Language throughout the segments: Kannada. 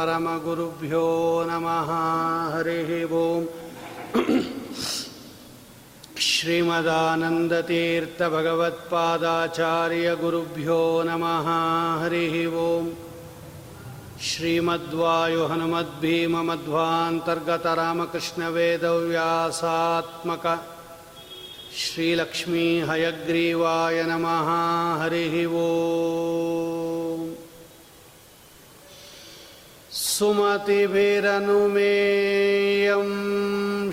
परमगुरुभ्यो नमः। हरिः ओम्। श्रीमदानन्दतीर्थभगवत्पादाचार्यगुरुभ्यो नमः। हरिः ओम्। श्रीमद्वायुहनुमद्भीममध्वान्तर्गतरामकृष्णवेदव्यासात्मक श्रीलक्ष्मीहयग्रीवाय नमः। हरिः वो सुमतिभिरनुमेयं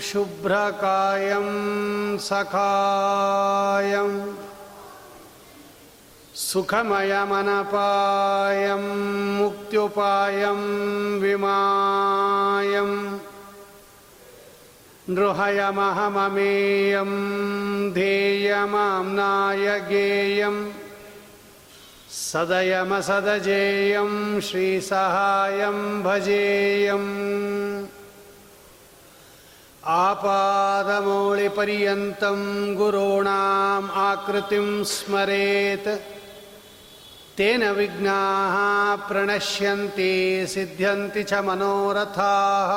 शुभ्रकायं सखायम् सुखमयमनपायं मुक्त्युपायं विमायम् नृहयमहममेयं ध्येयमाम्नाय गेयं सदयमसदजेयं श्रीसहायं भजेयम्। आपादमौलिपर्यन्तं गुरूणाम् आकृतिं स्मरेत्। तेन विघ्नाः प्रणश्यन्ति सिद्ध्यन्ति च मनोरथाः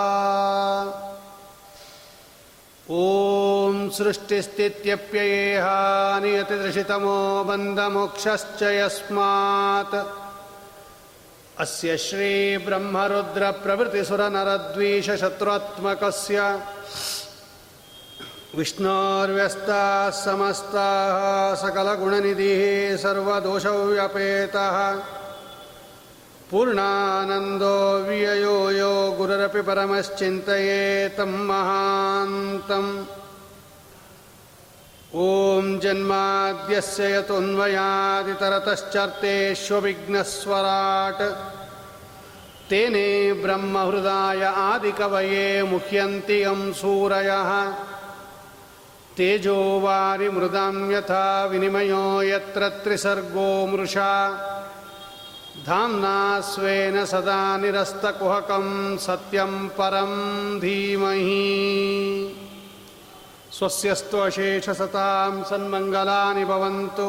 ॐ सृष्टिस्थित्यप्ययेह नियतिदृशितमो बन्धमोक्षश्च यस्मात् अस्य श्रीब्रह्मरुद्रप्रभृतिसुरनरद्वीषशत्रुत्मकस्य विष्णोर्व्यस्ताः समस्ताः सकलगुणनिधिः सर्वदोषव्यपेतः पूर्णानन्दो व्ययो यो गुरुरपि परमश्चिन्तये तं महान्तम्। ॐ जन्माद्यस्य यतोऽन्वयादितरतश्चर्तेष्वविघ्नस्वराट्। तेने ब्रह्महृदाय आदिकवये मुह्यन्ति यं सूरयः। तेजो वारिमृदां यथा विनिमयो यत्र त्रिसर्गो मृषा धाम्ना स्वेन सदा निरस्तकुहकं सत्यं परं धीमहि स्वस्यस्तु अशेषसतां सन्मङ्गलानि भवन्तु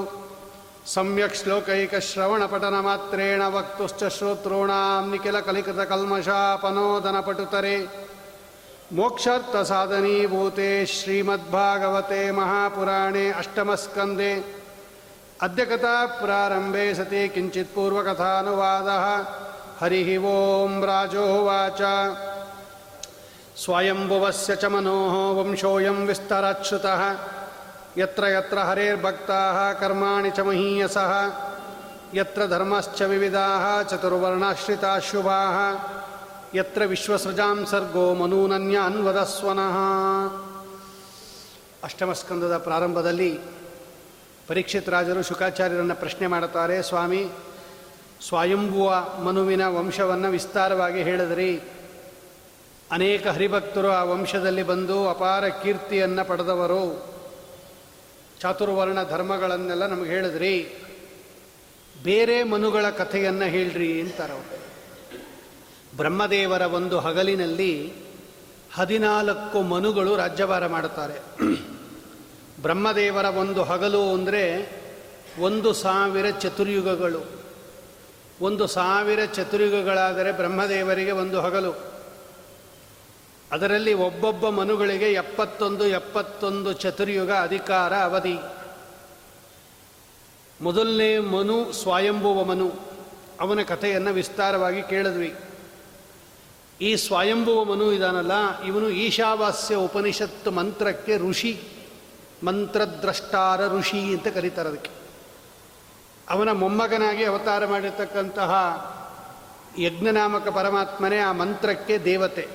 सम्यक् श्लोकैकश्रवणपठनमात्रेण वक्तुश्च श्रोतॄणां निखिलकलिकृतकल्मषापनोदनपटुतरे मोक्षार्थसाधनीभूते श्रीमद्भागवते महापुराणे अष्टमस्कन्दे अद्य कथाप्रारम्भे सति किञ्चित् पूर्वकथानुवादः हरिः ओं राजोवाच स्वयम्भुवस्य च मनोः वंशोऽयं विस्तराच्छ्रुतः यत्र यत्र हरेर्भक्ताः कर्माणि च महीयसः यत्र धर्मश्च विविधाः चतुर्वर्णाश्रिताः शुभाः यत्र ವಿಶ್ವಸೃಜಾಂ ಸರ್ಗೋ ಮನೂನನ್ಯ ಅನ್ವದಸ್ವನಃ ಅಷ್ಟಮಸ್ಕಂದದ ಪ್ರಾರಂಭದಲ್ಲಿ ಪರೀಕ್ಷಿತ್ ರಾಜರು ಶುಕಾಚಾರ್ಯರನ್ನು ಪ್ರಶ್ನೆ ಮಾಡುತ್ತಾರೆ, ಸ್ವಾಮಿ, ಸ್ವಯಂಭುವ ಮನುವಿನ ವಂಶವನ್ನು ವಿಸ್ತಾರವಾಗಿ ಹೇಳಿದ್ರಿ. ಅನೇಕ ಹರಿಭಕ್ತರು ಆ ವಂಶದಲ್ಲಿ ಬಂದು ಅಪಾರ ಕೀರ್ತಿಯನ್ನು ಪಡೆದವರು. ಚಾತುರ್ವರ್ಣ ಧರ್ಮಗಳನ್ನೆಲ್ಲ ನಮಗೆ ಹೇಳಿದ್ರಿ. ಬೇರೆ ಮನುಗಳ ಕಥೆಯನ್ನು ಹೇಳ್ರಿ ಅಂತಾರವರು ಬ್ರಹ್ಮದೇವರ ಒಂದು ಹಗಲಿನಲ್ಲಿ ಹದಿನಾಲ್ಕು ಮನುಗಳು ರಾಜ್ಯಭಾರ ಮಾಡುತ್ತಾರೆ. ಬ್ರಹ್ಮದೇವರ ಒಂದು ಹಗಲು ಅಂದರೆ ಒಂದು ಸಾವಿರ ಚತುರ್ಯುಗಗಳು. ಒಂದು ಸಾವಿರ ಚತುರ್ಯುಗಗಳಾದರೆ ಬ್ರಹ್ಮದೇವರಿಗೆ ಒಂದು ಹಗಲು. ಅದರಲ್ಲಿ ಒಬ್ಬೊಬ್ಬ ಮನುಗಳಿಗೆ ಎಪ್ಪತ್ತೊಂದು ಎಪ್ಪತ್ತೊಂದು ಚತುರ್ಯುಗ ಅಧಿಕಾರ ಅವಧಿ. ಮೊದಲನೇ ಮನು ಸ್ವಯಂಭುವ ಮನು. ಅವನ ಕಥೆಯನ್ನು ವಿಸ್ತಾರವಾಗಿ ಕೇಳಿದ್ವಿ. ಈ ಸ್ವಯಂಭುವ ಮನು ಇದಾನಲ್ಲ, ಇವನು ಈಶಾವಾಸ್ಯ ಉಪನಿಷತ್ತು ಮಂತ್ರಕ್ಕೆ ಋಷಿ. ಮಂತ್ರದ್ರಷ್ಟಾರ ಋಷಿ ಅಂತ ಕರೀತಾರೆ ಅದಕ್ಕೆ. ಅವನ ಮೊಮ್ಮಗನಾಗಿ ಅವತಾರ ಮಾಡಿರ್ತಕ್ಕಂತಹ ಯಜ್ಞನಾಮಕ ಪರಮಾತ್ಮನೇ ಆ ಮಂತ್ರಕ್ಕೆ ದೇವತೆ.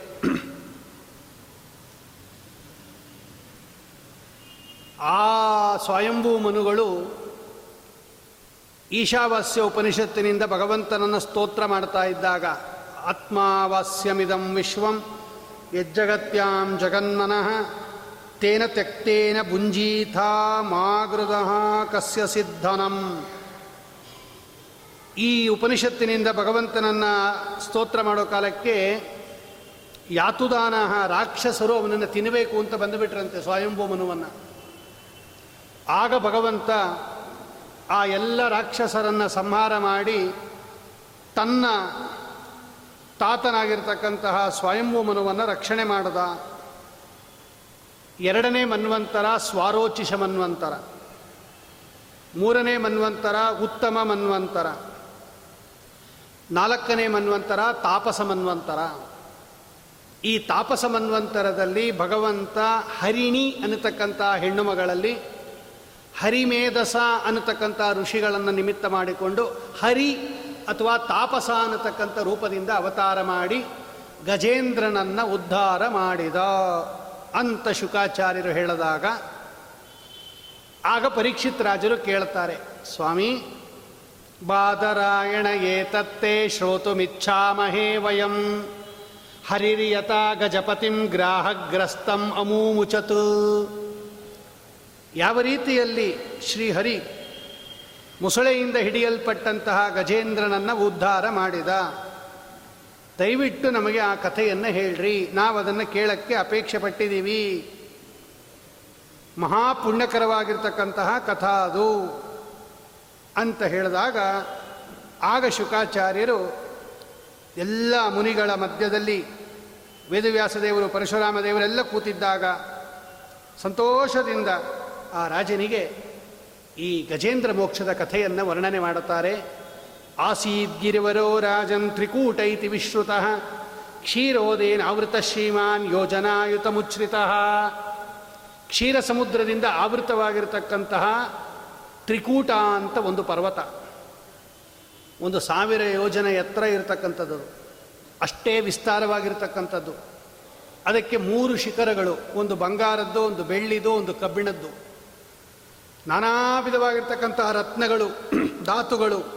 ಆ ಸ್ವಯಂಭೂ ಮನುಗಳು ಈಶಾವಾಸ್ಯ ಉಪನಿಷತ್ತಿನಿಂದ ಭಗವಂತನನ್ನು ಸ್ತೋತ್ರ ಮಾಡ್ತಾ ಇದ್ದಾಗ, ಆತ್ಮಾವಾಸ್ಯಮಿದಂ ವಿಶ್ವಂ, ಯಜ್ಜಗತ್ಯಾಂ ಜಗನ್ಮನಃ ತೇನ ತಕ್ತೇನ ಭುಂಜೀಥ ಮಾಗೃದ ಕಸ್ಯ ಸಿದ್ಧನಂ. ಈ ಉಪನಿಷತ್ತಿನಿಂದ ಭಗವಂತನನ್ನು ಸ್ತೋತ್ರ ಮಾಡೋ ಕಾಲಕ್ಕೆ ಯಾತುದಾನ ರಾಕ್ಷಸರು ಅವನನ್ನು ತಿನ್ನಬೇಕು ಅಂತ ಬಂದುಬಿಟ್ರಂತೆ ಸ್ವಯಂಭೂ ಮನುವನ್ನು. ಆಗ ಭಗವಂತ ಆ ಎಲ್ಲ ರಾಕ್ಷಸರನ್ನು ಸಂಹಾರ ಮಾಡಿ ತನ್ನ ತಾತನಾಗಿರ್ತಕ್ಕಂತಹ ಸ್ವಯಂಭೂ ಮನುವನ್ನು ರಕ್ಷಣೆ ಮಾಡದ. ಎರಡನೇ ಮನ್ವಂತರ ಸ್ವಾರೋಚಿಷ ಮನ್ವಂತರ. ಮೂರನೇ ಮನ್ವಂತರ ಉತ್ತಮ ಮನ್ವಂತರ. ನಾಲ್ಕನೇ ಮನ್ವಂತರ ತಾಪಸ ಮನ್ವಂತರ. ಈ ತಾಪಸ ಮನ್ವಂತರದಲ್ಲಿ ಭಗವಂತ ಹರಿಣಿ ಅನ್ನತಕ್ಕಂಥ ಹೆಣ್ಣು ಮಗಳಲ್ಲಿ ಹರಿಮೇಧಸ ಅನ್ನತಕ್ಕಂಥ ಋಷಿಗಳನ್ನು ನಿಮಿತ್ತ ಮಾಡಿಕೊಂಡು ಹರಿ ಅಥವಾ ತಾಪಸ ಅನ್ನತಕ್ಕಂಥ ರೂಪದಿಂದ ಅವತಾರ ಮಾಡಿ ಗಜೇಂದ್ರನನ್ನು ಉದ್ಧಾರ ಮಾಡಿದ. ಅಂತ ಶುಕಾಚಾರ್ಯರು ಹೇಳಿದಾಗ ಆಗ ಪರೀಕ್ಷಿತ್ ರಾಜರು ಕೇಳ್ತಾರೆ, ಸ್ವಾಮಿ, ಬಾದರಾಯಣ ಏತತ್ತೇ ಶ್ರೋತುಮಿಚ್ಛಾಮಹೇ ವಯಂ. ಹರಿರಿಯತಾ ಗಜಪತಿಂ ಗ್ರಾಹಗ್ರಸ್ತಂ ಅಮೂಮುಚತು. ಯಾವ ರೀತಿಯಲ್ಲಿ ಶ್ರೀಹರಿ ಮುಸಳೆಯಿಂದ ಹಿಡಿಯಲ್ಪಟ್ಟಂತಹ ಗಜೇಂದ್ರನನ್ನು ಉದ್ಧಾರ ಮಾಡಿದ? ದಯವಿಟ್ಟು ನಮಗೆ ಆ ಕಥೆಯನ್ನು ಹೇಳ್ರಿ. ನಾವು ಅದನ್ನು ಕೇಳಕ್ಕೆ ಅಪೇಕ್ಷೆ ಪಟ್ಟಿದ್ದೀವಿ ಮಹಾಪುಣ್ಯಕರವಾಗಿರ್ತಕ್ಕಂತಹ ಕಥಾ ಅದು ಅಂತ ಹೇಳಿದಾಗ ಆಗ ಶುಕಾಚಾರ್ಯರು ಎಲ್ಲ ಮುನಿಗಳ ಮಧ್ಯದಲ್ಲಿ ವೇದವ್ಯಾಸದೇವರು ಪರಶುರಾಮ ದೇವರೆಲ್ಲ ಕೂತಿದ್ದಾಗ ಸಂತೋಷದಿಂದ ಆ ರಾಜನಿಗೆ ಈ ಗಜೇಂದ್ರ ಮೋಕ್ಷದ ಕಥೆಯನ್ನು ವರ್ಣನೆ ಮಾಡುತ್ತಾರೆ. ಆಸೀದ್ಗಿರಿವರೋ ರಾಜನ್ ತ್ರಿಕೂಟ ಇತಿ ವಿಶ್ರುತಃ ಕ್ಷೀರೋದೇನ ಆವೃತ ಶ್ರೀಮಾನ್ ಯೋಜನಾಯುತ ಮುಚ್ಚಿತ ಕ್ಷೀರ ಸಮುದ್ರದಿಂದ ಆವೃತವಾಗಿರತಕ್ಕಂತಹ ತ್ರಿಕೂಟ ಅಂತ ಒಂದು ಪರ್ವತ. ಒಂದು ಸಾವಿರ ಯೋಜನೆ ಎತ್ತರ ಇರತಕ್ಕಂಥದ್ದು. ಅಷ್ಟೇ ವಿಸ್ತಾರವಾಗಿರ್ತಕ್ಕಂಥದ್ದು. ಅದಕ್ಕೆ ಮೂರು ಶಿಖರಗಳು, ಒಂದು ಬಂಗಾರದ್ದು, ಒಂದು ಬೆಳ್ಳಿದು ಒಂದು ಕಬ್ಬಿಣದ್ದು. ನಾನಾ ವಿಧವಾಗಿರ್ತಕ್ಕಂತಹ ರತ್ನಗಳು, ಧಾತುಗಳು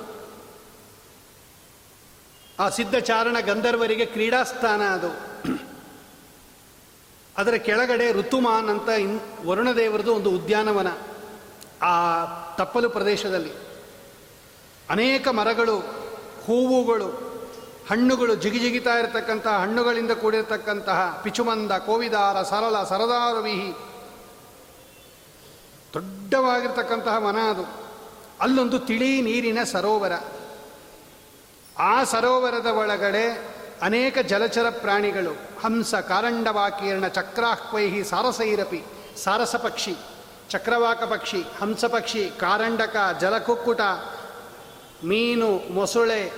ಆ ಸಿದ್ಧಚಾರಣ ಗಂಧರ್ವರಿಗೆ ಕ್ರೀಡಾಸ್ಥಾನ ಅದು. ಅದರ ಕೆಳಗಡೆ ಋತುಮಾನ್ ಅಂತ ಇನ್ ವರುಣದೇವರದು ಒಂದು ಉದ್ಯಾನವನ ಆ ತಪ್ಪಲು ಪ್ರದೇಶದಲ್ಲಿ. ಅನೇಕ ಮರಗಳು, ಹೂವುಗಳು, ಹಣ್ಣುಗಳು ಜಿಗಿಜಿಗಿತಾ ಇರತಕ್ಕಂತಹ, ಹಣ್ಣುಗಳಿಂದ ಕೂಡಿರತಕ್ಕಂತಹ ಪಿಚುಮಂದ, ಕೋವಿದಾರ, ಸರಳ, ಸರದಾರವಿಹಿ. ದೊಡ್ಡವಾಗಿರ್ತಕ್ಕಂತಹ ವನ ಅದು. ಅಲ್ಲೊಂದು ತಿಳಿ ನೀರಿನ ಸರೋವರ. ಆ ಸರೋವರದ ಒಳಗಡೆ ಅನೇಕ ಜಲಚರ ಪ್ರಾಣಿಗಳು, ಹಂಸ, ಕಾರಂಡವಾಕೀರ್ಣ, ಚಕ್ರಾಹ್ವೈಹಿ, ಸಾರಸೈರಪಿ ಸಾರಸ ಪಕ್ಷಿ ಚಕ್ರವಾಕ ಪಕ್ಷಿ ಹಂಸ ಪಕ್ಷಿ ಕಾರಂಡಕ, ಜಲಕುಕ್ಕುಟ, ಮೀನು, ಮೊಸಳೆ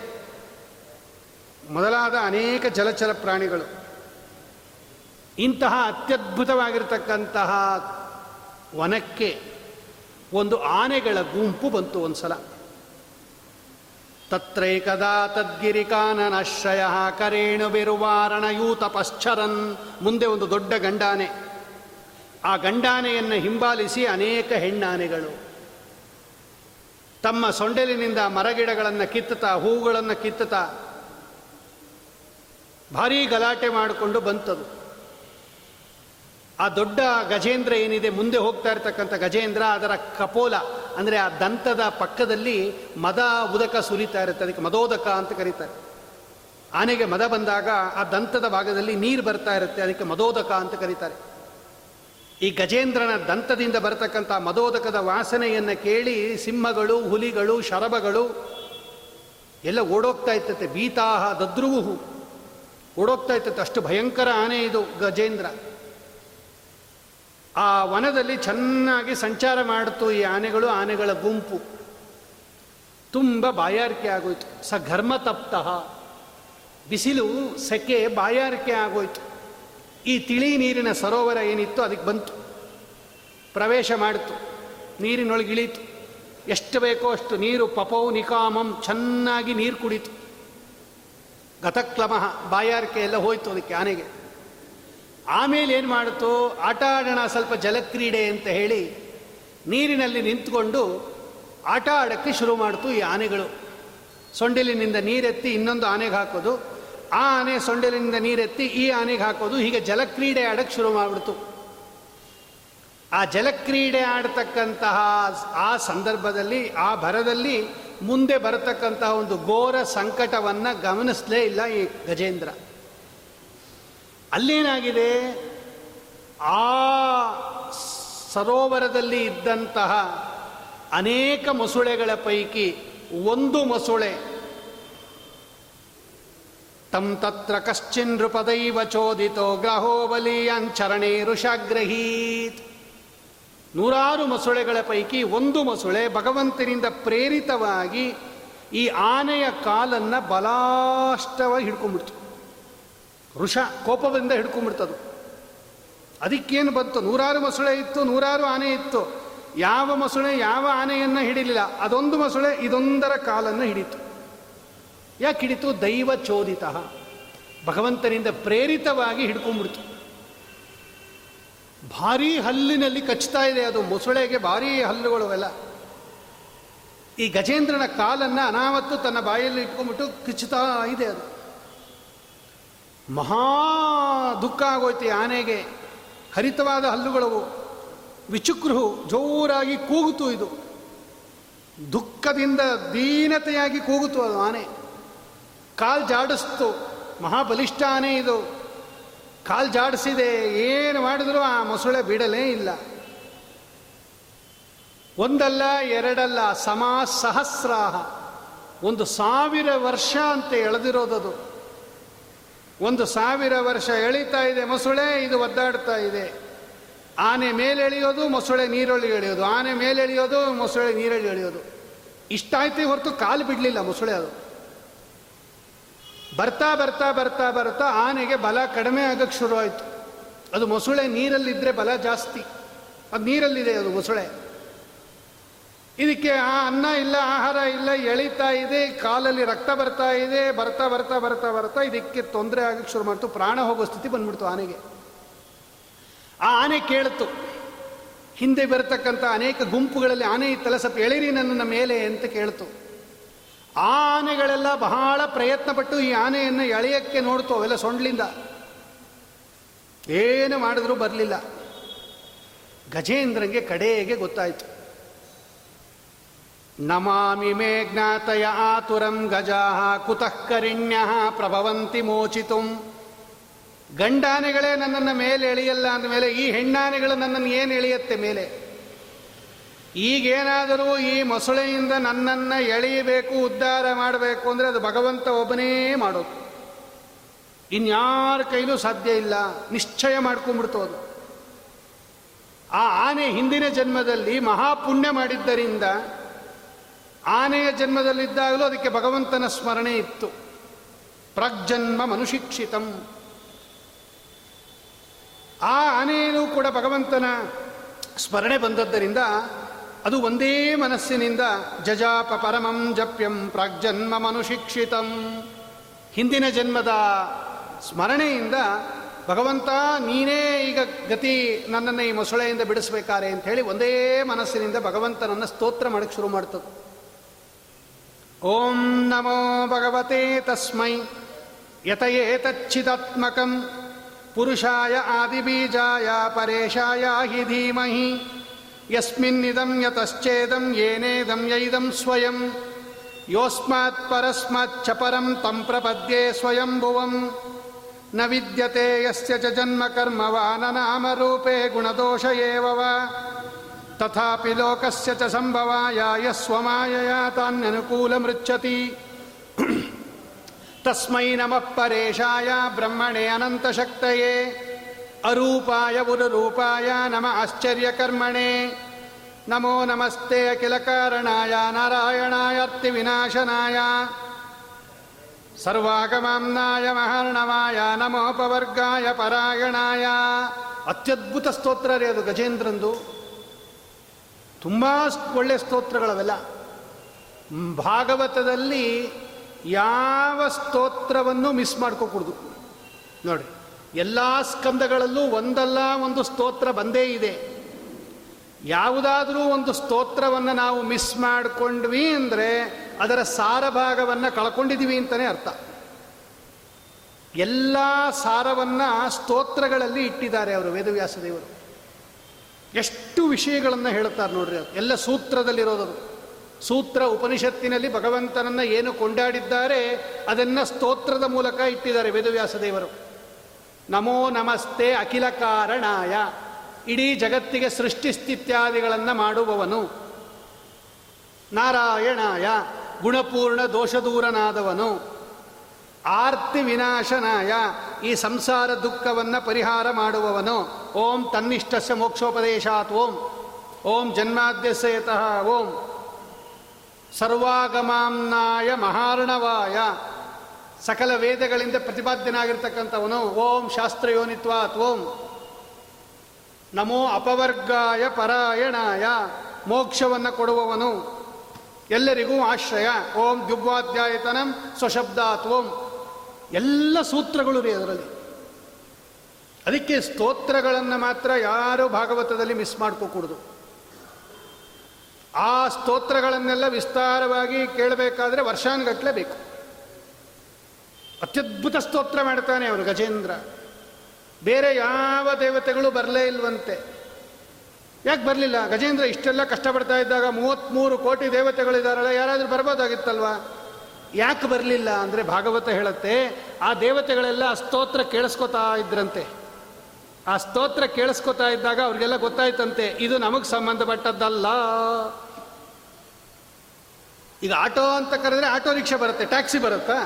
ಮೊದಲಾದ ಅನೇಕ ಜಲಚರ ಪ್ರಾಣಿಗಳು. ಇಂತಹ ಅತ್ಯದ್ಭುತವಾಗಿರ್ತಕ್ಕಂತಹ ವನಕ್ಕೆ ಒಂದು ಆನೆಗಳ ಗುಂಪು ಬಂತು ಒಂದು ಸಲ ತತ್ರೈಕದಾ ತದ್ಗಿರಿಕಾನನಶ್ರಯ ಪಶ್ಚರನ್ ಮುಂದೆ ಒಂದು ದೊಡ್ಡ ಗಂಡಾನೆ. ಆ ಗಂಡಾನೆಯನ್ನು ಹಿಂಬಾಲಿಸಿ ಅನೇಕ ಹೆಣ್ಣಾನೆಗಳು. ತಮ್ಮ ಸೊಂಡೆಲಿನಿಂದ ಮರಗಿಡಗಳನ್ನು ಕಿತ್ತುತ್ತಾ ಹೂಗಳನ್ನು ಕಿತ್ತುತ್ತಾ, ಭಾರೀ ಗಲಾಟೆ ಮಾಡಿಕೊಂಡು ಬಂತದು. ಆ ದೊಡ್ಡ ಗಜೇಂದ್ರ ಏನಿದೆ, ಮುಂದೆ ಹೋಗ್ತಾ ಇರ್ತಕ್ಕಂಥ ಗಜೇಂದ್ರ, ಅದರ ಕಪೋಲ, ಅಂದರೆ ಆ ದಂತದ ಪಕ್ಕದಲ್ಲಿ ಮದ ಉದಕ ಸುರಿತಾ ಇರುತ್ತೆ, ಅದಕ್ಕೆ ಮದೋದಕ ಅಂತ ಕರೀತಾರೆ. ಆನೆಗೆ ಮದ ಬಂದಾಗ ಆ ದಂತದ ಭಾಗದಲ್ಲಿ ನೀರು ಬರ್ತಾ ಇರುತ್ತೆ, ಅದಕ್ಕೆ ಮದೋದಕ ಅಂತ ಕರೀತಾರೆ. ಈ ಗಜೇಂದ್ರನ ದಂತದಿಂದ ಬರತಕ್ಕಂಥ ಮದೋದಕದ ವಾಸನೆಯನ್ನು ಕೇಳಿ ಸಿಂಹಗಳು, ಹುಲಿಗಳು, ಶರಭಗಳು ಎಲ್ಲ ಓಡೋಗ್ತಾ ಇತ್ತತೆ ಬೀತಾಹ ದದ್ರುವು ಓಡೋಗ್ತಾ ಇತ್ತತೆ ಅಷ್ಟು ಭಯಂಕರ ಆನೆ ಇದು ಗಜೇಂದ್ರ. ಆ ವನದಲ್ಲಿ ಚೆನ್ನಾಗಿ ಸಂಚಾರ ಮಾಡಿತು ಈ ಆನೆಗಳು, ಆನೆಗಳ ಗುಂಪು. ತುಂಬ ಬಾಯಾರಿಕೆ ಆಗೋಯ್ತು. ಸ ಘರ್ಮ ತಪ್ತಃ ಬಿಸಿಲು, ಸೆಕೆ, ಬಾಯಾರಿಕೆ ಆಗೋಯ್ತು. ಈ ತಿಳಿ ನೀರಿನ ಸರೋವರ ಏನಿತ್ತು ಅದಕ್ಕೆ ಬಂತು. ಪ್ರವೇಶ ಮಾಡಿತು. ನೀರಿನೊಳಗೆ ಇಳೀತು. ಎಷ್ಟು ಬೇಕೋ ಅಷ್ಟು ನೀರು, ಪಪೌ, ನಿಕಾಮಂ, ಚೆನ್ನಾಗಿ ನೀರು ಕುಡಿತು. ಗತಕ್ಲಮಃ, ಬಾಯಾರಿಕೆ ಎಲ್ಲ ಹೋಯ್ತು ಅದಕ್ಕೆ ಆನೆಗೆ. ಆಮೇಲೆ ಏನು ಮಾಡಿತು ಆಟ ಆಡೋಣ ಸ್ವಲ್ಪ ಜಲಕ್ರೀಡೆ ಅಂತ ಹೇಳಿ ನೀರಿನಲ್ಲಿ ನಿಂತ್ಕೊಂಡು ಆಟ ಆಡೋಕ್ಕೆ ಶುರು ಮಾಡಿತು ಈ ಆನೆಗಳು. ಸೊಂಡಿಲಿನಿಂದ ನೀರೆತ್ತಿ ಇನ್ನೊಂದು ಆನೆಗೆ ಹಾಕೋದು. ಆ ಆನೆ ಸೊಂಡಿಲಿನಿಂದ ನೀರೆತ್ತಿ ಈ ಆನೆಗೆ ಹಾಕೋದು. ಹೀಗೆ ಜಲಕ್ರೀಡೆ ಆಡೋಕ್ಕೆ ಶುರು ಮಾಡಿಬಿಡ್ತು. ಆ ಜಲಕ್ರೀಡೆ ಆಡ್ತಕ್ಕಂತಹ ಆ ಸಂದರ್ಭದಲ್ಲಿ, ಆ ಭರದಲ್ಲಿ ಮುಂದೆ ಬರತಕ್ಕಂತಹ ಒಂದು ಘೋರ ಸಂಕಟವನ್ನು ಗಮನಿಸಲೇ ಇಲ್ಲ ಈ ಗಜೇಂದ್ರ. ಅಲ್ಲೇನಾಗಿದೆ? ಆ ಸರೋವರದಲ್ಲಿ ಇದ್ದಂತಹ ಅನೇಕ ಮೊಸುಳೆಗಳ ಪೈಕಿ ಒಂದು ಮೊಸುಳೆ. ತಂ ತತ್ರ ಕಶ್ಚಿನ್ ನೃಪದೈವ ಚೋದಿತೋ ಗ್ರಹೋ ಅಂಚರಣೆ ಋಷಾಗ್ರಹೀತ್. ನೂರಾರು ಮೊಸಳೆಗಳ ಪೈಕಿ ಒಂದು ಮೊಸಳೆ ಭಗವಂತನಿಂದ ಪ್ರೇರಿತವಾಗಿ ಈ ಆನೆಯ ಕಾಲನ್ನು ಬಲಾಷ್ಟವಾಗಿ ಹಿಡ್ಕೊಂಡ್ಬಿಡ್ತು. ಋಷ ಕೋಪದಿಂದ ಹಿಡ್ಕೊಂಡ್ಬಿಡ್ತದು. ಅದಕ್ಕೇನು ಬಂತು? ನೂರಾರು ಮೊಸಳೆ ಇತ್ತು, ನೂರಾರು ಆನೆ ಇತ್ತು. ಯಾವ ಮೊಸಳೆ ಯಾವ ಆನೆಯನ್ನು ಹಿಡಿಲಿಲ್ಲ? ಅದೊಂದು ಮೊಸಳೆ ಇದೊಂದರ ಕಾಲನ್ನು ಹಿಡಿತು. ಯಾಕೆ ಹಿಡಿತು? ದೈವ ಚೋದಿತ. ಭಗವಂತನಿಂದ ಪ್ರೇರಿತವಾಗಿ ಹಿಡ್ಕೊಂಡ್ಬಿಡ್ತು. ಭಾರೀ ಹಲ್ಲಿನಲ್ಲಿ ಕಚ್ತಾ ಇದೆ ಅದು. ಮೊಸಳೆಗೆ ಭಾರೀ ಹಲ್ಲುಗಳು ಅವೆಲ್ಲ. ಈ ಗಜೇಂದ್ರನ ಕಾಲನ್ನು ಅನಾವತ್ತು ತನ್ನ ಬಾಯಲ್ಲಿ ಇಟ್ಕೊಂಡ್ಬಿಟ್ಟು ಕಿಚ್ಚುತ್ತಾ ಇದೆ ಅದು. ಮಹಾ ದುಃಖ ಆಗೋಯ್ತು ಆನೆಗೆ ಹರಿತವಾದ ಹಲ್ಲುಗಳವು. ವಿಚುಕ್ರು ಜೋರಾಗಿ ಕೂಗುತು ಇದು. ದುಃಖದಿಂದ ದೀನತೆಯಾಗಿ ಕೂಗುತು ಅದು ಆನೆ. ಕಾಲ್ ಜಾಡಿಸ್ತು. ಮಹಾಬಲಿಷ್ಠ ಆನೆ ಇದು. ಕಾಲ್ ಜಾಡಿಸಿದೆ. ಏನು ಮಾಡಿದರೂ ಆ ಮೊಸಳೆ ಬಿಡಲೇ ಇಲ್ಲ. ಒಂದಲ್ಲ, ಎರಡಲ್ಲ ಸಮಾ ಸಹಸ್ರಾಹ ಒಂದು ಸಾವಿರ ವರ್ಷ ಅಂತ ಎಳೆದಿರೋದದು. ಒಂದು ಸಾವಿರ ವರ್ಷ ಎಳಿತಾ ಇದೆ ಮೊಸಳೆ, ಇದು ಒದ್ದಾಡ್ತಾ ಇದೆ. ಆನೆ ಮೇಲೆ ಎಳೆಯೋದು, ಮೊಸಳೆ ನೀರೊಳಿ ಎಳೆಯೋದು. ಆನೆ ಮೇಲೆ ಎಳೆಯೋದು, ಮೊಸಳೆ ನೀರಲ್ಲಿ ಎಳೆಯೋದು. ಇಷ್ಟಾಯ್ತು ಹೊರತು ಕಾಲು ಬಿಡಲಿಲ್ಲ ಮೊಸಳೆ ಅದು. ಬರ್ತಾ ಬರ್ತಾ ಬರ್ತಾ ಬರ್ತಾ ಆನೆಗೆ ಬಲ ಕಡಿಮೆ ಆಗಕ್ಕೆ ಶುರುವಾಯಿತು. ಅದು ಮೊಸಳೆ ನೀರಲ್ಲಿದ್ದರೆ ಬಲ ಜಾಸ್ತಿ. ಅದು ನೀರಲ್ಲಿದೆ ಅದು ಮೊಸಳೆ. ಇದಕ್ಕೆ ಆ ಅನ್ನ ಇಲ್ಲ, ಆಹಾರ ಇಲ್ಲ, ಎಳಿತಾ ಇದೆ, ಕಾಲಲ್ಲಿ ರಕ್ತ ಬರ್ತಾ ಇದೆ, ಬರ್ತಾ ಬರ್ತಾ ಬರ್ತಾ ಬರ್ತಾ, ಇದಕ್ಕೆ ತೊಂದರೆ ಆಗಕ್ಕೆ ಶುರು ಮಾಡ್ತು, ಪ್ರಾಣ ಹೋಗೋ ಸ್ಥಿತಿ ಬಂದ್ಬಿಡ್ತು ಆನೆಗೆ. ಆ ಆನೆ ಕೇಳಿತು, ಹಿಂದೆ ಬರತಕ್ಕಂಥ ಅನೇಕ ಗುಂಪುಗಳಲ್ಲಿ ಆನೆ ಇತ್ತಲ್ಲ, ಸ್ವಲ್ಪ ಎಳಿರಿ ನನ್ನ ಮೇಲೆ ಅಂತ ಕೇಳ್ತು. ಆ ಆನೆಗಳೆಲ್ಲ ಬಹಳ ಪ್ರಯತ್ನ ಪಟ್ಟು ಈ ಆನೆಯನ್ನು ಎಳೆಯಕ್ಕೆ ನೋಡ್ತು, ಅವೆಲ್ಲ ಸೊಂಡ್ಲಿಂದ. ಏನು ಮಾಡಿದ್ರೂ ಬರಲಿಲ್ಲ. ಗಜೇಂದ್ರಂಗೆ ಕಡೆಗೆ ಗೊತ್ತಾಯಿತು. ನಮಾಮಿ ಮೇ ಜ್ಞಾತಯ ಆತುರಂ ಗಜಾ ಕುತಃ ಕರಿಣ್ಯ ಪ್ರಭವಂತಿ ಮೋಚಿತು ಗಂಡಾನೆಗಳೇ ನನ್ನನ್ನು ಮೇಲೆ ಎಳೆಯಲ್ಲ ಅಂದಮೇಲೆ ಈ ಹೆಣ್ಣಾನೆಗಳು ನನ್ನನ್ನು ಏನು ಎಳೆಯತ್ತೆ ಮೇಲೆ? ಈಗೇನಾದರೂ ಈ ಮೊಸಳೆಯಿಂದ ನನ್ನನ್ನು ಎಳೆಯಬೇಕು, ಉದ್ಧಾರ ಮಾಡಬೇಕು ಅಂದರೆ ಅದು ಭಗವಂತ ಒಬ್ಬನೇ ಮಾಡೋದು. ಇನ್ಯಾರ ಕೈಲೂ ಸಾಧ್ಯ ಇಲ್ಲ, ನಿಶ್ಚಯ ಮಾಡ್ಕೊಂಡ್ಬಿಡ್ತು ಅದು. ಆ ಆನೆ ಹಿಂದಿನ ಜನ್ಮದಲ್ಲಿ ಮಹಾಪುಣ್ಯ ಮಾಡಿದ್ದರಿಂದ ಆನೆಯ ಜನ್ಮದಲ್ಲಿದ್ದಾಗಲೂ ಅದಕ್ಕೆ ಭಗವಂತನ ಸ್ಮರಣೆ ಇತ್ತು. ಪ್ರಜ್ಜನ್ಮ ಮನುಶಿಕ್ಷಿತಂ. ಆ ಆನೆಯೂ ಕೂಡ ಭಗವಂತನ ಸ್ಮರಣೆ ಬಂದದ್ದರಿಂದ ಅದು ಒಂದೇ ಮನಸ್ಸಿನಿಂದ ಜಜಾಪ ಪರಮಂ ಜಪ್ಯಂ ಪ್ರಾಗ್ಜನ್ಮ ಮನುಶಿಕ್ಷಿತಂ. ಹಿಂದಿನ ಜನ್ಮದ ಸ್ಮರಣೆಯಿಂದ ಭಗವಂತ, ನೀನೇ ಈಗ ಗತಿ ನನ್ನನ್ನು ಈ ಮೊಸಳೆಯಿಂದ ಬಿಡಿಸ್ಬೇಕಾರೆ ಅಂತ ಹೇಳಿ ಒಂದೇ ಮನಸ್ಸಿನಿಂದ ಭಗವಂತನನ್ನು ಸ್ತೋತ್ರ ಮಾಡಕ್ಕೆ ಶುರು ಮಾಡ್ತದೆ. ॐ नमो भगवते तस्मै यत एतच्चिदात्मकं पुरुषाय आदिबीजाय परेशाय हि धीमहि। यस्मिन्निदं यतश्चेदं येनेदं यैदं स्वयं। योऽस्मात्परस्माच्च परं तं प्रपद्ये स्वयं न विद्यते यस्य च जन्मकर्म वा न नामरूपे गुणदोष एव वा। ತಥಾಪಿ ಲೋಕಸ್ಯ ಚ ಸಂಭವಾಯ ಯಸ್ವಮಾಯಯ ತಾನ್ಯನುಕೂಲಮೃಚ್ಛತಿ ತಸ್ಮೈ ನಮಃ ಪರೇಶಾಯ ಬ್ರಹ್ಮಣೇ ಅನಂತಶಕ್ತಯೇ ಅರೂಪಾಯ ಉರುರೂಪಾಯ ನಮ ಆಶ್ಚರ್ಯಕರ್ಮಣೆ ನಮೋ ನಮಸ್ತೆ ಅಖಿಲ ಕಾರಣಾಯ ನಾರಾಯಣಾಯ ಅರ್ತಿವಿನಾಶನಾಯ ಸರ್ವಾಗಮಾಂನಾಯ ಮಹಾರ್ಣವಾಯ ನಮೋಪವರ್ಗಾಯ ಪರಾಯಣಾಯ ಅತ್ಯದ್ಭುತ ಸ್ತೋತ್ರ ರೀ ಅದು ಗಜೇಂದ್ರಂದು ತುಂಬ ಒಳ್ಳೆಯ ಸ್ತೋತ್ರಗಳವೆಲ್ಲ. ಭಾಗವತದಲ್ಲಿ ಯಾವ ಸ್ತೋತ್ರವನ್ನು ಮಿಸ್ ಮಾಡ್ಕೋಕೂಡ್ದು. ನೋಡಿ, ಎಲ್ಲ ಸ್ಕಂದಗಳಲ್ಲೂ ಒಂದಲ್ಲ ಒಂದು ಸ್ತೋತ್ರ ಬಂದೇ ಇದೆ. ಯಾವುದಾದರೂ ಒಂದು ಸ್ತೋತ್ರವನ್ನು ನಾವು ಮಿಸ್ ಮಾಡಿಕೊಂಡ್ವಿ ಅಂದರೆ ಅದರ ಸಾರಭಾಗವನ್ನು ಕಳ್ಕೊಂಡಿದ್ದೀವಿ ಅಂತಲೇ ಅರ್ಥ. ಎಲ್ಲ ಸಾರವನ್ನು ಸ್ತೋತ್ರಗಳಲ್ಲಿ ಇಟ್ಟಿದ್ದಾರೆ ಅವರು ವೇದವ್ಯಾಸ ದೇವರು. ಎಷ್ಟು ವಿಷಯಗಳನ್ನು ಹೇಳುತ್ತಾರೆ ನೋಡ್ರಿ ಅದು. ಎಲ್ಲ ಸೂತ್ರದಲ್ಲಿರೋದು ಸೂತ್ರ ಉಪನಿಷತ್ತಿನಲ್ಲಿ ಭಗವಂತನನ್ನು ಏನು ಕೊಂಡಾಡಿದ್ದಾರೆ, ಅದನ್ನು ಸ್ತೋತ್ರದ ಮೂಲಕ ಇಟ್ಟಿದ್ದಾರೆ ವೇದವ್ಯಾಸ ದೇವರು. ನಮೋ ನಮಸ್ತೆ ಅಖಿಲ ಕಾರಣಾಯ. ಇಡೀ ಜಗತ್ತಿಗೆ ಸೃಷ್ಟಿಸ್ಥಿತ್ಯಾದಿಗಳನ್ನು ಮಾಡುವವನು. ನಾರಾಯಣಾಯ. ಗುಣಪೂರ್ಣ ದೋಷದೂರನಾದವನು. ಆರ್ತಿ ವಿನಾಶನಾಯ. ಈ ಸಂಸಾರ ದುಃಖವನ್ನು ಪರಿಹಾರ ಮಾಡುವವನು. ಓಂ ತನ್ನಿಷ್ಟಸ್ಯ ಮೋಕ್ಷೋಪದೇಶಾತ್ ಓಂ. ಓಂ ಜನ್ಮಾದ್ಯಸೇತಃ ಓಂ. ಸರ್ವಾಗಮಾಂನಾಯ ಮಹಾರ್ಣವಾಯ. ಸಕಲ ವೇದಗಳಿಂದ ಪ್ರತಿಪಾದ್ಯನಾಗಿರ್ತಕ್ಕಂಥವನು. ಓಂ ಶಾಸ್ತ್ರಯೋನಿತ್ವಾತ್ ಓಂ. ನಮೋ ಅಪವರ್ಗಾಯ ಪರಾಯಣಾಯ. ಮೋಕ್ಷವನ್ನು ಕೊಡುವವನು. ಎಲ್ಲರಿಗೂ ಆಶ್ರಯ. ಓಂ ದ್ಯುಗ್ವಾಧ್ಯಾಯತನಂ ಸ್ವಶಬ್ದಾತ್ ಓಂ. ಎಲ್ಲ ಸೂತ್ರಗಳು ರೀ ಅದರಲ್ಲಿ. ಅದಕ್ಕೆ ಸ್ತೋತ್ರಗಳನ್ನು ಮಾತ್ರ ಯಾರು ಭಾಗವತದಲ್ಲಿ ಮಿಸ್ ಮಾಡ್ಕೋಕೂಡ್ದು. ಆ ಸ್ತೋತ್ರಗಳನ್ನೆಲ್ಲ ವಿಸ್ತಾರವಾಗಿ ಕೇಳಬೇಕಾದ್ರೆ ವರ್ಷಾನುಗಟ್ಟಲೆ ಬೇಕು. ಅತ್ಯದ್ಭುತ ಸ್ತೋತ್ರ ಮಾಡ್ತಾನೆ ಅವರು ಗಜೇಂದ್ರ. ಬೇರೆ ಯಾವ ದೇವತೆಗಳು ಬರಲೇ ಇಲ್ವಂತೆ. ಯಾಕೆ ಬರಲಿಲ್ಲ? ಗಜೇಂದ್ರ ಇಷ್ಟೆಲ್ಲ ಕಷ್ಟಪಡ್ತಾ ಇದ್ದಾಗ ಮೂವತ್ತ್ಮೂರು ಕೋಟಿ ದೇವತೆಗಳಿದಾರಲ್ಲ, ಯಾರಾದರೂ ಬರ್ಬೋದಾಗಿತ್ತಲ್ವಾ? ಯಾಕೆ ಬರಲಿಲ್ಲ ಅಂದರೆ ಭಾಗವತ ಹೇಳುತ್ತೆ, ಆ ದೇವತೆಗಳೆಲ್ಲ ಸ್ತೋತ್ರ ಕೇಳಿಸ್ಕೊತಾ ಇದ್ರಂತೆ. ಆ ಸ್ತೋತ್ರ ಕೇಳಿಸ್ಕೊತಾ ಇದ್ದಾಗ ಅವ್ರಿಗೆಲ್ಲ ಗೊತ್ತಾಯ್ತಂತೆ, ಇದು ನಮಗೆ ಸಂಬಂಧಪಟ್ಟದ್ದಲ್ಲ. ಈಗ ಆಟೋ ಅಂತ ಕರೆದ್ರೆ ಆಟೋ ರಿಕ್ಷಾ ಬರುತ್ತೆ, ಟ್ಯಾಕ್ಸಿ ಬರುತ್ತಾ?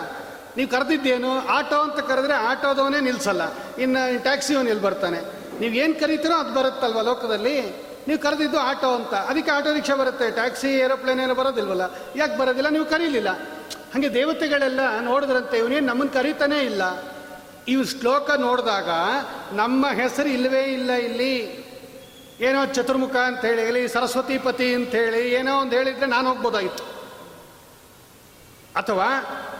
ನೀವು ಕರೆದಿದ್ದೇನು, ಆಟೋ ಅಂತ ಕರೆದ್ರೆ ಆಟೋದವನೇ ನಿಲ್ಸಲ್ಲ, ಇನ್ನು ಟ್ಯಾಕ್ಸಿಯವನು ಎಲ್ಲಿ ಬರ್ತಾನೆ? ನೀವು ಏನು ಕರಿತೀರೋ ಅದು ಬರುತ್ತಲ್ವ ಲೋಕದಲ್ಲಿ? ನೀವು ಕರೆದಿದ್ದು ಆಟೋ ಅಂತ, ಅದಕ್ಕೆ ಆಟೋ ರಿಕ್ಷಾ ಬರುತ್ತೆ, ಟ್ಯಾಕ್ಸಿ, ಏರೋಪ್ಲೇನ್ ಏನೋ ಬರೋದಿಲ್ವಲ್ಲ? ಯಾಕೆ ಬರೋದಿಲ್ಲ? ನೀವು ಕರೀಲಿಲ್ಲ. ಹಾಗೆ ದೇವತೆಗಳೆಲ್ಲ ನೋಡಿದ್ರಂತೆ ಇವನೇನು ನಮ್ಮನ್ನು ಕರೀತಾನೇ ಇಲ್ಲ. ಇವು ಶ್ಲೋಕ ನೋಡಿದಾಗ ನಮ್ಮ ಹೆಸರು ಇಲ್ಲವೇ ಇಲ್ಲ ಇಲ್ಲಿ. ಏನೋ ಚತುರ್ಮುಖ ಅಂತ ಹೇಳಿ ಸರಸ್ವತಿ ಪತಿ ಅಂತ ಹೇಳಿ, ಏನೋ ಒಂದು ಹೇಳಿದ್ರೆ ನಾನು ಹೋಗ್ಬೋದಾಗಿತ್ತು ಅಥವಾ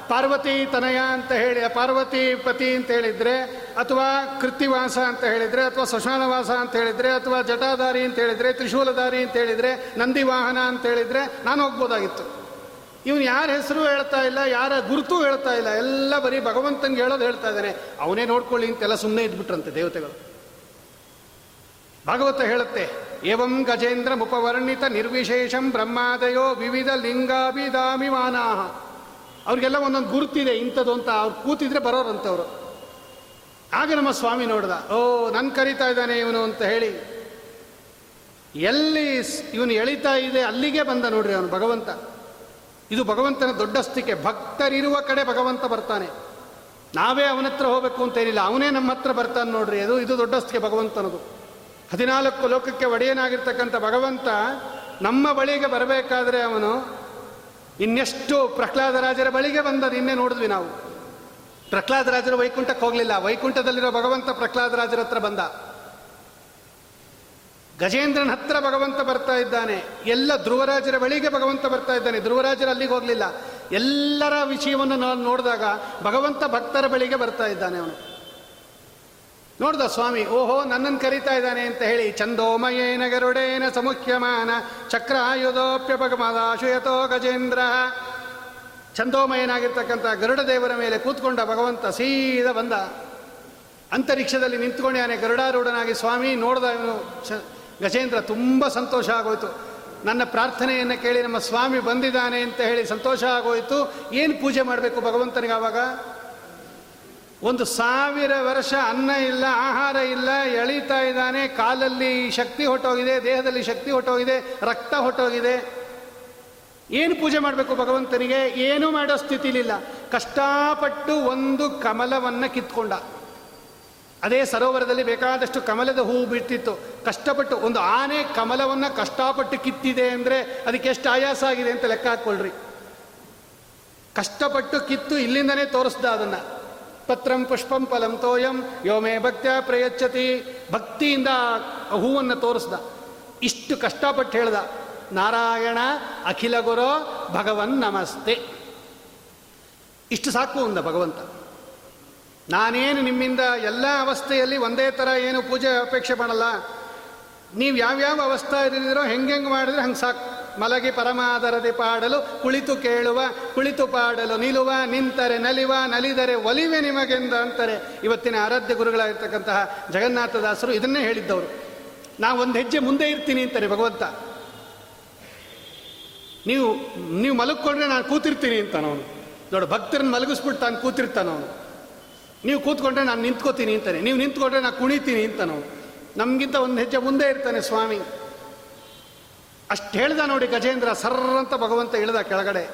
ಪಾರ್ವತಿ ತನಯ ಅಂತ ಹೇಳಿ ಪಾರ್ವತಿ ಪತಿ ಅಂತ ಹೇಳಿದ್ರೆ, ಅಥವಾ ಕೃತಿವಾಸ ಅಂತ ಹೇಳಿದ್ರೆ, ಅಥವಾ ಶ್ಮಶಾನವಾಸ ಅಂತ ಹೇಳಿದ್ರೆ, ಅಥವಾ ಜಟಾಧಾರಿ ಅಂತ ಹೇಳಿದ್ರೆ, ತ್ರಿಶೂಲಧಾರಿ ಅಂತ ಹೇಳಿದ್ರೆ ನಂದಿ ವಾಹನ ಅಂತ ಹೇಳಿದ್ರೆ ನಾನು ಹೋಗ್ಬೋದಾಗಿತ್ತು. ಇವನು ಯಾರ ಹೆಸರು ಹೇಳ್ತಾ ಇಲ್ಲ, ಯಾರ ಗುರುತು ಹೇಳ್ತಾ ಇಲ್ಲ, ಎಲ್ಲ ಬರೀ ಭಗವಂತನಿಗೆ ಹೇಳೋದು ಹೇಳ್ತಾ ಇದ್ದಾನೆ. ಅವನೇ ನೋಡ್ಕೊಳ್ಳಿ ಅಂತೆಲ್ಲ ಸುಮ್ಮನೆ ಇದ್ಬಿಟ್ರಂತೆ ದೇವತೆಗಳು. ಭಾಗವತ ಹೇಳುತ್ತೆ, ಏವಂ ಗಜೇಂದ್ರ ಮುಪವರ್ಣಿತ ನಿರ್ವಿಶೇಷಂ ಬ್ರಹ್ಮಾದಯೋ ವಿವಿಧ ಲಿಂಗಾಭಿದಾಮಿಮಾನಾಹ ಅವ್ರಿಗೆಲ್ಲ ಒಂದೊಂದು ಗುರುತಿದೆ, ಇಂಥದ್ದು ಅಂತ. ಅವ್ರು ಕೂತಿದ್ರೆ ಬರೋರಂಥವ್ರು ಆಗ ನಮ್ಮ ಸ್ವಾಮಿ ನೋಡ್ದ, ಓ ನನ್ನ ಕರಿತಾ ಇದ್ದಾನೆ ಇವನು, ಅಂತ ಹೇಳಿ. ಎಲ್ಲಿ ಇವನು ಎಳಿತಾ ಇದೆ, ಅಲ್ಲಿಗೆ ಬಂದ ನೋಡ್ರಿ ಅವನು ಭಗವಂತ. ಇದು ಭಗವಂತನ ದೊಡ್ಡಸ್ತಿಕೆ ಭಕ್ತರಿರುವ ಕಡೆ ಭಗವಂತ ಬರ್ತಾನೆ. ನಾವೇ ಅವನ ಹತ್ರ ಹೋಗಬೇಕು ಅಂತ ಏನಿಲ್ಲ. ಅವನೇ ನಮ್ಮ ಹತ್ರ ಬರ್ತಾನೆ ನೋಡ್ರಿ. ಅದು, ಇದು ದೊಡ್ಡಸ್ತಿಕೆ ಭಗವಂತನದು. ಹದಿನಾಲ್ಕು ಲೋಕಕ್ಕೆ ಒಡೆಯನಾಗಿರ್ತಕ್ಕಂಥ ಭಗವಂತ ನಮ್ಮ ಬಳಿಗೆ ಬರಬೇಕಾದ್ರೆ ಅವನು ಇನ್ನೆಷ್ಟು ಪ್ರಹ್ಲಾದರಾಜರ ಬಳಿಗೆ ಬಂದ ಇನ್ನೇ ನೋಡಿದ್ವಿ ನಾವು. ಪ್ರಹ್ಲಾದರಾಜರು ವೈಕುಂಠಕ್ಕೆ ಹೋಗಲಿಲ್ಲ. ವೈಕುಂಠದಲ್ಲಿರೋ ಭಗವಂತ ಪ್ರಹ್ಲಾದರಾಜರ ಹತ್ರ ಬಂದ. ಗಜೇಂದ್ರನ ಹತ್ರ ಭಗವಂತ ಬರ್ತಾ ಇದ್ದಾನೆ. ಎಲ್ಲ ಧ್ರುವರಾಜರ ಬಳಿಗೆ ಭಗವಂತ ಬರ್ತಾ ಇದ್ದಾನೆ. ಧ್ರುವರಾಜರು ಅಲ್ಲಿಗೆ ಹೋಗಲಿಲ್ಲ. ಎಲ್ಲರ ವಿಷಯವನ್ನು ನಾನು ನೋಡಿದಾಗ ಭಗವಂತ ಭಕ್ತರ ಬಳಿಗೆ ಬರ್ತಾ ಇದ್ದಾನೆ ಅವನು. ನೋಡ್ದ ಸ್ವಾಮಿ, ಓಹೋ, ನನ್ನನ್ನು ಕರೀತಾ ಇದ್ದಾನೆ ಅಂತ ಹೇಳಿ ಚಂದೋಮಯೇನ ಗರುಡೇನ ಸಮುಖ್ಯಮಾನ ಚಕ್ರಾಯುಧೋಪ್ಯಪಗಮದಾಶುಯತೋ ಗಜೇಂದ್ರ. ಚಂದೋಮಯನಾಗಿರ್ತಕ್ಕಂಥ ಗರುಡ ದೇವರ ಮೇಲೆ ಕೂತ್ಕೊಂಡ ಭಗವಂತ ಸೀದಾ ಬಂದ. ಅಂತರಿಕ್ಷದಲ್ಲಿ ನಿಂತ್ಕೊಂಡಿದ್ದಾನೆ ಗರುಡಾರೂಢನಾಗಿ ಸ್ವಾಮಿ, ನೋಡ್ದ ಗಜೇಂದ್ರ ತುಂಬ ಸಂತೋಷ ಆಗೋಯ್ತು. ನನ್ನ ಪ್ರಾರ್ಥನೆಯನ್ನು ಕೇಳಿ ನಮ್ಮ ಸ್ವಾಮಿ ಬಂದಿದ್ದಾನೆ ಅಂತ ಹೇಳಿ ಸಂತೋಷ ಆಗೋಯ್ತು. ಏನು ಪೂಜೆ ಮಾಡಬೇಕು ಭಗವಂತನಿಗೆ ಆವಾಗ? ಒಂದು ಸಾವಿರ ವರ್ಷ ಅನ್ನ ಇಲ್ಲ, ಆಹಾರ ಇಲ್ಲ, ಎಳೀತಾ ಇದ್ದಾನೆ. ಕಾಲಲ್ಲಿ ಶಕ್ತಿ ಹೊಟ್ಟೋಗಿದೆ ದೇಹದಲ್ಲಿ ಶಕ್ತಿ ಹೊಟ್ಟೋಗಿದೆ ರಕ್ತ ಹೊಟ್ಟೋಗಿದೆ ಏನು ಪೂಜೆ ಮಾಡಬೇಕು ಭಗವಂತನಿಗೆ? ಏನೂ ಮಾಡೋ ಸ್ಥಿತಿಲಿಲ್ಲ. ಕಷ್ಟಪಟ್ಟು ಒಂದು ಕಮಲವನ್ನು ಕಿತ್ಕೊಂಡ. ಅದೇ ಸರೋವರದಲ್ಲಿ ಬೇಕಾದಷ್ಟು ಕಮಲದ ಹೂವು ಬಿಟ್ಟಿತ್ತು. ಕಷ್ಟಪಟ್ಟು ಒಂದು ಆನೆ ಕಮಲವನ್ನು ಕಷ್ಟಪಟ್ಟು ಕಿತ್ತಿದೆ ಅಂದರೆ ಅದಕ್ಕೆ ಎಷ್ಟು ಆಯಾಸ ಆಗಿದೆ ಅಂತ ಲೆಕ್ಕ ಹಾಕ್ಕೊಳ್ರಿ. ಕಷ್ಟಪಟ್ಟು ಕಿತ್ತು ಇಲ್ಲಿಂದನೇ ತೋರಿಸ್ದ ಅದನ್ನು. ಪತ್ರಂ ಪುಷ್ಪಂ ಫಲಂ ತೋಯಂ ಯೋಮೇ ಭಕ್ತ್ಯ ಪ್ರಯಚ್ಛತಿ. ಭಕ್ತಿಯಿಂದ ಹೂವನ್ನು ತೋರಿಸ್ದ. ಇಷ್ಟು ಕಷ್ಟಪಟ್ಟು ಹೇಳ್ದ. ನಾರಾಯಣ, ಅಖಿಲ ಗುರು, ಭಗವನ್ ನಮಸ್ತೆ. ಇಷ್ಟು ಸಾಕು ಅಂದ ಭಗವಂತ. ನಾನೇನು ನಿಮ್ಮಿಂದ ಎಲ್ಲ ಅವಸ್ಥೆಯಲ್ಲಿ ಒಂದೇ ಥರ ಏನು ಪೂಜೆ ಅಪೇಕ್ಷೆ ಮಾಡಲ್ಲ. ನೀವು ಯಾವ್ಯಾವ ಅವಸ್ಥೆ ಇದ್ದಿದ್ರೋ ಹೆಂಗೆ ಮಾಡಿದ್ರೆ ಹಂಗೆ ಸಾಕು. ಮಲಗಿ ಪರಮಾದರದಿ ಪಾಡಲು, ಕುಳಿತು ಕೇಳುವ, ಕುಳಿತು ಪಾಡಲು ನಿಲುವ, ನಿಂತರೆ ನಲಿವ, ನಲಿದರೆ ಒಲಿವೆ ನಿಮಗೆಂದ ಅಂತಾರೆ. ಇವತ್ತಿನ ಆರಾಧ್ಯ ಗುರುಗಳಾಗಿರ್ತಕ್ಕಂತಹ ಜಗನ್ನಾಥದಾಸರು ಇದನ್ನೇ ಹೇಳಿದ್ದವರು. ನಾವು ಒಂದು ಹೆಜ್ಜೆ ಮುಂದೆ ಇರ್ತೀನಿ ಅಂತಾರೆ ಭಗವಂತ. ನೀವು ನೀವು ಮಲಗ್ಕೊಂಡ್ರೆ ನಾನು ಕೂತಿರ್ತೀನಿ ಅಂತ ಅವನು ನೋಡು, ಭಕ್ತರನ್ನು ಮಲಗಿಸ್ಬಿಟ್ಟು ತಾನು ಕೂತಿರ್ತಾನ ಅವನು ನೀವು ಕೂತ್ಕೊಂಡ್ರೆ ನಾನು ನಿಂತ್ಕೋತೀನಿ ಅಂತಾನೆ. ನೀವು ನಿಂತ್ಕೊಂಡ್ರೆ ನಾನು ಕುಣಿತೀನಿ ಅಂತ ನಾವು ನಮಗಿಂತ ಒಂದು ಹೆಜ್ಜೆ ಮುಂದೆ ಇರ್ತಾನೆ ಸ್ವಾಮಿ. ಅಷ್ಟು ಹೇಳ್ದ ನೋಡಿ ಗಜೇಂದ್ರ, ಸರ್ರಂತ ಭಗವಂತ ಇಳ್ದ ಕೆಳಗಡೆ.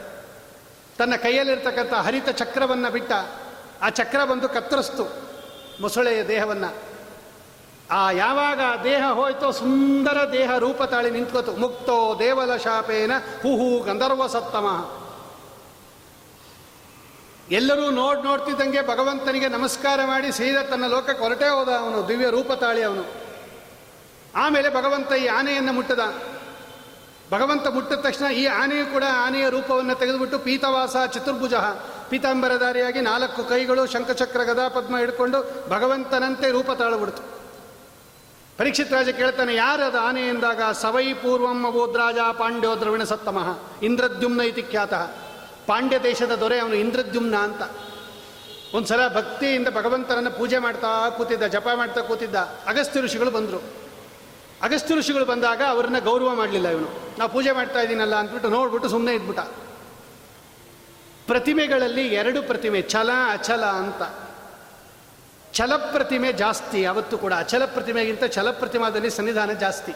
ತನ್ನ ಕೈಯಲ್ಲಿರ್ತಕ್ಕಂಥ ಹರಿತ ಚಕ್ರವನ್ನು ಬಿಟ್ಟ. ಆ ಚಕ್ರ ಬಂದು ಕತ್ತರಿಸ್ತು ಮೊಸಳೆಯ ದೇಹವನ್ನು. ಆ ಯಾವಾಗ ದೇಹ ಹೋಯ್ತೋ ಸುಂದರ ದೇಹ ರೂಪ ತಾಳಿ ನಿಂತ್ಕೋತು. ಮುಕ್ತೋ ದೇವಲ ಶಾಪೇನ ಹುಹು ಗಂಧರ್ವ ಸತ್ತಮ. ಎಲ್ಲರೂ ನೋಡ್ ನೋಡ್ತಿದ್ದಂಗೆ ಭಗವಂತನಿಗೆ ನಮಸ್ಕಾರ ಮಾಡಿ ಸೀದಾ ತನ್ನ ಲೋಕಕ್ಕೆ ಹೊರಟೇ ಹೋದ ಅವನು, ದಿವ್ಯ ರೂಪ ತಾಳಿ ಅವನು. ಆಮೇಲೆ ಭಗವಂತ ಈ ಆನೆಯನ್ನು ಮುಟ್ಟದ. ಭಗವಂತ ಮುಟ್ಟಿದ ತಕ್ಷಣ ಈ ಆನೆಯು ಕೂಡ ಆನೆಯ ರೂಪವನ್ನು ತೆಗೆದುಬಿಟ್ಟು ಪೀತವಾಸ ಚತುರ್ಭುಜ, ಪೀತಾಂಬರಧಾರಿಯಾಗಿ ನಾಲ್ಕು ಕೈಗಳು ಶಂಖಚಕ್ರ ಗದಾ ಪದ್ಮ ಹಿಡ್ಕೊಂಡು ಭಗವಂತನಂತೆ ರೂಪ ತಾಳಬಿಡ್ತು. ಪರೀಕ್ಷಿತ್ ರಾಜ ಕೇಳ್ತಾನೆ ಯಾರದ ಆನೆ ಎಂದಾಗ? ಸವೈ ಪೂರ್ವಂ ಅಬೋದ್ರಾಜ ಪಾಂಡ್ಯೋ ದ್ರವಿಣ ಸತ್ತಮಃ, ಇಂದ್ರದ್ಯುಮ್ನ ಇತಿ ಖ್ಯಾತ. ಪಾಂಡ್ಯ ದೇಶದ ದೊರೆ ಅವನು ಇಂದ್ರದ್ಯುಮ್ನ ಅಂತ. ಒಂದ್ಸಲ ಭಕ್ತಿಯಿಂದ ಭಗವಂತನನ್ನು ಪೂಜೆ ಮಾಡ್ತಾ ಕೂತಿದ್ದ, ಜಪ ಮಾಡ್ತಾ ಕೂತಿದ್ದ, ಅಗಸ್ತ್ಯ ಋಷಿಗಳು ಬಂದರು. ಅಗಸ್ತ್ಯ ಋಷಿಗಳು ಬಂದಾಗ ಅವ್ರನ್ನ ಗೌರವ ಮಾಡಲಿಲ್ಲ ಇವನು. ನಾವು ಪೂಜೆ ಮಾಡ್ತಾ ಇದ್ದೀನಲ್ಲ ಅಂದ್ಬಿಟ್ಟು ನೋಡ್ಬಿಟ್ಟು ಸುಮ್ಮನೆ ಇದ್ಬಿಟ್ಟ. ಪ್ರತಿಮೆಗಳಲ್ಲಿ ಎರಡು ಪ್ರತಿಮೆ, ಛಲ, ಅಚಲ ಅಂತ. ಛಲ ಪ್ರತಿಮೆ ಜಾಸ್ತಿ ಅವತ್ತು ಕೂಡ. ಅಚಲ ಪ್ರತಿಮೆಗಿಂತ ಛಲ ಪ್ರತಿಮಾದಲ್ಲಿ ಸನ್ನಿಧಾನ ಜಾಸ್ತಿ.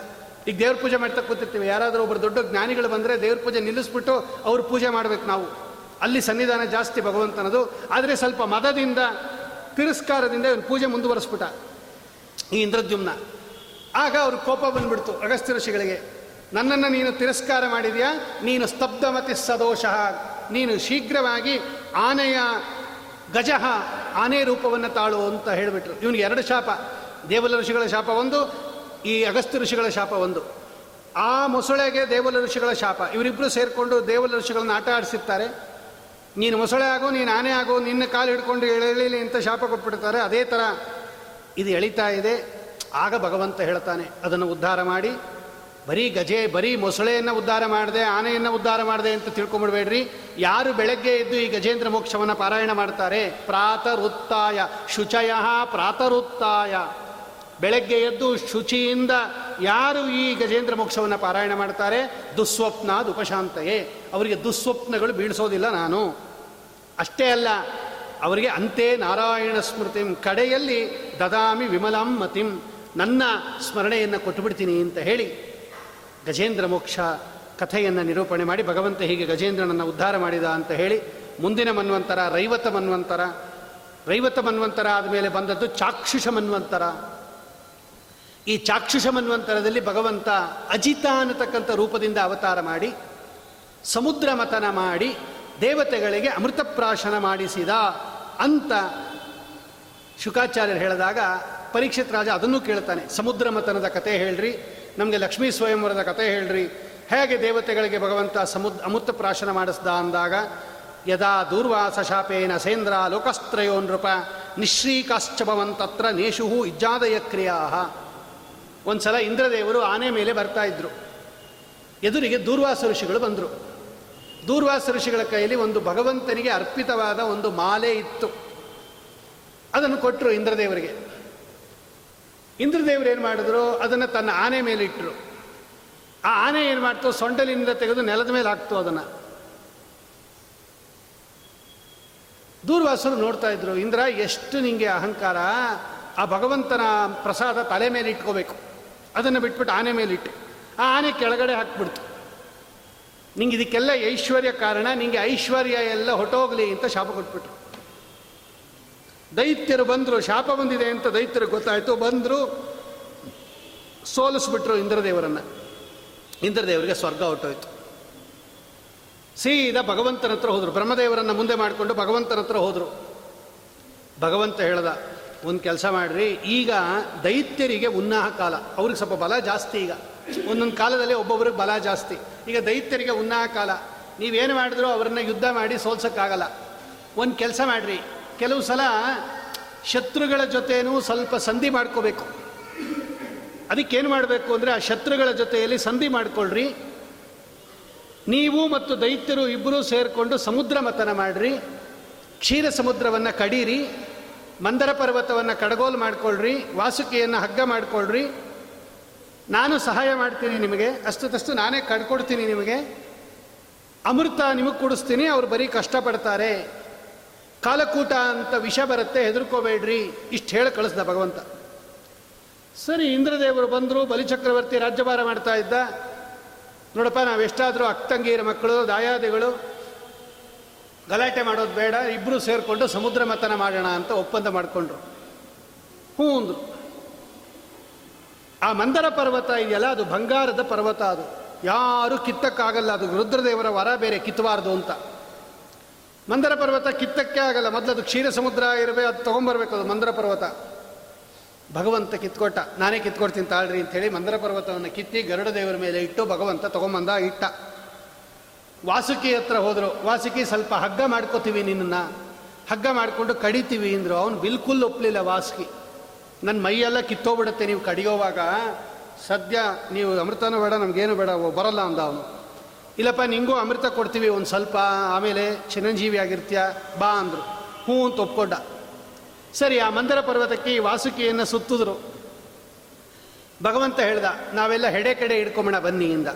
ಈಗ ದೇವ್ರ ಪೂಜೆ ಮಾಡ್ತಾ ಕೂತಿರ್ತೀವಿ. ಯಾರಾದರೂ ಒಬ್ಬರು ದೊಡ್ಡ ಜ್ಞಾನಿಗಳು ಬಂದರೆ ದೇವ್ರ ಪೂಜೆ ನಿಲ್ಲಿಸ್ಬಿಟ್ಟು ಅವ್ರ ಪೂಜೆ ಮಾಡ್ಬೇಕು ನಾವು. ಅಲ್ಲಿ ಸನ್ನಿಧಾನ ಜಾಸ್ತಿ ಭಗವಂತನದು. ಆದರೆ ಸ್ವಲ್ಪ ಮದದಿಂದ, ತಿರಸ್ಕಾರದಿಂದ ಇವನು ಪೂಜೆ ಮುಂದುವರೆಸ್ಬಿಟ್ಟ ಈ ಇಂದ್ರದ್ಯುಮ್ನ. ಆಗ ಅವ್ರ ಕೋಪ ಬಂದ್ಬಿಡ್ತು ಅಗಸ್ತ್ಯ ಋಷಿಗಳಿಗೆ. ನನ್ನನ್ನು ನೀನು ತಿರಸ್ಕಾರ ಮಾಡಿದೆಯಾ? ನೀನು ಸ್ತಬ್ಧಮತಿ ಸದೋಷಃ. ನೀನು ಶೀಘ್ರವಾಗಿ ಆನೆಯ ಗಜಃ ಆನೆ ರೂಪವನ್ನು ತಾಳು ಅಂತ ಹೇಳಿಬಿಟ್ರು. ಇವನಿಗೆ ಎರಡು ಶಾಪ. ದೇವಲ ಋಷಿಗಳ ಶಾಪ ಒಂದು ಈ ಅಗಸ್ತ್ಯ ಋಷಿಗಳ ಶಾಪ ಒಂದು. ಆ ಮೊಸಳೆಗೆ ದೇವಲ ಋಷಿಗಳ ಶಾಪ. ಇವರಿಬ್ಬರು ಸೇರಿಕೊಂಡು ದೇವಲ ಋಷಿಗಳನ್ನ ಆಟ ಆಡಿಸಿರ್ತಾರೆ. ನೀನು ಮೊಸಳೆ ಆಗೋ, ನೀನು ಆನೆ ಆಗೋ, ನಿನ್ನ ಕಾಲು ಹಿಡ್ಕೊಂಡು ಎಳೆಯಲಿ ಅಂತ ಶಾಪ ಕೊಟ್ಬಿಡ್ತಾರೆ. ಅದೇ ಥರ ಇದು ಎಳಿತಾ ಇದೆ. ಆಗ ಭಗವಂತ ಹೇಳ್ತಾನೆ, ಅದನ್ನು ಉದ್ಧಾರ ಮಾಡಿ. ಬರೀ ಗಜೆ, ಬರೀ ಮೊಸಳೆಯನ್ನು ಉದ್ಧಾರ ಮಾಡಿದೆ, ಆನೆಯನ್ನು ಉದ್ಧಾರ ಮಾಡಿದೆ ಅಂತ ತಿಳ್ಕೊಂಬಿಡ್ಬೇಡ್ರಿ. ಯಾರು ಬೆಳಗ್ಗೆ ಎದ್ದು ಈ ಗಜೇಂದ್ರ ಮೋಕ್ಷವನ್ನು ಪಾರಾಯಣ ಮಾಡ್ತಾರೆ? ಪ್ರಾತರುತ್ತಾಯ. ಶುಚಯ ಪ್ರಾತರುತ್ತಾಯ. ಬೆಳಗ್ಗೆ ಎದ್ದು ಶುಚಿಯಿಂದ ಯಾರು ಈ ಗಜೇಂದ್ರ ಮೋಕ್ಷವನ್ನು ಪಾರಾಯಣ ಮಾಡ್ತಾರೆ? ದುಸ್ವಪ್ನ ಉಪಶಾಂತೆಯೇ ಅವರಿಗೆ ದುಸ್ವಪ್ನಗಳು ಬೀಳಿಸೋದಿಲ್ಲ ನಾನು. ಅಷ್ಟೇ ಅಲ್ಲ, ಅವರಿಗೆ ಅಂತೆ ನಾರಾಯಣ ಸ್ಮೃತಿಂ ಕಡೆಯಲ್ಲಿ ದದಾಮಿ ವಿಮಲಂ ಮತಿಂ, ನನ್ನ ಸ್ಮರಣೆಯನ್ನು ಕೊಟ್ಟುಬಿಡ್ತೀನಿ ಅಂತ ಹೇಳಿ ಗಜೇಂದ್ರ ಮೋಕ್ಷ ಕಥೆಯನ್ನು ನಿರೂಪಣೆ ಮಾಡಿ ಭಗವಂತ ಹೀಗೆ ಗಜೇಂದ್ರನನ್ನು ಉದ್ಧಾರ ಮಾಡಿದ ಅಂತ ಹೇಳಿ ಮುಂದಿನ ಮನ್ವಂತರ, ರೈವತ ಮನ್ವಂತರ ರೈವತ ಮನ್ವಂತರ ಆದಮೇಲೆ ಬಂದದ್ದು ಚಾಕ್ಷುಷ ಮನ್ವಂತರ. ಈ ಚಾಕ್ಷುಷ ಮನ್ವಂತರದಲ್ಲಿ ಭಗವಂತ ಅಜಿತ ಅನ್ನತಕ್ಕಂಥ ರೂಪದಿಂದ ಅವತಾರ ಮಾಡಿ, ಸಮುದ್ರ ಮತನ ಮಾಡಿ, ದೇವತೆಗಳಿಗೆ ಅಮೃತಪ್ರಾಶನ ಮಾಡಿಸಿದ ಅಂತ ಶುಕಾಚಾರ್ಯರು ಹೇಳಿದಾಗ ಪರೀಕ್ಷಿತ್ ರಾಜ ಅದನ್ನು ಕೇಳ್ತಾನೆ. ಸಮುದ್ರ ಮತನದ ಕತೆ ಹೇಳ್ರಿ, ನಮಗೆ ಲಕ್ಷ್ಮೀ ಸ್ವಯಂವರದ ಕತೆ ಹೇಳ್ರಿ. ಹೇಗೆ ದೇವತೆಗಳಿಗೆ ಭಗವಂತ ಸಮುದ್ರ ಅಮೃತ ಪ್ರಾಶನ ಮಾಡಿಸ್ದ ಅಂದಾಗ, ಯದಾ ದೂರ್ವಾಸ ಶಾಪೇನ ಸೇಂದ್ರ ಲೋಕಸ್ತ್ರಯೋ ನೃಪ ನಿಶ್ರೀಕಾಶ್ಚಭವಂತತ್ರ ನೇಷು ಇಜ್ಜಾದಯ ಕ್ರಿಯಾ ಒಂದು ಸಲ ಇಂದ್ರದೇವರು ಆನೆ ಮೇಲೆ ಬರ್ತಾ ಇದ್ರು. ಎದುರಿಗೆ ದೂರ್ವಾಸ ಋಷಿಗಳು ಬಂದರು. ದೂರ್ವಾಸ ಋಷಿಗಳ ಕೈಯಲ್ಲಿ ಒಂದು ಭಗವಂತನಿಗೆ ಅರ್ಪಿತವಾದ ಒಂದು ಮಾಲೆ ಇತ್ತು. ಅದನ್ನು ಕೊಟ್ಟರು ಇಂದ್ರದೇವರಿಗೆ. ಇಂದ್ರದೇವರು ಏನು ಮಾಡಿದ್ರು? ಅದನ್ನು ತನ್ನ ಆನೆ ಮೇಲೆ ಇಟ್ಟರು ಆ ಆನೆ ಏನು ಮಾಡ್ತು? ಸೊಂಡಲಿನಿಂದ ತೆಗೆದು ನೆಲದ ಮೇಲೆ ಹಾಕ್ತು ಅದನ್ನು. ದೂರ್ವಾಸರು ನೋಡ್ತಾ ಇದ್ರು, ಇಂದ್ರ, ಎಷ್ಟು ನಿಮಗೆ ಅಹಂಕಾರ? ಆ ಭಗವಂತನ ಪ್ರಸಾದ ತಲೆ ಮೇಲೆ ಇಟ್ಕೋಬೇಕು. ಅದನ್ನು ಬಿಟ್ಬಿಟ್ಟು ಆನೆ ಮೇಲೆ ಇಟ್ಟೆ. ಆ ಆನೆ ಕೆಳಗಡೆ ಹಾಕ್ಬಿಡ್ತು. ನಿಂಗೆ ಇದಕ್ಕೆಲ್ಲ ಐಶ್ವರ್ಯ ಕಾರಣ, ನಿಂಗೆ ಐಶ್ವರ್ಯ ಎಲ್ಲ ಹೊಟ್ಟೋಗ್ಲಿ ಅಂತ ಶಾಪ ಕೊಟ್ಬಿಟ್ರು. ದೈತ್ಯರು ಬಂದರು, ಶಾಪ ಬಂದಿದೆ ಅಂತ ದೈತ್ಯರು ಗೊತ್ತಾಯಿತು. ಬಂದರು, ಸೋಲಿಸ್ಬಿಟ್ರು ಇಂದ್ರದೇವರನ್ನು. ಇಂದ್ರದೇವರಿಗೆ ಸ್ವರ್ಗ ಹೊಟ್ಟೋಯ್ತು ಸೀದಾ ಭಗವಂತನ ಹತ್ರ ಹೋದರು. ಬ್ರಹ್ಮದೇವರನ್ನು ಮುಂದೆ ಮಾಡಿಕೊಂಡು ಭಗವಂತನ ಹತ್ರ ಹೋದರು. ಭಗವಂತ ಹೇಳ್ದ ಒಂದು ಕೆಲಸ ಮಾಡಿರಿ. ಈಗ ದೈತ್ಯರಿಗೆ ಉನ್ನಾಹ ಕಾಲ. ಅವ್ರಿಗೆ ಸ್ವಲ್ಪ ಬಲ ಜಾಸ್ತಿ ಈಗ. ಒಂದೊಂದು ಕಾಲದಲ್ಲಿ ಒಬ್ಬೊಬ್ರಿಗೆ ಬಲ ಜಾಸ್ತಿ. ಈಗ ದೈತ್ಯರಿಗೆ ಉನ್ನಾಹ ಕಾಲ. ನೀವೇನು ಮಾಡಿದ್ರು ಅವ್ರನ್ನ ಯುದ್ಧ ಮಾಡಿ ಸೋಲ್ಸೋಕ್ಕಾಗಲ್ಲ. ಒಂದು ಕೆಲಸ ಮಾಡಿರಿ. ಕೆಲವು ಸಲ ಶತ್ರುಗಳ ಜೊತೆನೂ ಸ್ವಲ್ಪ ಸಂಧಿ ಮಾಡ್ಕೋಬೇಕು. ಅದಕ್ಕೇನು ಮಾಡಬೇಕು ಅಂದರೆ ಆ ಶತ್ರುಗಳ ಜೊತೆಯಲ್ಲಿ ಸಂಧಿ ಮಾಡಿಕೊಳ್ಳ್ರಿ ನೀವು ಮತ್ತು ದೈತ್ಯರು ಇಬ್ಬರೂ ಸೇರಿಕೊಂಡು ಸಮುದ್ರ ಮತನ ಮಾಡಿರಿ. ಕ್ಷೀರ ಸಮುದ್ರವನ್ನು ಕಡೀರಿ. ಮಂದರ ಪರ್ವತವನ್ನು ಕಡಗೋಲು ಮಾಡ್ಕೊಳ್ರಿ, ವಾಸುಕಿಯನ್ನು ಹಗ್ಗ ಮಾಡಿಕೊಳ್ಳ್ರಿ ನಾನು ಸಹಾಯ ಮಾಡ್ತೀನಿ ನಿಮಗೆ ಅಷ್ಟು ತಷ್ಟು ನಾನೇ ಕಡ್ಕೊಡ್ತೀನಿ ನಿಮಗೆ. ಅಮೃತ ನಿಮಗೆ ಕೊಡಿಸ್ತೀನಿ, ಅವ್ರು ಬರೀ ಕಷ್ಟಪಡ್ತಾರೆ. ಕಾಲಕೂಟ ಅಂತ ವಿಷ ಬರುತ್ತೆ, ಹೆದರ್ಕೋಬೇಡ್ರಿ, ಇಷ್ಟು ಹೇಳಿ ಕಳಿಸ್ದ ಭಗವಂತ. ಸರಿ, ಇಂದ್ರದೇವರು ಬಂದರು, ಬಲಿಚಕ್ರವರ್ತಿ ರಾಜ್ಯಭಾರ ಮಾಡ್ತಾ ಇದ್ದ. ನೋಡಪ್ಪ, ನಾವೆಷ್ಟಾದರೂ ಅಕ್ತಂಗೀರ ಮಕ್ಕಳು, ದಾಯಾದಿಗಳು ಗಲಾಟೆ ಮಾಡೋದು ಬೇಡ ಇಬ್ಬರು ಸೇರಿಕೊಂಡು ಸಮುದ್ರ ಮತನ ಮಾಡೋಣ ಅಂತ ಒಪ್ಪಂದ ಮಾಡಿಕೊಂಡ್ರು. ಹ್ಞೂ ಅಂದ್ರು. ಆ ಮಂದರ ಪರ್ವತ ಇದೆಯಲ್ಲ, ಅದು ಬಂಗಾರದ ಪರ್ವತ ಅದು. ಯಾರು ಕಿತ್ತಕ್ಕಾಗಲ್ಲ, ಅದು ರುದ್ರದೇವರ ವರ ಬೇರೆ ಕಿತ್ತಬಾರ್ದು ಅಂತ. ಮಂದರ ಪರ್ವತ ಕಿತ್ತಕ್ಕೆ ಆಗಲ್ಲ, ಮೊದಲು ಅದು ಕ್ಷೀರ ಸಮುದ್ರ ಇರಬೇಕು ಅದು ತೊಗೊಂಬರ್ಬೇಕು ಅದು ಮಂದರ ಪರ್ವತ. ಭಗವಂತ ಕಿತ್ಕೊಟ್ಟ, ನಾನೇ ಕಿತ್ಕೊಡ್ತೀನಿ ತಾಳ್ರಿ ಅಂತೇಳಿ ಮಂದರ ಪರ್ವತವನ್ನು ಕಿತ್ತಿ ಗರುಡ ದೇವರ ಮೇಲೆ ಇಟ್ಟು ಭಗವಂತ ತೊಗೊಂಬಂದ ಇಟ್ಟ. ವಾಸುಕಿ ಹತ್ರ ಹೋದರು, ವಾಸುಕಿ, ಸ್ವಲ್ಪ ಹಗ್ಗ ಮಾಡ್ಕೋತೀವಿ ನಿನ್ನನ್ನು. ಹಗ್ಗ ಮಾಡಿಕೊಂಡು ಕಡಿತೀವಿ ಅಂದರು. ಅವನು ಬಿಲ್ಕುಲ್ ಒಪ್ಪಲಿಲ್ಲ ವಾಸುಕಿ. ನನ್ನ ಮೈಯೆಲ್ಲ ಕಿತ್ತೋಗ್ಬಿಡುತ್ತೆ ನೀವು ಕಡಿಯೋವಾಗ. ಸದ್ಯ ನೀವು ಅಮೃತನೂ ಬೇಡ, ನಮಗೇನು ಬೇಡ ಬರಲ್ಲ ಅಂದ ಅವನು. ಇಲ್ಲಪ್ಪ, ನಿಂಗೂ ಅಮೃತ ಕೊಡ್ತೀವಿ ಒಂದು ಸ್ವಲ್ಪ, ಆಮೇಲೆ ಚಿರಂಜೀವಿ ಆಗಿರ್ತೀಯ, ಬಾ ಅಂದರು. ಹ್ಞೂ ಅಂತ ಒಪ್ಕೊಂಡ. ಸರಿ, ಆ ಮಂದಿರ ಪರ್ವತಕ್ಕೆ ಈ ವಾಸುಕಿಯನ್ನು ಸುತ್ತಿದ್ರು. ಭಗವಂತ ಹೇಳ್ದ, ನಾವೆಲ್ಲ ಹೆಡೆ ಕಡೆ ಹಿಡ್ಕೊಂಬೋಣ ಬನ್ನಿ ಇಂದ.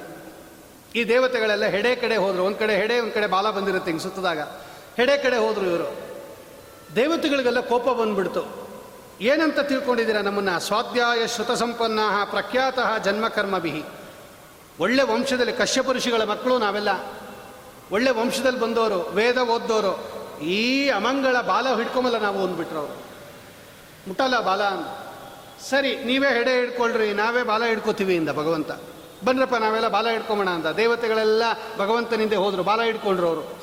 ಈ ದೇವತೆಗಳೆಲ್ಲ ಹೆಡೆ ಕಡೆ ಹೋದರು. ಒಂದು ಕಡೆ ಹೆಡೆ, ಒಂದು ಕಡೆ ಬಾಲ ಬಂದಿರುತ್ತೆ ಹಿಂಗೆ ಸುತ್ತದಾಗ. ಹೆಡೆ ಕಡೆ ಹೋದರು ಇವರು. ದೇವತೆಗಳಿಗೆಲ್ಲ ಕೋಪ ಬಂದ್ಬಿಡ್ತು. ಏನಂತ ತಿಳ್ಕೊಂಡಿದ್ದೀರಾ ನಮ್ಮನ್ನ? ಸ್ವಾಧ್ಯಾಯ ಶ್ರುತ ಸಂಪನ್ನ ಪ್ರಖ್ಯಾತ ಜನ್ಮ ಕರ್ಮಭಿಹಿ ಒಳ್ಳೆ ವಂಶದಲ್ಲಿ ಕಶ್ಯಪ ಋಷಿಗಳ ಮಕ್ಕಳು ನಾವೆಲ್ಲ. ಒಳ್ಳೆ ವಂಶದಲ್ಲಿ ಬಂದವರು, ವೇದ ಓದ್ದವರು. ಈ ಅಮಂಗಳ ಬಾಲ ಹಿಡ್ಕೊಂಬಲ್ಲ ನಾವು ಅಂದ್ಬಿಟ್ರು ಅವರು. ಮುಟ್ಟಲ್ಲ ಬಾಲ ಸರಿ, ನೀವೇ ಹೆಡೆ ಹಿಡ್ಕೊಳ್ರಿ, ನಾವೇ ಬಾಲ ಹಿಡ್ಕೋತೀವಿ ಇಂದ ಭಗವಂತ. ಬನ್ರಪ್ಪ ನಾವೆಲ್ಲ ಬಾಲ ಹಿಡ್ಕೊಂಬೋಣ ಅಂತ. ದೇವತೆಗಳೆಲ್ಲ ಭಗವಂತನಿಂದ ಹೋದರು, ಬಾಲ ಹಿಡ್ಕೊಂಡ್ರು ಅವರು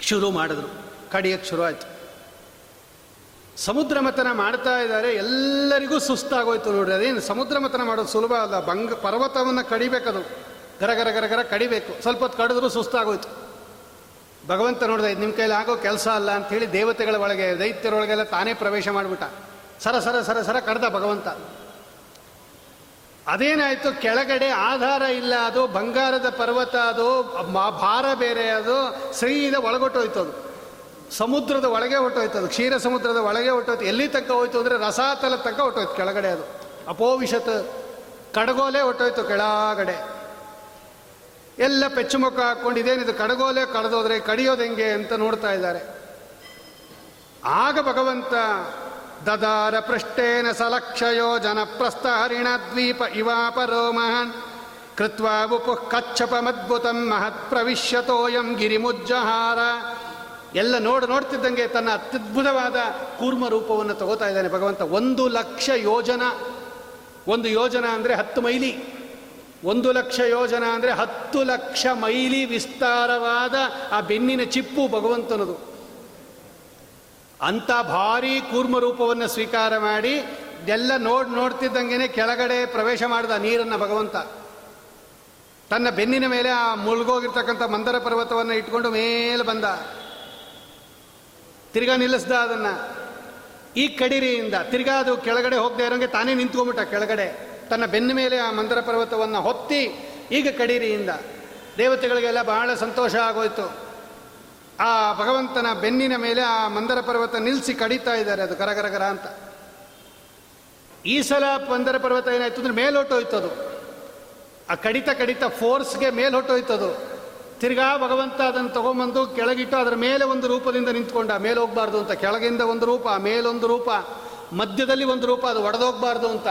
ಶುರು ಮಾಡಿದ್ರು. ಕಡಿಯಕ್ಕೆ ಶುರು ಆಯ್ತು ಸಮುದ್ರ ಮಥನ ಮಾಡ್ತಾ ಇದ್ದಾರೆ, ಎಲ್ಲರಿಗೂ ಸುಸ್ತಾಗೋಯ್ತು ನೋಡ್ರಿ. ಅದೇನು, ಸಮುದ್ರ ಮಥನ ಮಾಡೋದು ಸುಲಭ ಅಲ್ಲ. ಬಂಗ, ಪರ್ವತವನ್ನು ಕಡಿಬೇಕದು. ಗರ ಗರ ಗರ ಗರ ಕಡಿಬೇಕು. ಸ್ವಲ್ಪ ಹೊತ್ತು ಕಡಿದ್ರು ಸುಸ್ತಾಗೋಯ್ತು. ಭಗವಂತ ನೋಡಿದೆ, ಇದು ನಿಮ್ಮ ಕೈಲಿ ಆಗೋ ಕೆಲಸ ಅಲ್ಲ ಅಂಥೇಳಿ ದೇವತೆಗಳ ಒಳಗೆ ದೈತ್ಯರೊಳಗೆಲ್ಲ ತಾನೇ ಪ್ರವೇಶ ಮಾಡಿಬಿಟ್ಟ. ಸರ ಸರ ಸರ ಸರ ಕಡ್ದ ಭಗವಂತ. ಅದೇನಾಯಿತು? ಕೆಳಗಡೆ ಆಧಾರ ಇಲ್ಲ, ಅದು ಬಂಗಾರದ ಪರ್ವತ, ಅದು ಭಾರ ಬೇರೆ, ಅದು ಸೀದ ಒಳಗೊಟ್ಟೋಯ್ತು ಅದು ಸಮುದ್ರದ ಒಳಗೆ ಹೊಟ್ಟೋಯ್ತು ಅದು ಕ್ಷೀರ ಸಮುದ್ರದ ಒಳಗೆ ಹೊಟ್ಟೋಯ್ತು. ಎಲ್ಲಿ ತನಕ ಹೋಯ್ತು ಅಂದರೆ ರಸಾತಲ ತನಕ ಹೊಟ್ಟೋಯ್ತು ಕೆಳಗಡೆ ಅದು. ಅಪೋವಿಷತ್ ಕಡಗೋಲೆ ಹೊಟ್ಟೋಯ್ತು ಕೆಳಗಡೆ. ಎಲ್ಲ ಪೆಚ್ಚುಮುಖ ಹಾಕೊಂಡು ಇದೇನಿದು ಕಡಗೋಲೆ ಕಳೆದೋದ್ರೆ ಕಡಿಯೋದು ಹೆಂಗೆ ಅಂತ ನೋಡ್ತಾ ಇದ್ದಾರೆ. ಆಗ ಭಗವಂತ ದದಾರ ಪೃಷ್ಟೇನ ಸಲಕ್ಷಯೋ ಜನ ಪ್ರಸ್ಥಹರಿಣ ದ್ವೀಪ ಇವಾಪರೋ ಮಹಾನ್. ಕೃತ್ವಾ ಉಪು ಕಚ್ಚಪಮದ್ಭುತಂ ಮಹತ್ ಪ್ರವಿಶ್ಯತೋಯಂ ಗಿರಿಮುಜ್ಜಹಾರ. ಎಲ್ಲ ನೋಡು ನೋಡ್ತಿದ್ದಂಗೆ ತನ್ನ ಅತ್ಯದ್ಭುತವಾದ ಕೂರ್ಮ ರೂಪವನ್ನು ತಗೋತಾ ಇದ್ದಾನೆ ಭಗವಂತ. ಒಂದು ಲಕ್ಷ ಯೋಜನ. ಒಂದು ಯೋಜನ ಅಂದರೆ ಹತ್ತು ಮೈಲಿ. ಒಂದು ಲಕ್ಷ ಯೋಜನ ಅಂದರೆ ಹತ್ತು ಲಕ್ಷ ಮೈಲಿ ವಿಸ್ತಾರವಾದ ಆ ಬೆನ್ನಿನ ಚಿಪ್ಪು ಭಗವಂತನದು. ಅಂಥ ಭಾರಿ ಕೂರ್ಮ ರೂಪವನ್ನು ಸ್ವೀಕಾರ ಮಾಡಿ ಎಲ್ಲ ನೋಡ್ ನೋಡ್ತಿದ್ದಂಗೆ ಕೆಳಗಡೆ ಪ್ರವೇಶ ಮಾಡಿದ ನೀರನ್ನು ಭಗವಂತ. ತನ್ನ ಬೆನ್ನಿನ ಮೇಲೆ ಆ ಮುಳುಗೋಗಿರ್ತಕ್ಕಂಥ ಮಂದರ ಪರ್ವತವನ್ನು ಇಟ್ಕೊಂಡು ಮೇಲೆ ಬಂದ. ತಿರ್ಗಾ ನಿಲ್ಲಿಸ್ದ ಅದನ್ನು. ಈ ಕಡಿರಿಯಿಂದ ತಿರ್ಗಾ ಅದು ಕೆಳಗಡೆ ಹೋಗದೆ ಇರೋಂಗೆ ತಾನೇ ನಿಂತ್ಕೊಂಬಿಟ್ಟ ಕೆಳಗಡೆ. ತನ್ನ ಬೆನ್ನ ಮೇಲೆ ಆ ಮಂದರ ಪರ್ವತವನ್ನು ಹೊತ್ತಿ ಈಗ ಕಡಿರಿಯಿಂದ. ದೇವತೆಗಳಿಗೆಲ್ಲ ಬಹಳ ಸಂತೋಷ ಆಗೋಯ್ತು. ಆ ಭಗವಂತನ ಬೆನ್ನಿನ ಮೇಲೆ ಆ ಮಂದರ ಪರ್ವತ ನಿಲ್ಲಿಸಿ ಕಡಿತಾ ಇದ್ದಾರೆ. ಅದು ಕರಗರಗರ ಅಂತ. ಈ ಸಲ ಮಂದರ ಪರ್ವತ ಏನಾಯ್ತು ಅಂದ್ರೆ ಮೇಲೊಟ್ಟೋಯ್ತು ಅದು ಆ ಕಡಿತ ಕಡಿತ ಫೋರ್ಸ್ಗೆ ಅದು ತಿರ್ಗಾ ಭಗವಂತ ಅದನ್ನು ತಗೊಂಬಂದು ಕೆಳಗಿಟ್ಟು ಅದರ ಮೇಲೆ ಒಂದು ರೂಪದಿಂದ ನಿಂತ್ಕೊಂಡ. ಮೇಲೆ ಹೋಗ್ಬಾರ್ದು ಅಂತ. ಕೆಳಗಿಂದ ಒಂದು ರೂಪ, ಮೇಲೊಂದು ರೂಪ, ಮಧ್ಯದಲ್ಲಿ ಒಂದು ರೂಪ, ಅದು ಒಡೆದೋಗ್ಬಾರ್ದು ಅಂತ.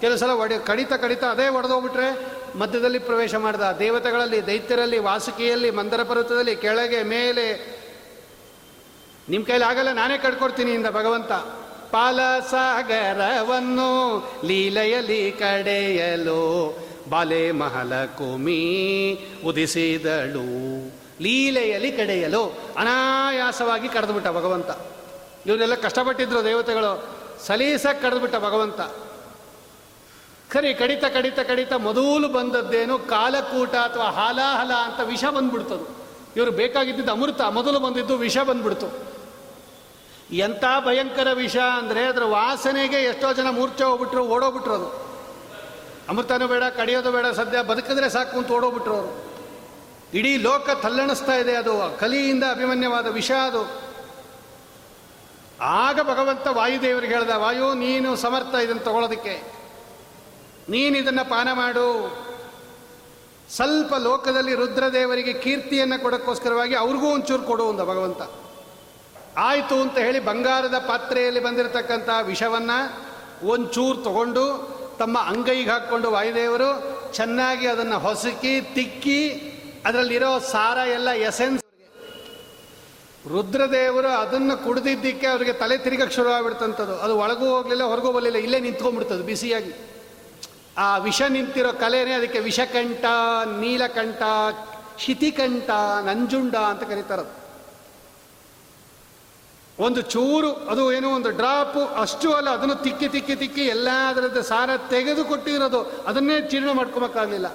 ಕೆಲವು ಸಲ ಒಡೆ ಕಡಿತ ಕಡಿತ ಅದೇ ಒಡೆದೋಗ್ಬಿಟ್ರೆ ಮಧ್ಯದಲ್ಲಿ ಪ್ರವೇಶ ಮಾಡಿದ. ದೇವತೆಗಳಲ್ಲಿ, ದೈತ್ಯರಲ್ಲಿ, ವಾಸುಕಿಯಲ್ಲಿ, ಮಂದರ ಪರ್ವತದಲ್ಲಿ, ಕೆಳಗೆ, ಮೇಲೆ. ನಿಮ್ಮ ಕೈಲಿ ಆಗಲ್ಲ, ನಾನೇ ಕಡ್ಕೊಡ್ತೀನಿ ಇಂದ ಭಗವಂತ. ಪಾಲ ಸಾಗರವನ್ನು ಲೀಲೆಯಲಿ ಕಡೆಯಲು ಬಾಲೆ ಮಹಲ ಕುಮಿ ಉದಿಸಿದಳು. ಲೀಲೆಯಲ್ಲಿ ಕಡೆಯಲು ಅನಾಯಾಸವಾಗಿ ಕರೆದುಬಿಟ್ಟ ಭಗವಂತ. ಇವರೆಲ್ಲ ಕಷ್ಟಪಟ್ಟಿದ್ರು ದೇವತೆಗಳು. ಸಲೀಸಾಗಿ ಕರೆದುಬಿಟ್ಟ ಭಗವಂತ. ಖರಿ ಕಡಿತ ಕಡಿತ ಕಡಿತ, ಮೊದಲು ಬಂದದ್ದೇನು ಕಾಲಕೂಟ ಅಥವಾ ಹಾಲಾಹಲ ಅಂತ ವಿಷ ಬಂದ್ಬಿಡ್ತದು. ಇವರು ಬೇಕಾಗಿದ್ದಿದ್ದು ಅಮೃತ, ಮೊದಲು ಬಂದಿದ್ದು ವಿಷ ಬಂದ್ಬಿಡ್ತು. ಎಂಥ ಭಯಂಕರ ವಿಷ ಅಂದರೆ ಅದರ ವಾಸನೆಗೆ ಎಷ್ಟೋ ಜನ ಮೂರ್ಛೆ ಹೋಗ್ಬಿಟ್ರು, ಓಡೋಗ್ಬಿಟ್ರು ಅದು. ಅಮೃತನೂ ಬೇಡ, ಕಡಿಯೋದು ಬೇಡ, ಸದ್ಯ ಬದುಕಿದ್ರೆ ಸಾಕು ಅಂತ ಓಡೋಗ್ಬಿಟ್ರು ಅವರು. ಇಡೀ ಲೋಕ ತಲ್ಲಣಿಸ್ತಾ ಇದೆ ಅದು, ಕಲಿಯಿಂದ ಅಭಿಮನ್ಯವಾದ ವಿಷ ಅದು. ಆಗ ಭಗವಂತ ವಾಯುದೇವರಿಗೆ ಹೇಳ್ದ, ವಾಯು, ನೀನು ಸಮರ್ಥ ಇದನ್ನು ತಗೊಳ್ಳೋದಕ್ಕೆ ನೀನು ಇದನ್ನು ಪಾನ ಮಾಡು. ಸ್ವಲ್ಪ ಲೋಕದಲ್ಲಿ ರುದ್ರದೇವರಿಗೆ ಕೀರ್ತಿಯನ್ನು ಕೊಡೋಕ್ಕೋಸ್ಕರವಾಗಿ ಅವ್ರಿಗೂ ಒಂಚೂರು ಕೊಡು ಅಂದ ಭಗವಂತ. ಆಯಿತು ಅಂತ ಹೇಳಿ ಬಂಗಾರದ ಪಾತ್ರೆಯಲ್ಲಿ ಬಂದಿರತಕ್ಕಂಥ ವಿಷವನ್ನು ಒಂಚೂರು ತಗೊಂಡು ತಮ್ಮ ಅಂಗೈಗೆ ಹಾಕ್ಕೊಂಡು ವಾಯುದೇವರು ಚೆನ್ನಾಗಿ ಅದನ್ನು ಹೊಸಕಿ, ತಿಕ್ಕಿ, ಅದರಲ್ಲಿರೋ ಸಾರ ಎಲ್ಲ ಎಸೆನ್ಸ್ ರುದ್ರದೇವರು ಅದನ್ನು ಕುಡಿದಿದ್ದಕ್ಕೆ ಅವರಿಗೆ ತಲೆ ತಿರುಗಕ್ಕೆ ಶುರು ಆಗ್ಬಿಡ್ತಂಥದ್ದು ಅದು ಒಳಗೂ ಹೋಗಲಿಲ್ಲ, ಹೊರಗೂ ಬರಲಿಲ್ಲ, ಇಲ್ಲೇ ನಿಂತ್ಕೊಂಡ್ಬಿಡ್ತದೆ ಬಿಸಿಯಾಗಿ. ಆ ವಿಷ ನಿಂತಿರೋ ಕಲೆನೇ ಅದಕ್ಕೆ ವಿಷಕಂಠ, ನೀಲಕಂಠ ಶಿತಿಕಂಠ ನಂಜುಂಡ ಅಂತ ಕರೀತಾರದು ಒಂದು ಚೂರು, ಅದು ಏನೋ ಒಂದು ಡ್ರಾಪು, ಅಷ್ಟು ಅಲ್ಲ, ಅದನ್ನು ತಿಕ್ಕಿ ತಿಕ್ಕಿ ತಿಕ್ಕಿ ಎಲ್ಲ ಅದರದ್ದು ಸಾರ ತೆಗೆದು ಕೊಟ್ಟಿರೋದು, ಅದನ್ನೇ ಜೀರ್ಣ ಮಾಡ್ಕೊಬೇಕಾಗಲಿಲ್ಲ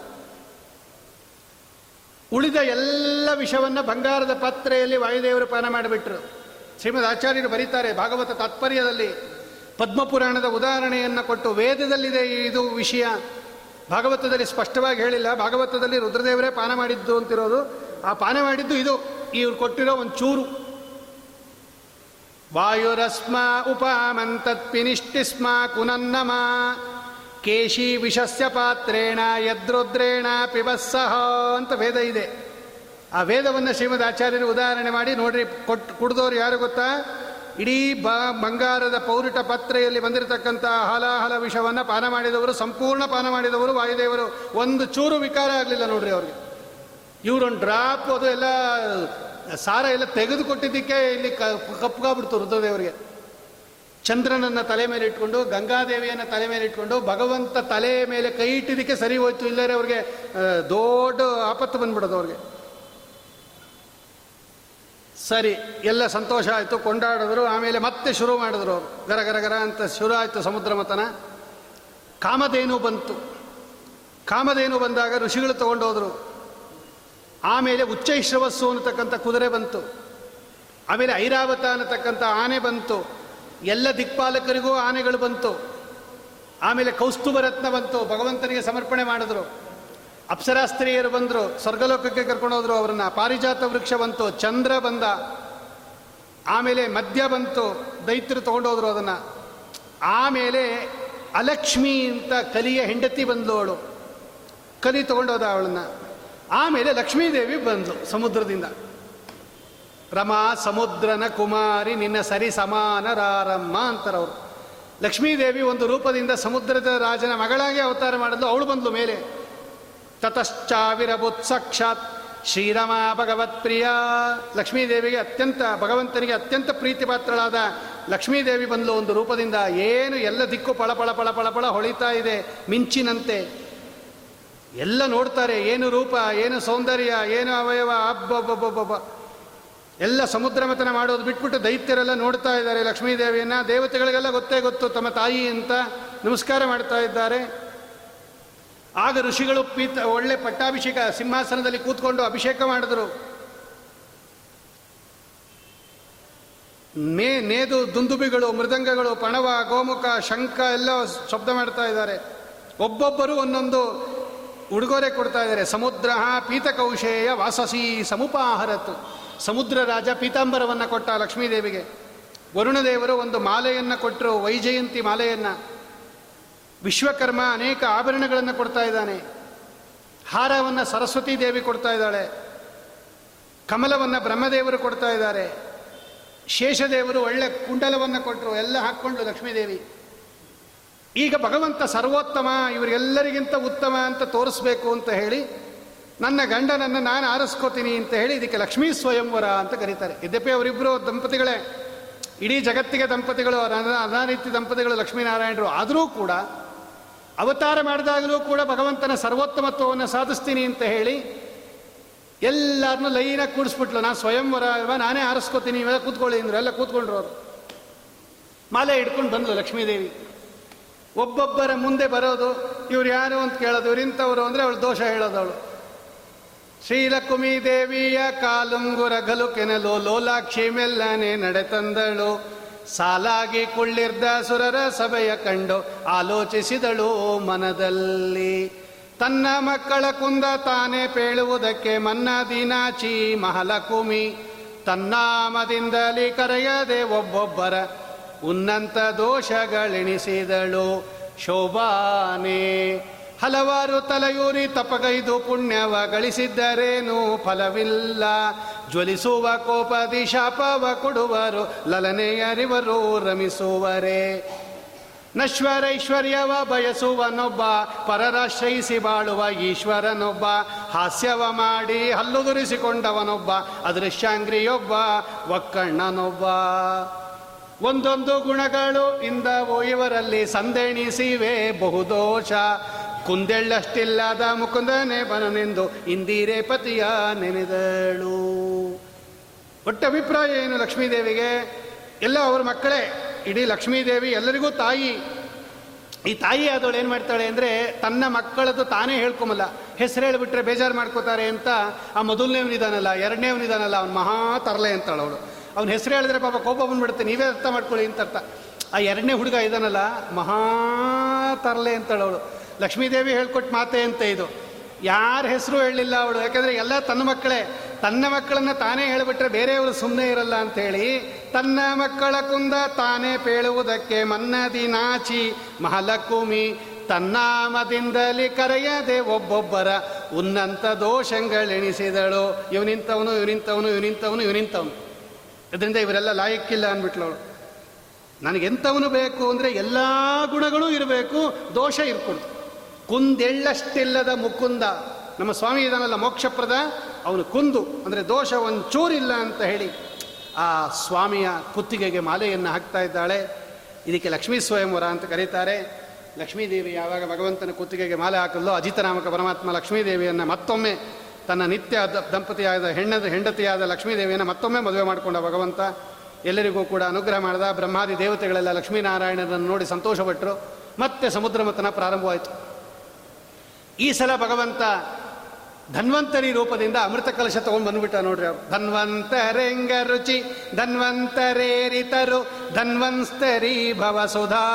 ಉಳಿದ ಎಲ್ಲ ವಿಷವನ್ನು ಬಂಗಾರದ ಪಾತ್ರೆಯಲ್ಲಿ ವಾಯುದೇವರು ಪಾನ ಮಾಡಿಬಿಟ್ರು. ಶ್ರೀಮದ್ ಆಚಾರ್ಯರು ಬರೀತಾರೆ ಭಾಗವತ ತಾತ್ಪರ್ಯದಲ್ಲಿ. ಪದ್ಮಪುರಾಣದ ಉದಾಹರಣೆಯನ್ನು ಕೊಟ್ಟು ವೇದದಲ್ಲಿದೆ ಇದು ವಿಷಯ. ಭಾಗವತದಲ್ಲಿ ಸ್ಪಷ್ಟವಾಗಿ ಹೇಳಿಲ್ಲ. ಭಾಗವತದಲ್ಲಿ ರುದ್ರದೇವರೇ ಪಾನ ಮಾಡಿದ್ದು ಅಂತಿರೋದು. ಆ ಪಾನ ಮಾಡಿದ್ದು ಇದು. ಇವ್ರು ಕೊಟ್ಟಿರೋ ಒಂದು ಚೂರು. ವಾಯುರಸ್ಮ ಉಪಾಮಂತತ್ಪಿನಿಷ್ಟಿಸ್ಮ ಕುನನ್ನಮ. ಕೇಶಿ ವಿಷಸ್ಯ ಪಾತ್ರೇಣ ಯದ್ರುದ್ರೇಣ ಪಿಬಸ್ಸಹ ಅಂತ ವೇದ ಇದೆ. ಆ ವೇದವನ್ನು ಶ್ರೀಮದ್ ಆಚಾರ್ಯರು ಉದಾಹರಣೆ ಮಾಡಿ ನೋಡ್ರಿ ಕೊಟ್ಟು ಕುಡ್ದವ್ರು ಯಾರು ಗೊತ್ತಾ? ಇಡೀ ಬ ಬಂಗಾರದ ಪೌರಿಟ ಪತ್ರೆಯಲ್ಲಿ ಬಂದಿರತಕ್ಕಂಥ ಹಲಹಲ ವಿಷವನ್ನು ಪಾನ ಮಾಡಿದವರು, ಸಂಪೂರ್ಣ ಪಾನ ಮಾಡಿದವರು ವಾಯುದೇವರು. ಒಂದು ಚೂರು ವಿಕಾರ ಆಗಲಿಲ್ಲ ನೋಡ್ರಿ ಅವ್ರಿಗೆ. ಇವರೊಂದು ಡ್ರಾಪ್ ಅದು ಎಲ್ಲ, ಸಾರ ಎಲ್ಲ ತೆಗೆದುಕೊಟ್ಟಿದ್ದಕ್ಕೆ ಇಲ್ಲಿ ಕಪ್ಪಗಾಗ್ಬಿಡ್ತು ರುದ್ರದೇವರಿಗೆ ಚಂದ್ರನನ್ನ ತಲೆ ಮೇಲೆ ಇಟ್ಕೊಂಡು, ಗಂಗಾದೇವಿಯನ್ನು ತಲೆ ಮೇಲೆ ಇಟ್ಕೊಂಡು, ಭಗವಂತ ತಲೆ ಮೇಲೆ ಕೈ ಇಟ್ಟಿದ್ದಕ್ಕೆ ಸರಿ ಹೋಯ್ತು. ಇಲ್ಲರೆ ಅವ್ರಿಗೆ ದೊಡ್ಡ ಆಪತ್ತು ಬಂದ್ಬಿಡೋದು ಅವ್ರಿಗೆ. ಸರಿ, ಎಲ್ಲ ಸಂತೋಷ ಆಯಿತು, ಕೊಂಡಾಡಿದ್ರು, ಆಮೇಲೆ ಮತ್ತೆ ಶುರು ಮಾಡಿದ್ರು ಗರ ಗರ ಗರ ಅಂತ ಶುರು ಆಯಿತು ಸಮುದ್ರ ಮತನ. ಕಾಮಧೇನು ಬಂತು. ಕಾಮಧೇನು ಬಂದಾಗ ಋಷಿಗಳು ತಗೊಂಡೋದ್ರು. ಆಮೇಲೆ ಉಚ್ಚೈಶ್ರವಸ್ಸು ಅನ್ನತಕ್ಕಂಥ ಕುದುರೆ ಬಂತು. ಆಮೇಲೆ ಐರಾವತ ಅನ್ನತಕ್ಕಂಥ ಆನೆ ಬಂತು. ಎಲ್ಲ ದಿಕ್ಪಾಲಕರಿಗೂ ಆನೆಗಳು ಬಂತು. ಆಮೇಲೆ ಕೌಸ್ತುಭರತ್ನ ಬಂತು. ಭಗವಂತನಿಗೆ ಸಮರ್ಪಣೆ ಮಾಡಿದ್ರು. ಅಪ್ಸರಾಸ್ತ್ರೀಯರು ಬಂದರು, ಸ್ವರ್ಗಲೋಕಕ್ಕೆ ಕರ್ಕೊಂಡೋದ್ರು ಅವರನ್ನ. ಪಾರಿಜಾತ ವೃಕ್ಷ ಬಂತು, ಚಂದ್ರ ಬಂದ, ಆಮೇಲೆ ಮದ್ಯ ಬಂತು ದೈತ್ಯರು ತಗೊಂಡೋದ್ರು ಅದನ್ನು. ಆಮೇಲೆ ಅಲಕ್ಷ್ಮಿ ಅಂತ ಕಲಿಯ ಹೆಂಡತಿ ಬಂದ್ಲು ಅವಳು ಕಲಿ ತಗೊಂಡೋದ ಅವಳನ್ನ. ಆಮೇಲೆ ಲಕ್ಷ್ಮೀದೇವಿ ಬಂದಳು ಸಮುದ್ರದಿಂದ. ರಮಾ ಸಮುದ್ರನ ಕುಮಾರಿ, ನಿನ್ನ ಸರಿ ಸಮಾನರಾರಮ್ಮ ಅಂತಾರವರು. ಲಕ್ಷ್ಮೀದೇವಿ ಒಂದು ರೂಪದಿಂದ ಸಮುದ್ರದ ರಾಜನ ಮಗಳಾಗಿ ಅವತಾರ ಮಾಡಿದ್ಲು ಅವಳು ಬಂದ್ಲು ಮೇಲೆ. ತತಶ್ಚಾವಿರಭುತ್ ಸಾಕ್ಷಾತ್ ಶ್ರೀರಮ ಭಗವತ್ ಪ್ರಿಯ ಲಕ್ಷ್ಮೀದೇವಿಗೆ ಅತ್ಯಂತ ಭಗವಂತನಿಗೆ ಅತ್ಯಂತ ಪ್ರೀತಿಪಾತ್ರಳಾದ ಲಕ್ಷ್ಮೀದೇವಿ ಬಂದಲು ಒಂದು ರೂಪದಿಂದ. ಏನು ಎಲ್ಲ ದಿಕ್ಕು ಪಳ ಪಳ ಪಳ ಪಳ ಪಳ ಹೊಳಿತಾ ಇದೆ ಮಿಂಚಿನಂತೆ. ಎಲ್ಲ ನೋಡ್ತಾರೆ ಏನು ರೂಪ, ಏನು ಸೌಂದರ್ಯ, ಏನು ಅವಯವ ಅಬ್ಬಬ್ಬಬ್ಬಬ್ಬ ಎಲ್ಲ ಸಮುದ್ರ ಮತನ ಮಾಡೋದು ಬಿಟ್ಬಿಟ್ಟು ದೈತ್ಯರೆಲ್ಲ ನೋಡ್ತಾ ಇದ್ದಾರೆ ಲಕ್ಷ್ಮೀದೇವಿಯನ್ನ. ದೇವತೆಗಳಿಗೆಲ್ಲ ಗೊತ್ತೇ ಗೊತ್ತು ತಮ್ಮ ತಾಯಿ ಅಂತ ನಮಸ್ಕಾರ ಮಾಡ್ತಾ ಇದ್ದಾರೆ. ಆಗ ಋಷಿಗಳು ಪೀತ ಒಳ್ಳೆ ಪಟ್ಟಾಭಿಷೇಕ ಸಿಂಹಾಸನದಲ್ಲಿ ಕೂತ್ಕೊಂಡು ಅಭಿಷೇಕ ಮಾಡಿದ್ರು. ಮೇ ನೇದು ದುಂದುಬಿಗಳು, ಮೃದಂಗಗಳು, ಪಣವ, ಗೋಮುಖ, ಶಂಖ ಎಲ್ಲ ಶಬ್ದ ಮಾಡ್ತಾ ಇದ್ದಾರೆ. ಒಬ್ಬೊಬ್ಬರು ಒಂದೊಂದು ಉಡುಗೊರೆ ಕೊಡ್ತಾ ಇದ್ದಾರೆ. ಸಮುದ್ರ ಪೀತಕೌಶೇಯ ವಾಸಸಿ ಸಮುಪಾಹರತು. ಸಮುದ್ರ ರಾಜ ಪೀತಾಂಬರವನ್ನು ಕೊಟ್ಟ ಲಕ್ಷ್ಮೀದೇವಿಗೆ. ವರುಣದೇವರು ಒಂದು ಮಾಲೆಯನ್ನು ಕೊಟ್ಟರು ವೈಜಯಂತಿ ಮಾಲೆಯನ್ನು. ವಿಶ್ವಕರ್ಮ ಅನೇಕ ಆಭರಣಗಳನ್ನು ಕೊಡ್ತಾ ಇದ್ದಾನೆ. ಹಾರವನ್ನು ಸರಸ್ವತಿ ದೇವಿ ಕೊಡ್ತಾ ಇದ್ದಾಳೆ. ಕಮಲವನ್ನು ಬ್ರಹ್ಮದೇವರು ಕೊಡ್ತಾ ಇದ್ದಾರೆ. ಶೇಷದೇವರು ಒಳ್ಳೆ ಕುಂಡಲವನ್ನು ಕೊಟ್ಟರು ಎಲ್ಲ ಹಾಕ್ಕೊಂಡು ಲಕ್ಷ್ಮೀದೇವಿ ಈಗ ಭಗವಂತ ಸರ್ವೋತ್ತಮ ಇವರೆಲ್ಲರಿಗಿಂತ ಉತ್ತಮ ಅಂತ ತೋರಿಸ್ಬೇಕು ಅಂತ ಹೇಳಿ, ನನ್ನ ಗಂಡನನ್ನು ನಾನು ಆರಿಸ್ಕೋತೀನಿ ಅಂತ ಹೇಳಿ ಇದಕ್ಕೆ ಲಕ್ಷ್ಮೀ ಸ್ವಯಂವರ ಅಂತ ಕರೀತಾರೆ. ಯದ್ಯಪಿ ಅವರಿಬ್ಬರು ದಂಪತಿಗಳೇ, ಇಡೀ ಜಗತ್ತಿಗೆ ದಂಪತಿಗಳು ಅನಾರೀತಿ ದಂಪತಿಗಳು ಲಕ್ಷ್ಮೀನಾರಾಯಣರು ಆದರೂ ಕೂಡ ಅವತಾರ ಮಾಡಿದಾಗಲೂ ಕೂಡ ಭಗವಂತನ ಸರ್ವೋತ್ತಮತ್ವವನ್ನು ಸಾಧಿಸ್ತೀನಿ ಅಂತ ಹೇಳಿ ಎಲ್ಲರನ್ನೂ ಲೈನಾಗಿ ಕೂಡಿಸ್ಬಿಟ್ಲು. ನಾನು ಸ್ವಯಂವರ ನಾನೇ ಆರಿಸ್ಕೋತೀನಿ. ಇವೆಲ್ಲ ಕೂತ್ಕೊಳ್ಳಿ ಅಂದ್ರೆ. ಎಲ್ಲ ಕೂತ್ಕೊಂಡ್ರು ಅವರು. ಮಾಲೆ ಇಟ್ಕೊಂಡು ಬಂದ್ಲು ಲಕ್ಷ್ಮೀದೇವಿ. ಒಬ್ಬೊಬ್ಬರ ಮುಂದೆ ಬರೋದು ಇವ್ರು ಯಾರು ಅಂತ ಕೇಳೋದು. ಇವ್ರು ಇಂಥವ್ರು ಅಂದರೆ ಅವಳು ದೋಷ ಹೇಳೋದು ಅವಳು. ಶ್ರೀಲಕುಮಿ ದೇವಿಯ ಕಾಲುಂಗುರ ಕೆನಲು ಲೋಲಾಕ್ಷಿ ಮೆಲ್ಲನೆ ನಡೆತಂದಳು ಸಾಲಾಗಿ ಕುಳ್ಳಿರ್ದ ಸುರರ ಸಭೆಯ ಕಂಡು ಆಲೋಚಿಸಿದಳು ಮನದಲ್ಲಿ. ತನ್ನ ಮಕ್ಕಳ ಕುಂದ ತಾನೇ ಪೇಳುವುದಕ್ಕೆ ಮನ್ನ ದಿನಾಚಿ ಮಹಲಕುಮಿ. ತನ್ನಾಮದಿಂದಲಿ ಕರೆಯದೆ ಒಬ್ಬೊಬ್ಬರ ಉನ್ನಂತ ದೋಷಗಳೆಣಿಸಿದಳು. ಶೋಭಾನೆ ಹಲವಾರು ತಲೆಯೂರಿ ತಪಗೈದು ಪುಣ್ಯವ ಗಳಿಸಿದ್ದರೇನು ಫಲವಿಲ್ಲ. ಜ್ವಲಿಸುವ ಕೋಪದಿ ಶಾಪವ ಕೊಡುವರು, ಲಲನೆಯರಿವರು ರಮಿಸುವರೇ. ನಶ್ವರೈಶ್ವರ್ಯವ ಬಯಸುವನೊಬ್ಬ, ಪರರಾಶ್ರಯಿಸಿ ಬಾಳುವ ಈಶ್ವರನೊಬ್ಬ, ಹಾಸ್ಯವ ಮಾಡಿ ಹಲ್ಲುದುರಿಸಿಕೊಂಡವನೊಬ್ಬ ಅದೃಶ್ಯಾಂಗ್ರಿಯೊಬ್ಬ, ಒಕ್ಕಣ್ಣನೊಬ್ಬ. ಒಂದೊಂದು ಗುಣಗಳು ಇಂದವು ಇವರಲ್ಲಿ ಸಂದೇಣಿಸಿವೆ ಬಹುದೋಷ. ಕುಂದೆಳ್ಳಷ್ಟಿಲ್ಲದ ಮುಕುಂದನೆ ಬನನೆಂದು ಇಂದಿರೆ ಪತಿಯ ನೆನೆದಳು. ಒಟ್ಟ ಅಭಿಪ್ರಾಯ ಏನು ಲಕ್ಷ್ಮೀದೇವಿಗೆ? ಎಲ್ಲ ಅವ್ರ ಮಕ್ಕಳೇ, ಇಡೀ ಲಕ್ಷ್ಮೀದೇವಿ ಎಲ್ಲರಿಗೂ ತಾಯಿ. ಈ ತಾಯಿ ಆದವಳು ಏನು ಮಾಡ್ತಾಳೆ ಅಂದರೆ, ತನ್ನ ಮಕ್ಕಳದ್ದು ತಾನೇ ಹೇಳ್ಕೊಂಬಲ್ಲ. ಹೆಸರು ಹೇಳಿಬಿಟ್ರೆ ಬೇಜಾರು ಮಾಡ್ಕೋತಾರೆ ಅಂತ ಆ ಮೊದಲನೇವನಿದಾನಲ್ಲ ಎರಡನೇವನಿದಾನಲ್ಲ ಅವ್ನು ಮಹಾ ತರಲೆ ಅಂತಾಳು ಅವಳು. ಅವ್ನ ಹೆಸರು ಹೇಳಿದ್ರೆ ಪಾಪ ಕೋಪ ಬಂದ್ಬಿಡುತ್ತೆ, ನೀವೇ ಅರ್ಥ ಮಾಡ್ಕೊಳ್ಳಿ ಅಂತ ಅರ್ಥ ಆ ಎರಡನೇ ಹುಡುಗ ಇದಾನಲ್ಲ, ಮಹಾ ತರಲೆ ಅಂತಾಳು ಅವಳು. ಲಕ್ಷ್ಮೀದೇವಿ ಹೇಳ್ಕೊಟ್ಟು ಮಾತೆ ಅಂತ ಇದು. ಯಾರ ಹೆಸರು ಹೇಳಲಿಲ್ಲ ಅವಳು. ಯಾಕಂದರೆ ಎಲ್ಲ ತನ್ನ ಮಕ್ಕಳೇ. ತನ್ನ ಮಕ್ಕಳನ್ನು ತಾನೇ ಹೇಳಿಬಿಟ್ರೆ ಬೇರೆಯವರು ಸುಮ್ಮನೆ ಇರಲ್ಲ ಅಂಥೇಳಿ, ತನ್ನ ಮಕ್ಕಳ ಕುಂದ ತಾನೇ ಪೇಳುವುದಕ್ಕೆ ಮನ್ನದಿ ನಾಚಿ ಮಹಲಕುಮಿ ತನ್ನಾಮದಿಂದಲಿ ಕರೆಯದೆ ಒಬ್ಬೊಬ್ಬರ ಉನ್ನಂತ ದೋಷಗಳೆಣಿಸಿದಳು ಇವನಿಂತವನು ಇವನಿಂತವನು ಇವನಿಂತವನು ಇವನಿಂತವನು ಇದರಿಂದ ಇವರೆಲ್ಲ ಲಾಯಕ್ಕಿಲ್ಲ ಅಂದ್ಬಿಟ್ಲವಳು ನನಗೆಂಥವನು ಬೇಕು ಅಂದರೆ ಎಲ್ಲ ಗುಣಗಳೂ ಇರಬೇಕು, ದೋಷ ಇರ್ಕೊಡ್ತು ಕುಂದೆಳ್ಳಷ್ಟಿಲ್ಲದ ಮುಕುಂದ. ನಮ್ಮ ಸ್ವಾಮಿ ಇದಾನಲ್ಲ ಮೋಕ್ಷಪ್ರದ. ಅವನು ಕುಂದು, ಅಂದರೆ ದೋಷ ಒಂಚೂರಿಲ್ಲ ಅಂತ ಹೇಳಿ ಆ ಸ್ವಾಮಿಯ ಕುತ್ತಿಗೆಗೆ ಮಾಲೆಯನ್ನು ಹಾಕ್ತಾ ಇದ್ದಾಳೆ. ಇದಕ್ಕೆ ಲಕ್ಷ್ಮೀ ಸ್ವಯಂವರ ಅಂತ ಕರೀತಾರೆ. ಲಕ್ಷ್ಮೀದೇವಿ ಯಾವಾಗ ಭಗವಂತನ ಕುತ್ತಿಗೆಗೆ ಮಾಲೆ ಹಾಕಲ್ಲೋ ಅಜಿತನಾಮಕ ಪರಮಾತ್ಮ ಲಕ್ಷ್ಮೀದೇವಿಯನ್ನು ಮತ್ತೊಮ್ಮೆ ತನ್ನ ನಿತ್ಯ ದಂಪತಿಯಾದ ಹೆಣ್ಣದ ಹೆಂಡತಿಯಾದ ಲಕ್ಷ್ಮೀದೇವಿಯನ್ನು ಮತ್ತೊಮ್ಮೆ ಮದುವೆ ಮಾಡಿಕೊಂಡ ಭಗವಂತ. ಎಲ್ಲರಿಗೂ ಕೂಡ ಅನುಗ್ರಹ ಮಾಡಿದ. ಬ್ರಹ್ಮಾದಿ ದೇವತೆಗಳೆಲ್ಲ ಲಕ್ಷ್ಮೀನಾರಾಯಣನನ್ನು ನೋಡಿ ಸಂತೋಷಪಟ್ಟರು ಮತ್ತೆ ಸಮುದ್ರ ಮತನ ಪ್ರಾರಂಭವಾಯಿತು. ಈ ಸಲ ಭಗವಂತ ಧನ್ವಂತರಿ ರೂಪದಿಂದ ಅಮೃತ ಕಲಶ ತಗೊಂಡು ಬಂದ್ಬಿಟ್ಟ ನೋಡ್ರಿ ಅವ್ರು. ಧನ್ವಂತರೆಂಗ ರುಚಿ, ಧನ್ವಂತರೇರಿತರು, ಧನ್ವಂತರಿ ಭವ ಸುಧಾ.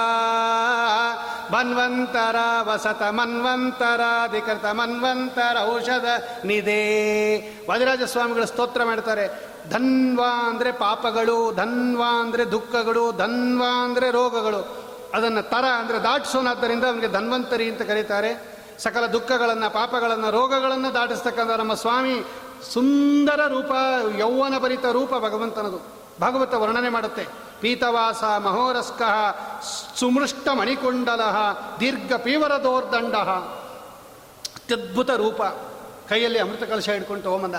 ವಸತ ಮನ್ವಂತರಾಧಿಕೃತ ಮನ್ವಂತರ ಔಷಧ ನಿಧೇ. ವಜರಾಜ ಸ್ವಾಮಿಗಳು ಸ್ತೋತ್ರ ಮಾಡ್ತಾರೆ. ಧನ್ವಾ ಅಂದರೆ ಪಾಪಗಳು, ಧನ್ವಾ ಅಂದರೆ ದುಃಖಗಳು, ಧನ್ವಾ ಅಂದರೆ ರೋಗಗಳು. ಅದನ್ನು ತರ ಅಂದರೆ ದಾಟಿಸೋನಾದ್ದರಿಂದ ಅವನಿಗೆ ಧನ್ವಂತರಿ ಅಂತ ಕರೀತಾರೆ. ಸಕಲ ದುಃಖಗಳನ್ನು, ಪಾಪಗಳನ್ನು, ರೋಗಗಳನ್ನು ದಾಟಿಸ್ತಕ್ಕಂಥ ನಮ್ಮ ಸ್ವಾಮಿ ಸುಂದರ ರೂಪ, ಯೌವನ ಭರಿತ ರೂಪ ಭಗವಂತನದು. ಭಾಗವತ ವರ್ಣನೆ ಮಾಡುತ್ತೆ. ಪೀತವಾಸ ಮಹೋರಸ್ಕ ಸುಮೃಷ್ಟ ಮಣಿಕುಂಡಲ ದೀರ್ಘ ಪೀವರದೋರ್ದಂಡ. ಅತ್ಯದ್ಭುತ ರೂಪ. ಕೈಯಲ್ಲಿ ಅಮೃತ ಕಲಶ ಹಿಡ್ಕೊಂಡು ತಗೊಂಬಂದ.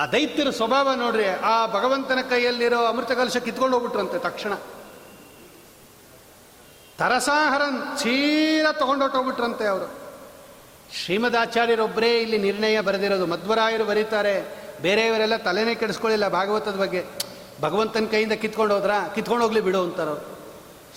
ಆ ದೈತ್ಯರ ಸ್ವಭಾವ ನೋಡ್ರಿ, ಆ ಭಗವಂತನ ಕೈಯಲ್ಲಿರೋ ಅಮೃತ ಕಲಶ ಕಿತ್ಕೊಂಡು ಹೋಗ್ಬಿಟ್ರಂತೆ ತಕ್ಷಣ. ತರಸಾಹರನ್ ಚೀರ ತಗೊಂಡೊಟ್ಟೋಗ್ಬಿಟ್ರಂತೆ ಅವರು. ಶ್ರೀಮದಾಚಾರ್ಯರೊಬ್ಬರೇ ಇಲ್ಲಿ ನಿರ್ಣಯ ಬರೆದಿರೋದು. ಮಧ್ವರಾಯರು ಬರೀತಾರೆ. ಬೇರೆಯವರೆಲ್ಲ ತಲೆನೇ ಕೆಡಿಸ್ಕೊಳ್ಳಿಲ್ಲ ಭಾಗವತದ ಬಗ್ಗೆ. ಭಗವಂತನ ಕೈಯಿಂದ ಕಿತ್ಕೊಂಡು ಹೋದ್ರಾ? ಕಿತ್ಕೊಂಡು ಹೋಗ್ಲಿ ಬಿಡು ಅಂತಾರವ್ರು.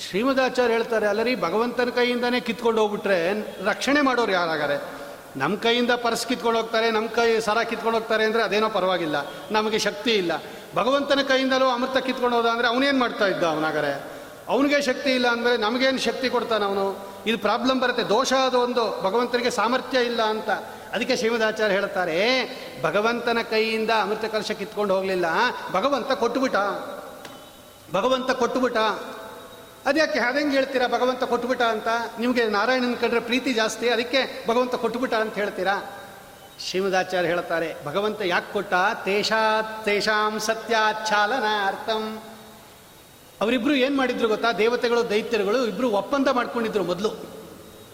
ಶ್ರೀಮದಾಚಾರ್ಯ ಹೇಳ್ತಾರೆ, ಅಲ್ಲರಿ, ಭಗವಂತನ ಕೈಯಿಂದನೇ ಕಿತ್ಕೊಂಡು ಹೋಗ್ಬಿಟ್ರೆ ರಕ್ಷಣೆ ಮಾಡೋರು ಯಾರಾಗಾರೆ? ನಮ್ಮ ಕೈಯಿಂದ ಪರ್ಸ್ ಕಿತ್ಕೊಂಡು ಹೋಗ್ತಾರೆ ನಮ್ಮ ಕೈ ಸರ ಕಿತ್ಕೊಂಡು ಹೋಗ್ತಾರೆ ಅಂದರೆ ಅದೇನೋ ಪರವಾಗಿಲ್ಲ. ನಮಗೆ ಶಕ್ತಿ ಇಲ್ಲ. ಭಗವಂತನ ಕೈಯಿಂದಲೂ ಅಮೃತ ಕಿತ್ಕೊಂಡು ಹೋದ ಅಂದರೆ ಅವನೇನು ಮಾಡ್ತಾ ಇದ್ದ ಅವನಾಗರೆ? ಅವನಿಗೆ ಶಕ್ತಿ ಇಲ್ಲ ಅಂದರೆ ನಮಗೇನು ಶಕ್ತಿ ಕೊಡ್ತಾನೆ ಅವನು? ಇದು ಪ್ರಾಬ್ಲಮ್ ಬರುತ್ತೆ. ದೋಷ ಅದು ಒಂದು. ಭಗವಂತನಿಗೆ ಸಾಮರ್ಥ್ಯ ಇಲ್ಲ ಅಂತ. ಅದಕ್ಕೆ ಶ್ರೀಮದಾಚಾರ್ಯ ಹೇಳ್ತಾರೆ ಭಗವಂತನ ಕೈಯಿಂದ ಅಮೃತ ಕಲಶ ಕಿತ್ಕೊಂಡು ಹೋಗಲಿಲ್ಲ. ಭಗವಂತ ಕೊಟ್ಟುಬಿಟ್ಟ. ಭಗವಂತ ಕೊಟ್ಟುಬಿಟ್ಟ. ಅದ್ಯಾಕೆ? ಅದಂಗೆ ಹೇಳ್ತೀರಾ? ಭಗವಂತ ಕೊಟ್ಟುಬಿಟ ಅಂತ? ನಿಮಗೆ ನಾರಾಯಣನ ಕಂಡ್ರೆ ಪ್ರೀತಿ ಜಾಸ್ತಿ, ಅದಕ್ಕೆ ಭಗವಂತ ಕೊಟ್ಟುಬಿಟ ಅಂತ ಹೇಳ್ತೀರಾ? ಶ್ರೀಮದಾಚಾರ್ಯ ಹೇಳ್ತಾರೆ ಭಗವಂತ ಯಾಕೆ ಕೊಟ್ಟ? ತೇಷಾ ತೇಷಾಂ ಸತ್ಯಾಚ್ಛಾಲನಾರ್ಥಂ. ಅವರಿಬ್ರು ಏನು ಮಾಡಿದ್ರು ಗೊತ್ತಾ? ದೇವತೆಗಳು, ದೈತ್ಯರುಗಳು ಇಬ್ಬರು ಒಪ್ಪಂದ ಮಾಡ್ಕೊಂಡಿದ್ರು ಮೊದಲು.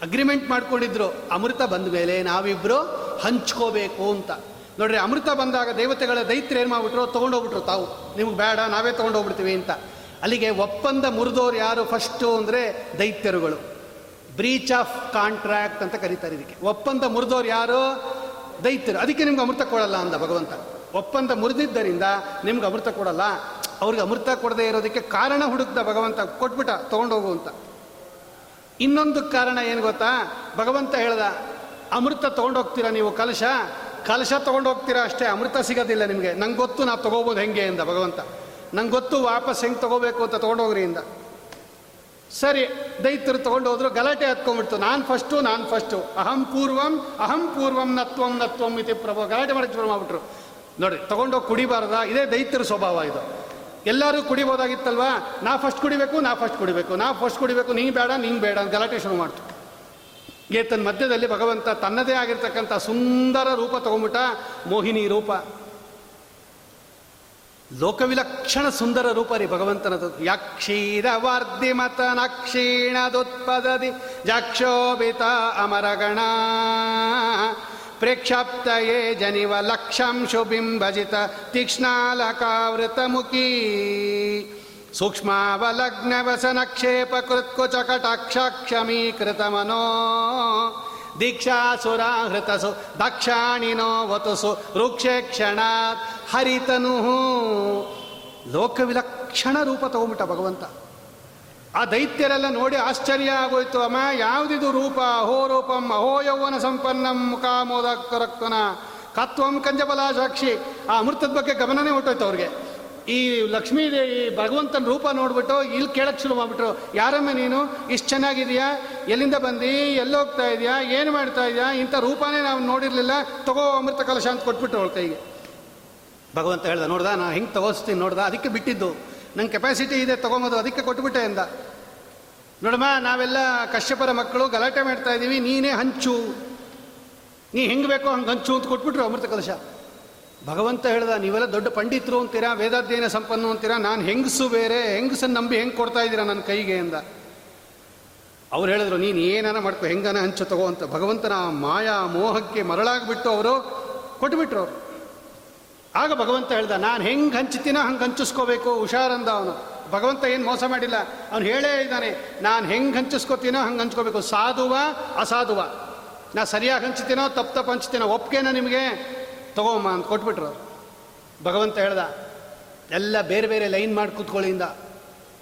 ಅಗ್ರಿಮೆಂಟ್ ಮಾಡ್ಕೊಂಡಿದ್ರು. ಅಮೃತ ಬಂದ ಮೇಲೆ ನಾವಿಬ್ಬರು ಹಂಚ್ಕೋಬೇಕು ಅಂತ. ನೋಡ್ರಿ, ಅಮೃತ ಬಂದಾಗ ದೇವತೆಗಳ ದೈತ್ಯರು ಏನು ಮಾಡ್ಬಿಟ್ರು? ತೊಗೊಂಡೋಗ್ಬಿಟ್ರು ತಾವು. ನಿಮ್ಗೆ ಬೇಡ, ನಾವೇ ತೊಗೊಂಡೋಗ್ಬಿಡ್ತೀವಿ ಅಂತ. ಅಲ್ಲಿಗೆ ಒಪ್ಪಂದ ಮುರಿದೋರು ಯಾರು ಫಸ್ಟು ಅಂದರೆ ದೈತ್ಯರುಗಳು. ಬ್ರೀಚ್ ಆಫ್ ಕಾಂಟ್ರಾಕ್ಟ್ ಅಂತ ಕರೀತಾರೆ ಇದಕ್ಕೆ. ಒಪ್ಪಂದ ಮುರಿದೋರು ಯಾರು? ದೈತ್ಯರು. ಅದಕ್ಕೆ ನಿಮ್ಗೆ ಅಮೃತ ಕೊಡಲ್ಲ ಅಂದ ಭಗವಂತ. ಒಪ್ಪಂದ ಮುರಿದಿದ್ದರಿಂದ ನಿಮ್ಗೆ ಅಮೃತ ಕೊಡಲ್ಲ. ಅವ್ರಿಗೆ ಅಮೃತ ಕೊಡದೇ ಇರೋದಕ್ಕೆ ಕಾರಣ ಹುಡುಕ್ದ ಭಗವಂತ ಕೊಟ್ಬಿಟ್ಟ ತೊಗೊಂಡೋಗು ಅಂತ. ಇನ್ನೊಂದು ಕಾರಣ ಏನು ಗೊತ್ತಾ? ಭಗವಂತ ಹೇಳ್ದ, ಅಮೃತ ತೊಗೊಂಡೋಗ್ತೀರಾ ನೀವು ಕಲಶ? ಕಲಶ ತೊಗೊಂಡೋಗ್ತೀರಾ ಅಷ್ಟೇ, ಅಮೃತ ಸಿಗೋದಿಲ್ಲ ನಿಮಗೆ. ನಂಗೆ ಗೊತ್ತು ನಾವು ತೊಗೋಬೋದು ಹೆಂಗೆ ಅಂದ ಭಗವಂತ. ನಂಗೆ ಗೊತ್ತು ವಾಪಸ್ ಹೆಂಗೆ ತೊಗೋಬೇಕು ಅಂತ ತೊಗೊಂಡೋಗ್ರಿ ಇಂದ. ಸರಿ, ದೈತ್ಯರು ತೊಗೊಂಡೋದ್ರು ಗಲಾಟೆ ಹತ್ಕೊಂಡ್ಬಿಡ್ತು. ನಾನು ಫಸ್ಟು ನಾನು ಫಸ್ಟು ಅಹಂ ಪೂರ್ವಂ ಅಹಂ ಪೂರ್ವಂ ನತ್ವಂ ನತ್ವಂ ಇತಿ ಪ್ರಭು. ಗಲಾಟೆ ಮಾಡಿ ಶುರು ಮಾಡ್ಬಿಟ್ರು. ನೋಡಿ ತೊಗೊಂಡೋಗಿ ಕುಡಿಬಾರ್ದ? ಇದೇ ದೈತ್ಯರ ಸ್ವಭಾವ ಇದು. ಎಲ್ಲರೂ ಕುಡಿಬೋದಾಗಿತ್ತಲ್ವಾ? ನಾ ಫಸ್ಟ್ ಕುಡಿಬೇಕು, ನಾ ಫಸ್ಟ್ ಕುಡಿಬೇಕು. ನಾ ಫಸ್ಟ್ ಕುಡಿಬೇಕು, ನೀನು ಬೇಡ ನೀನು ಬೇಡ ಅಂತ ಗಲಾಟೆ ಶುರು ಮಾಡ್ತು. ತನ್ನ ಮಧ್ಯದಲ್ಲಿ ಭಗವಂತ ತನ್ನದೇ ಆಗಿರ್ತಕ್ಕಂಥ ಸುಂದರ ರೂಪ ತಗೊಂಬಿಟ್ಟ ಮೋಹಿನಿ ರೂಪ. ಲೋಕವಿಲಕ್ಷಣ ಸುಂದರ ರೂಪ ರೀ ಭಗವಂತನದು. ಯಕ್ಷೀರವಾರ್ಧಿಮತನಕ್ಷೀಣದುತ್ಪದದಿ ಜಾಕ್ಷೋಭಿತ ಅಮರಗಣ. प्रेक्षप्तये जनिव लक्षं शुभिं तीक्ष्णालकावृतमुखी। सूक्ष्मावलग्नवसनक्षेपकृत्कुचकटक्षक्षमीकृतमनो। दीक्षासुराहृतसु दक्षाणि नो वतु सुेक्षणात् हरितनुः। लोकविलक्षणरूपतोमिट भगवन्त। ಆ ದೈತ್ಯರೆಲ್ಲ ನೋಡಿ ಆಶ್ಚರ್ಯ ಆಗೋಯ್ತು. ಅಮ್ಮ, ಯಾವುದಿದು ರೂಪ? ಅಹೋ ರೂಪಂ, ಅಹೋ ಯೌವನ ಸಂಪನ್ನಂ ಮುಖಾಮೋದಕ್ತರಕ್ತನ ಕತ್ವಂ ಕಂಜಬಲ ಸಾಕ್ಷಿ ಆ ಅಮೃತದ ಬಗ್ಗೆ ಗಮನನೇ ಹೊಟ್ಟೋಯ್ತು ಅವ್ರಿಗೆ. ಈ ಲಕ್ಷ್ಮೀ ದೇವಿ ಭಗವಂತನ ರೂಪ ನೋಡ್ಬಿಟ್ಟು ಇಲ್ಲಿ ಕೇಳಕ್ಕೆ ಶುರು ಮಾಡ್ಬಿಟ್ರು. ಯಾರಮ್ಮ ನೀನು? ಇಷ್ಟು ಚೆನ್ನಾಗಿದೆಯಾ? ಎಲ್ಲಿಂದ ಬಂದು? ಎಲ್ಲೋಗ್ತಾ ಇದೆಯಾ? ಏನು ಮಾಡ್ತಾ ಇದೆಯಾ? ಇಂಥ ರೂಪನೇ ನಾವು ನೋಡಿರಲಿಲ್ಲ. ತಗೋ ಅಮೃತ ಕಲಶ ಅಂತ ಕೊಟ್ಬಿಟ್ರು ಅವ್ರ ಕೈಗೆ. ಭಗವಂತ ಹೇಳ್ದ, ನೋಡ್ದ ನಾನು ಹಿಂಗೆ ತಗೋಸ್ತೀನಿ, ನೋಡ್ದ? ಅದಕ್ಕೆ ಬಿಟ್ಟಿದ್ದು. ನಂಗೆ ಕೆಪಾಸಿಟಿ ಇದೆ, ತೊಗೊಂಬೋದು, ಅದಕ್ಕೆ ಕೊಟ್ಬಿಟ್ಟೆ ಎಂದ. ನೋಡಮ್ಮ, ನಾವೆಲ್ಲ ಕಶ್ಯಪರ ಮಕ್ಕಳು ಗಲಾಟೆ ಮಾಡ್ತಾ ಇದ್ದೀವಿ, ನೀನೇ ಹಂಚು. ನೀ ಹೆಂಗೆ ಬೇಕೋ ಹಂಗೆ ಹಂಚು ಅಂತ ಕೊಟ್ಬಿಟ್ರು ಅಮೃತ ಕಲಶ. ಭಗವಂತ ಹೇಳ್ದ, ನೀವೆಲ್ಲ ದೊಡ್ಡ ಪಂಡಿತರು ಅಂತೀರಾ, ವೇದಾಧ್ಯಯನ ಸಂಪನ್ನು ಅಂತೀರಾ, ನಾನು ಹೆಂಗಸು ಬೇರೆ ಹೆಂಗಸನ್ನು ನಂಬಿ ಹೆಂಗೆ ಕೊಡ್ತಾ ಇದ್ದೀರಾ ನನ್ನ ಕೈಗೆ ಅಂದ ಅವ್ರು ಹೇಳಿದ್ರು, ನೀನು ಏನಾನ ಮಾಡ್ಕೊ, ಹೆಂಗನ ಹಂಚು ತಗೋ ಅಂತ. ಭಗವಂತನ ಮಾಯಾ ಮೋಹಕ್ಕೆ ಮರಳಾಗ್ಬಿಟ್ಟು ಅವರು ಕೊಟ್ಬಿಟ್ರು ಆಗ ಭಗವಂತ ಹೇಳ್ದ, ನಾನು ಹೆಂಗೆ ಹಂಚ್ತೀನೋ ಹಂಗೆ ಹಂಚಿಸ್ಕೋಬೇಕು, ಹುಷಾರಂದ ಅವನು. ಭಗವಂತ ಏನು ಮೋಸ ಮಾಡಿಲ್ಲ. ಅವನು ಹೇಳೇ ಇದ್ದಾನೆ, ನಾನು ಹೆಂಗೆ ಹಂಚಿಸ್ಕೋತೀನೋ ಹಂಗೆ ಹಂಚ್ಕೋಬೇಕು. ಸಾಧುವ, ಅಸಾಧುವ. ನಾ ಸರಿಯಾಗಿ ಹಂಚ್ತೀನೋ, ತಪ್ಪು ತಪ್ಪು ಹಂಚ್ತೀನೋ ಒಪ್ಪಿಗೆನ ನಿಮಗೆ? ತಗೋಮ್ಮ ಅಂತ ಕೊಟ್ಬಿಟ್ರು ಭಗವಂತ ಹೇಳ್ದ, ಎಲ್ಲ ಬೇರೆ ಬೇರೆ ಲೈನ್ ಮಾಡಿ ಕೂತ್ಕೊಳ್ಳಿಂದ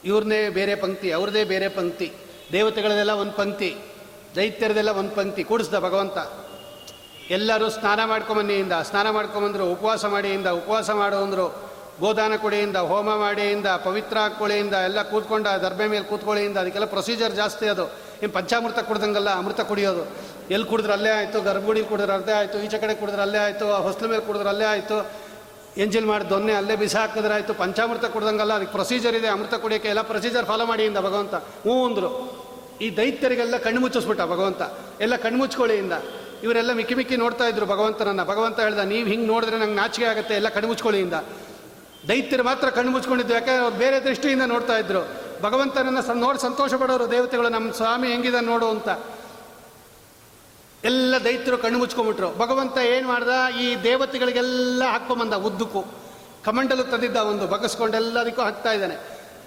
ಇವ್ರನ್ನೇ ಬೇರೆ ಪಂಕ್ತಿ ಅವ್ರದ್ದೇ ಬೇರೆ ಪಂಕ್ತಿ. ದೇವತೆಗಳದೆಲ್ಲ ಒಂದು ಪಂಕ್ತಿ. ದೈತ್ಯರದೆಲ್ಲ ಒಂದು ಪಂಕ್ತಿ. ಕೂಡಿಸ್ದ ಭಗವಂತ. ಎಲ್ಲರೂ ಸ್ನಾನ ಮಾಡ್ಕೊಂಬನ್ನಿಯಿಂದ, ಸ್ನಾನ ಮಾಡ್ಕೊಂಬಂದರು, ಉಪವಾಸ ಮಾಡಿಯಿಂದ, ಉಪವಾಸ ಮಾಡೋಂದ್ರು, ಗೋದಾನ ಕೊಡೆಯಿಂದ, ಹೋಮ ಮಾಡಿಯಿಂದ, ಪವಿತ್ರ ಹಾಕ್ಕೊಳ್ಳಿಯಿಂದ ಎಲ್ಲ ಕೂತ್ಕೊಂಡ, ದರ್ಬೆ ಮೇಲೆ ಕೂತ್ಕೊಳ್ಳಿಯಿಂದ, ಅದಕ್ಕೆಲ್ಲ ಪ್ರೊಸೀಜರ್ ಜಾಸ್ತಿ ಅದು. ಏನು ಪಂಚಾಮೃತ ಕುಡ್ದಂಗಲ್ಲ, ಅಮೃತ ಕುಡಿಯೋದು. ಎಲ್ಲಿ ಕುಡಿದ್ರೆ ಅಲ್ಲೇ ಆಯಿತು, ಗರ್ಭಗುಡಿ ಕುಡಿದ್ರೆ ಅಲ್ಲೇ ಆಯಿತು, ಈಚೆ ಕಡೆ ಕುಡಿದ್ರೆ ಅಲ್ಲೇ ಆಯಿತು, ಹೊಸ್ಲು ಮೇಲೆ ಕುಡಿದ್ರೆ ಅಲ್ಲೇ ಆಯಿತು ಎಂಜಿಲ್ ಮಾಡಿ ದೊನ್ನೆ ಅಲ್ಲೇ ಬಿಸಿ ಹಾಕಿದ್ರೆ ಆಯಿತು ಪಂಚಾಮೃತ ಕುಡ್ದಂಗಲ್ಲ, ಅದಕ್ಕೆ ಪ್ರೊಸೀಜರ್ ಇದೆ, ಅಮೃತ ಕುಡಿಯೋಕ್ಕೆ ಎಲ್ಲ ಪ್ರೊಸೀಜರ್ ಫಾಲೋ ಮಾಡಿಯಿಂದ ಭಗವಂತ. ಹ್ಞೂ ಅಂದರು ಈ ದೈತ್ಯರಿಗೆಲ್ಲ ಕಣ್ಣು ಮುಚ್ಚಿಸ್ಬಿಟ್ಟ ಭಗವಂತ. ಎಲ್ಲ ಕಣ್ಣು ಮುಚ್ಕೊಳ್ಳಿಯಿಂದ. ಇವರೆಲ್ಲ ಮಿಕ್ಕಿ ಮಿಕ್ಕಿ ನೋಡ್ತಾ ಇದ್ರು ಭಗವಂತನನ್ನ. ಭಗವಂತ ಹೇಳ್ದ, ನೀವು ಹಿಂಗೆ ನೋಡಿದ್ರೆ ನಂಗೆ ನಾಚಿಕೆ ಆಗುತ್ತೆ, ಎಲ್ಲ ಕಣ್ಣು ಮುಚ್ಕೊಳ್ಳಿಯಿಂದ. ದೈತ್ಯರು ಮಾತ್ರ ಕಣ್ಣು ಮುಚ್ಕೊಂಡಿದ್ದು, ಯಾಕೆ ಬೇರೆ ದೃಷ್ಟಿಯಿಂದ ನೋಡ್ತಾ ಇದ್ರು. ಭಗವಂತನನ್ನು ನೋಡಿ ಸಂತೋಷ ಪಡೋರು ದೇವತೆಗಳು ನಮ್ಮ ಸ್ವಾಮಿ ಹೆಂಗಿದೆ ನೋಡು ಅಂತ. ಎಲ್ಲ ದೈತ್ಯರು ಕಣ್ಣು ಮುಚ್ಕೊಂಬಿಟ್ರು ಭಗವಂತ ಏನು ಮಾಡ್ದ, ಈ ದೇವತೆಗಳಿಗೆಲ್ಲ ಹಾಕ್ಕೊಂಬಂದ ಉದ್ದಕ್ಕೂ. ಕಮಂಡಲು ತಂದಿದ್ದ ಒಂದು ಬಗಸ್ಕೊಂಡೆಲ್ಲದಕ್ಕೂ ಹಾಕ್ತಾ ಇದ್ದಾನೆ.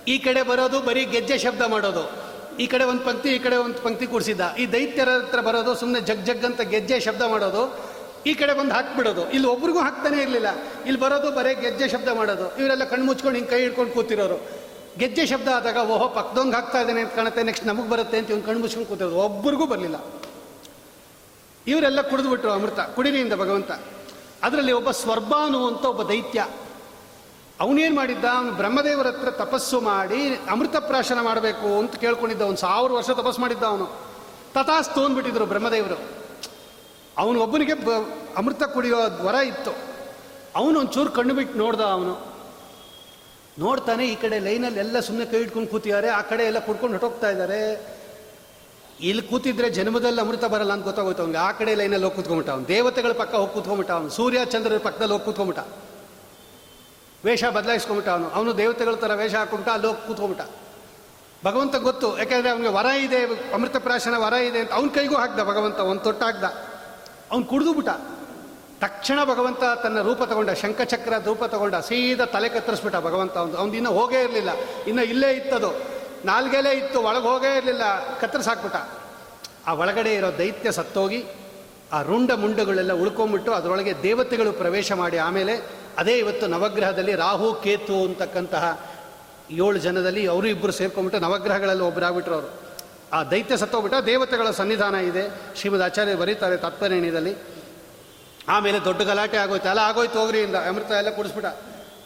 ಈ ಕಡೆ ಬರೋದು ಬರೀ ಗೆಜ್ಜೆ ಶಬ್ದ ಮಾಡೋದು. ಈ ಕಡೆ ಒಂದು ಪಂಕ್ತಿ, ಈ ಕಡೆ ಒಂದು ಪಂಕ್ತಿ ಕೂಡಿಸಿದ್ದ. ಈ ದೈತ್ಯರ ಹತ್ರ ಬರೋದು ಸುಮ್ಮನೆ ಜಗ್ ಜಗ್ ಅಂತ ಗೆಜ್ಜೆ ಶಬ್ದ ಮಾಡೋದು, ಈ ಕಡೆ ಬಂದು ಹಾಕ್ಬಿಡೋದು. ಇಲ್ಲಿ ಒಬ್ರಿಗೂ ಹಾಕ್ತಾನೆ ಇರಲಿಲ್ಲ. ಇಲ್ಲಿ ಬರೋದು ಬರೀ ಗೆಜ್ಜೆ ಶಬ್ದ ಮಾಡೋದು. ಇವರೆಲ್ಲ ಕಣ್ಣು ಮುಚ್ಕೊಂಡು ಹಿಂಗೆ ಕೈ ಹಿಡ್ಕೊಂಡು ಕೂತಿರೋರು. ಗೆಜ್ಜೆ ಶಬ್ದ ಆದಾಗ, ಓಹೋ ಪಕ್ಕದೊಂದು ಹಾಕ್ತಾ ಇದ್ದಾನೆ ಅಂತ ಕಾಣುತ್ತೆ, ನೆಕ್ಸ್ಟ್ ನಮಗೆ ಬರುತ್ತೆ ಅಂತ ಇವ್ನು ಕಣ್ಣು ಮುಚ್ಕೊಂಡು ಕೂತಿರೋದು. ಒಬ್ರಿಗೂ ಬರಲಿಲ್ಲ. ಇವರೆಲ್ಲ ಕುಡಿದ್ಬಿಟ್ರು ಅಮೃತ, ಕುಡಿನಿಯಿಂದ ಭಗವಂತ. ಅದರಲ್ಲಿ ಒಬ್ಬ ಸ್ವರ್ಬಾನು ಅಂತ ಒಬ್ಬ ದೈತ್ಯ. ಅವನೇನು ಮಾಡಿದ್ದ? ಅವನು ಬ್ರಹ್ಮದೇವರ ಹತ್ರ ತಪಸ್ಸು ಮಾಡಿ ಅಮೃತ ಪ್ರಾಶನ ಮಾಡಬೇಕು ಅಂತ ಕೇಳ್ಕೊಂಡಿದ್ದ ಒಂದು ಸಾವಿರ ವರ್ಷ ತಪಸ್ಸು ಮಾಡಿದ್ದ ಅವನು. ತಥಾಸ್ತು ಅಂದ್ಬಿಟ್ಟಿದ್ರು ಬ್ರಹ್ಮದೇವರು. ಅವನು ಒಬ್ಬನಿಗೆ ಅಮೃತ ಕುಡಿಯೋ ವರ ಇತ್ತು. ಅವನು ಒಂಚೂರು ಕಣ್ಣು ಬಿಟ್ಟು ನೋಡ್ದ ಅವನು. ನೋಡ್ತಾನೆ ಈ ಕಡೆ ಲೈನಲ್ಲಿ ಎಲ್ಲ ಸುಮ್ಮನೆ ಕೈ ಇಟ್ಕೊಂಡು ಕೂತಿದ್ದಾರೆ. ಆ ಕಡೆ ಎಲ್ಲ ಕುಡ್ಕೊಂಡು ಹೊಟ್ಟೋಗ್ತಾ ಇದ್ದಾರೆ. ಇಲ್ಲಿ ಕೂತಿದ್ರೆ ಜನ್ಮದಲ್ಲಿ ಅಮೃತ ಬರಲ್ಲ ಅಂತ ಗೊತ್ತಾಗೋಯ್ತು ಅವ್ನಿಗೆ. ಆ ಕಡೆ ಲೈನಲ್ಲಿ ಹೋಗಿ ಕೂತ್ಕೊಂಬಿಟ್ಟ ಅವನು. ದೇವತೆಗಳ ಪಕ್ಕ ಹೋಗಿ ಕೂತ್ಕೊಂಬಿಟ್ಟ ಅವನು. ಸೂರ್ಯ ಚಂದ್ರರ ಪಕ್ಕದಲ್ಲಿ ಹೋಗಿ ಕೂತ್ಕೊಂಬಿಟ್ಟ ವೇಷ ಬದಲಾಯಿಸ್ಕೊಂಬಿಟ್ಟ ಅವನು. ಅವನು ದೇವತೆಗಳ ಥರ ವೇಷ ಹಾಕೊಂಬಿಟ್ಟ ಅಲ್ಲಿ ಹೋಗಿ ಕೂತ್ಕೊಂಬಿಟ್ಟ ಭಗವಂತ ಗೊತ್ತು ಯಾಕೆಂದರೆ ಅವನಿಗೆ ವರ ಇದೆ, ಅಮೃತ ಪ್ರಾಶನ ವರ ಇದೆ ಅಂತ ಅವನ ಕೈಗೂ ಹಾಕ್ದ ಭಗವಂತ ಒಂದು ತೊಟ್ಟ ಹಾಕ್ದ ಅವ್ನು ಕುಡಿದು ಬಿಟ್ಟ ತಕ್ಷಣ ಭಗವಂತ ತನ್ನ ರೂಪ ತಗೊಂಡ, ಶಂಖಚಕ್ರ ರೂಪ ತಗೊಂಡ, ಸೀದಾ ತಲೆ ಕತ್ತರಿಸ್ಬಿಟ್ಟ ಭಗವಂತ ಅವನು ಅವ್ನು ಇನ್ನೂ ಹೋಗೇ ಇರಲಿಲ್ಲ. ಇನ್ನೂ ಇಲ್ಲೇ ಇತ್ತದು. ನಾಲ್ಗೆಲೇ ಇತ್ತು, ಒಳಗೆ ಹೋಗೇ ಇರಲಿಲ್ಲ, ಕತ್ತರಿಸಾಕ್ಬಿಟ್ಟ. ಆ ಒಳಗಡೆ ಇರೋ ದೈತ್ಯ ಸತ್ತೋಗಿ, ಆ ರುಂಡ ಮುಂಡಗಳೆಲ್ಲ ಉಳ್ಕೊಂಬಿಟ್ಟು ಅದರೊಳಗೆ ದೇವತೆಗಳು ಪ್ರವೇಶ ಮಾಡಿ ಆಮೇಲೆ ಅದೇ ಇವತ್ತು ನವಗ್ರಹದಲ್ಲಿ ರಾಹು, ಕೇತು ಅಂತಕ್ಕಂತಹ ಏಳು ಜನದಲ್ಲಿ ಅವರು ಇಬ್ಬರು ಸೇರ್ಕೊಂಡ್ಬಿಟ್ಟು ನವಗ್ರಹಗಳಲ್ಲಿ ಒಬ್ಬರಾಗ್ಬಿಟ್ರು ಅವರು. ಆ ದೈತ್ಯ ಸತ್ತೋಗ್ಬಿಟ್ಟ ದೇವತೆಗಳ ಸನ್ನಿಧಾನ ಇದೆ. ಶ್ರೀಮದ್ ಆಚಾರ್ಯ ಬರೀತಾರೆ ತಾತ್ಪರ್ಯಣಿದಲ್ಲಿ ಆಮೇಲೆ ದೊಡ್ಡ ಗಲಾಟೆ ಆಗೋಯ್ತು. ಎಲ್ಲ ಆಗೋಯ್ತು ಹೋಗ್ರಿ ಇಂದ. ಅಮೃತ ಎಲ್ಲ ಕುಡಿಸ್ಬಿಟ್ಟ.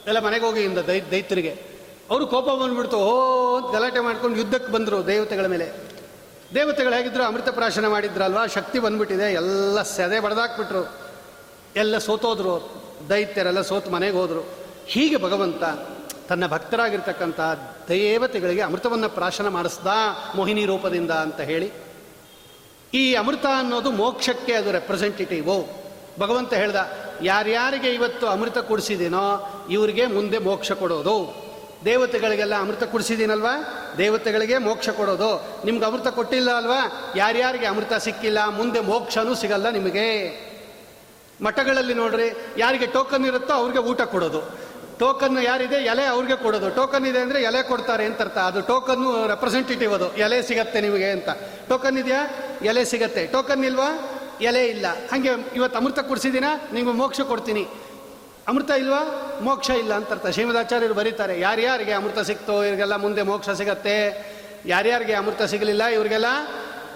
ಎಲ್ಲ ಮನೆಗೆ ಹೋಗಿ ಇಂದ ದೈ, ದೈತ್ಯರಿಗೆ. ಅವರು ಕೋಪ ಬಂದ್ಬಿಡ್ತು. ಓ ಅಂತ ಗಲಾಟೆ ಮಾಡ್ಕೊಂಡು ಯುದ್ಧಕ್ಕೆ ಬಂದರು ದೇವತೆಗಳ ಮೇಲೆ. ದೇವತೆಗಳು ಹೇಗಿದ್ರು ಅಮೃತ ಪ್ರಾಶನ ಮಾಡಿದ್ರಲ್ವಾ? ಶಕ್ತಿ ಬಂದ್ಬಿಟ್ಟಿದೆ. ಎಲ್ಲ ಸೆದೆ ಬಡ್ದಾಕ್ಬಿಟ್ರು. ಎಲ್ಲ ಸೋತೋದ್ರು ದೈತ್ಯರೆಲ್ಲ ಸೋತು ಮನೆಗೆ ಹೋದರು. ಹೀಗೆ ಭಗವಂತ ತನ್ನ ಭಕ್ತರಾಗಿರ್ತಕ್ಕಂಥ ದೇವತೆಗಳಿಗೆ ಅಮೃತವನ್ನು ಪ್ರಾಶನ ಮಾಡಿಸ್ದ ಮೋಹಿನಿ ರೂಪದಿಂದ ಅಂತ ಹೇಳಿ. ಈ ಅಮೃತ ಅನ್ನೋದು ಮೋಕ್ಷಕ್ಕೆ ಅದು ರೆಪ್ರೆಸೆಂಟೇಟಿವ್ ಭಗವಂತ ಹೇಳ್ದ, ಯಾರ್ಯಾರಿಗೆ ಇವತ್ತು ಅಮೃತ ಕುಡಿಸಿದ್ದೀನೋ ಇವರಿಗೆ ಮುಂದೆ ಮೋಕ್ಷ ಕೊಡೋದು. ದೇವತೆಗಳಿಗೆಲ್ಲ ಅಮೃತ ಕುಡಿಸಿದ್ದೀನಲ್ವಾ ದೇವತೆಗಳಿಗೆ ಮೋಕ್ಷ ಕೊಡೋದು. ನಿಮ್ಗೆ ಅಮೃತ ಕೊಟ್ಟಿಲ್ಲ ಅಲ್ವಾ? ಯಾರ್ಯಾರಿಗೆ ಅಮೃತ ಸಿಕ್ಕಿಲ್ಲ, ಮುಂದೆ ಮೋಕ್ಷನೂ ಸಿಗಲ್ಲ ನಿಮಗೆ. ಮಠಗಳಲ್ಲಿ ನೋಡ್ರಿ, ಯಾರಿಗೆ ಟೋಕನ್ ಇರುತ್ತೋ ಅವ್ರಿಗೆ ಊಟ ಕೊಡೋದು. ಟೋಕನ್ ಯಾರಿದೆ, ಎಲೆ ಅವ್ರಿಗೆ ಕೊಡೋದು. ಟೋಕನ್ ಇದೆ ಅಂದರೆ ಎಲೆ ಕೊಡ್ತಾರೆ ಅಂತ ಅರ್ಥ. ಅದು ಟೋಕನ್ನು ರೆಪ್ರೆಸೆಂಟೇಟಿವ್ ಅದು. ಎಲೆ ಸಿಗತ್ತೆ ನಿಮಗೆ ಅಂತ. ಟೋಕನ್ ಇದೆಯಾ? ಎಲೆ ಸಿಗತ್ತೆ. ಟೋಕನ್ ಇಲ್ವಾ? ಎಲೆ ಇಲ್ಲ. ಹಾಗೆ ಇವತ್ತು ಅಮೃತ ಕೊಡಿಸಿದ್ದೀನ? ನಿಮ್ಗೆ ಮೋಕ್ಷ ಕೊಡ್ತೀನಿ. ಅಮೃತ ಇಲ್ವಾ? ಮೋಕ್ಷ ಇಲ್ಲ ಅಂತ ಅರ್ಥ. ಶ್ರೀಮದಾಚಾರ್ಯರು ಬರೀತಾರೆ, ಯಾರ್ಯಾರಿಗೆ ಅಮೃತ ಸಿಕ್ತೋ ಇವರಿಗೆಲ್ಲ ಮುಂದೆ ಮೋಕ್ಷ ಸಿಗತ್ತೆ. ಯಾರ್ಯಾರಿಗೆ ಅಮೃತ ಸಿಗಲಿಲ್ಲ ಇವರಿಗೆಲ್ಲ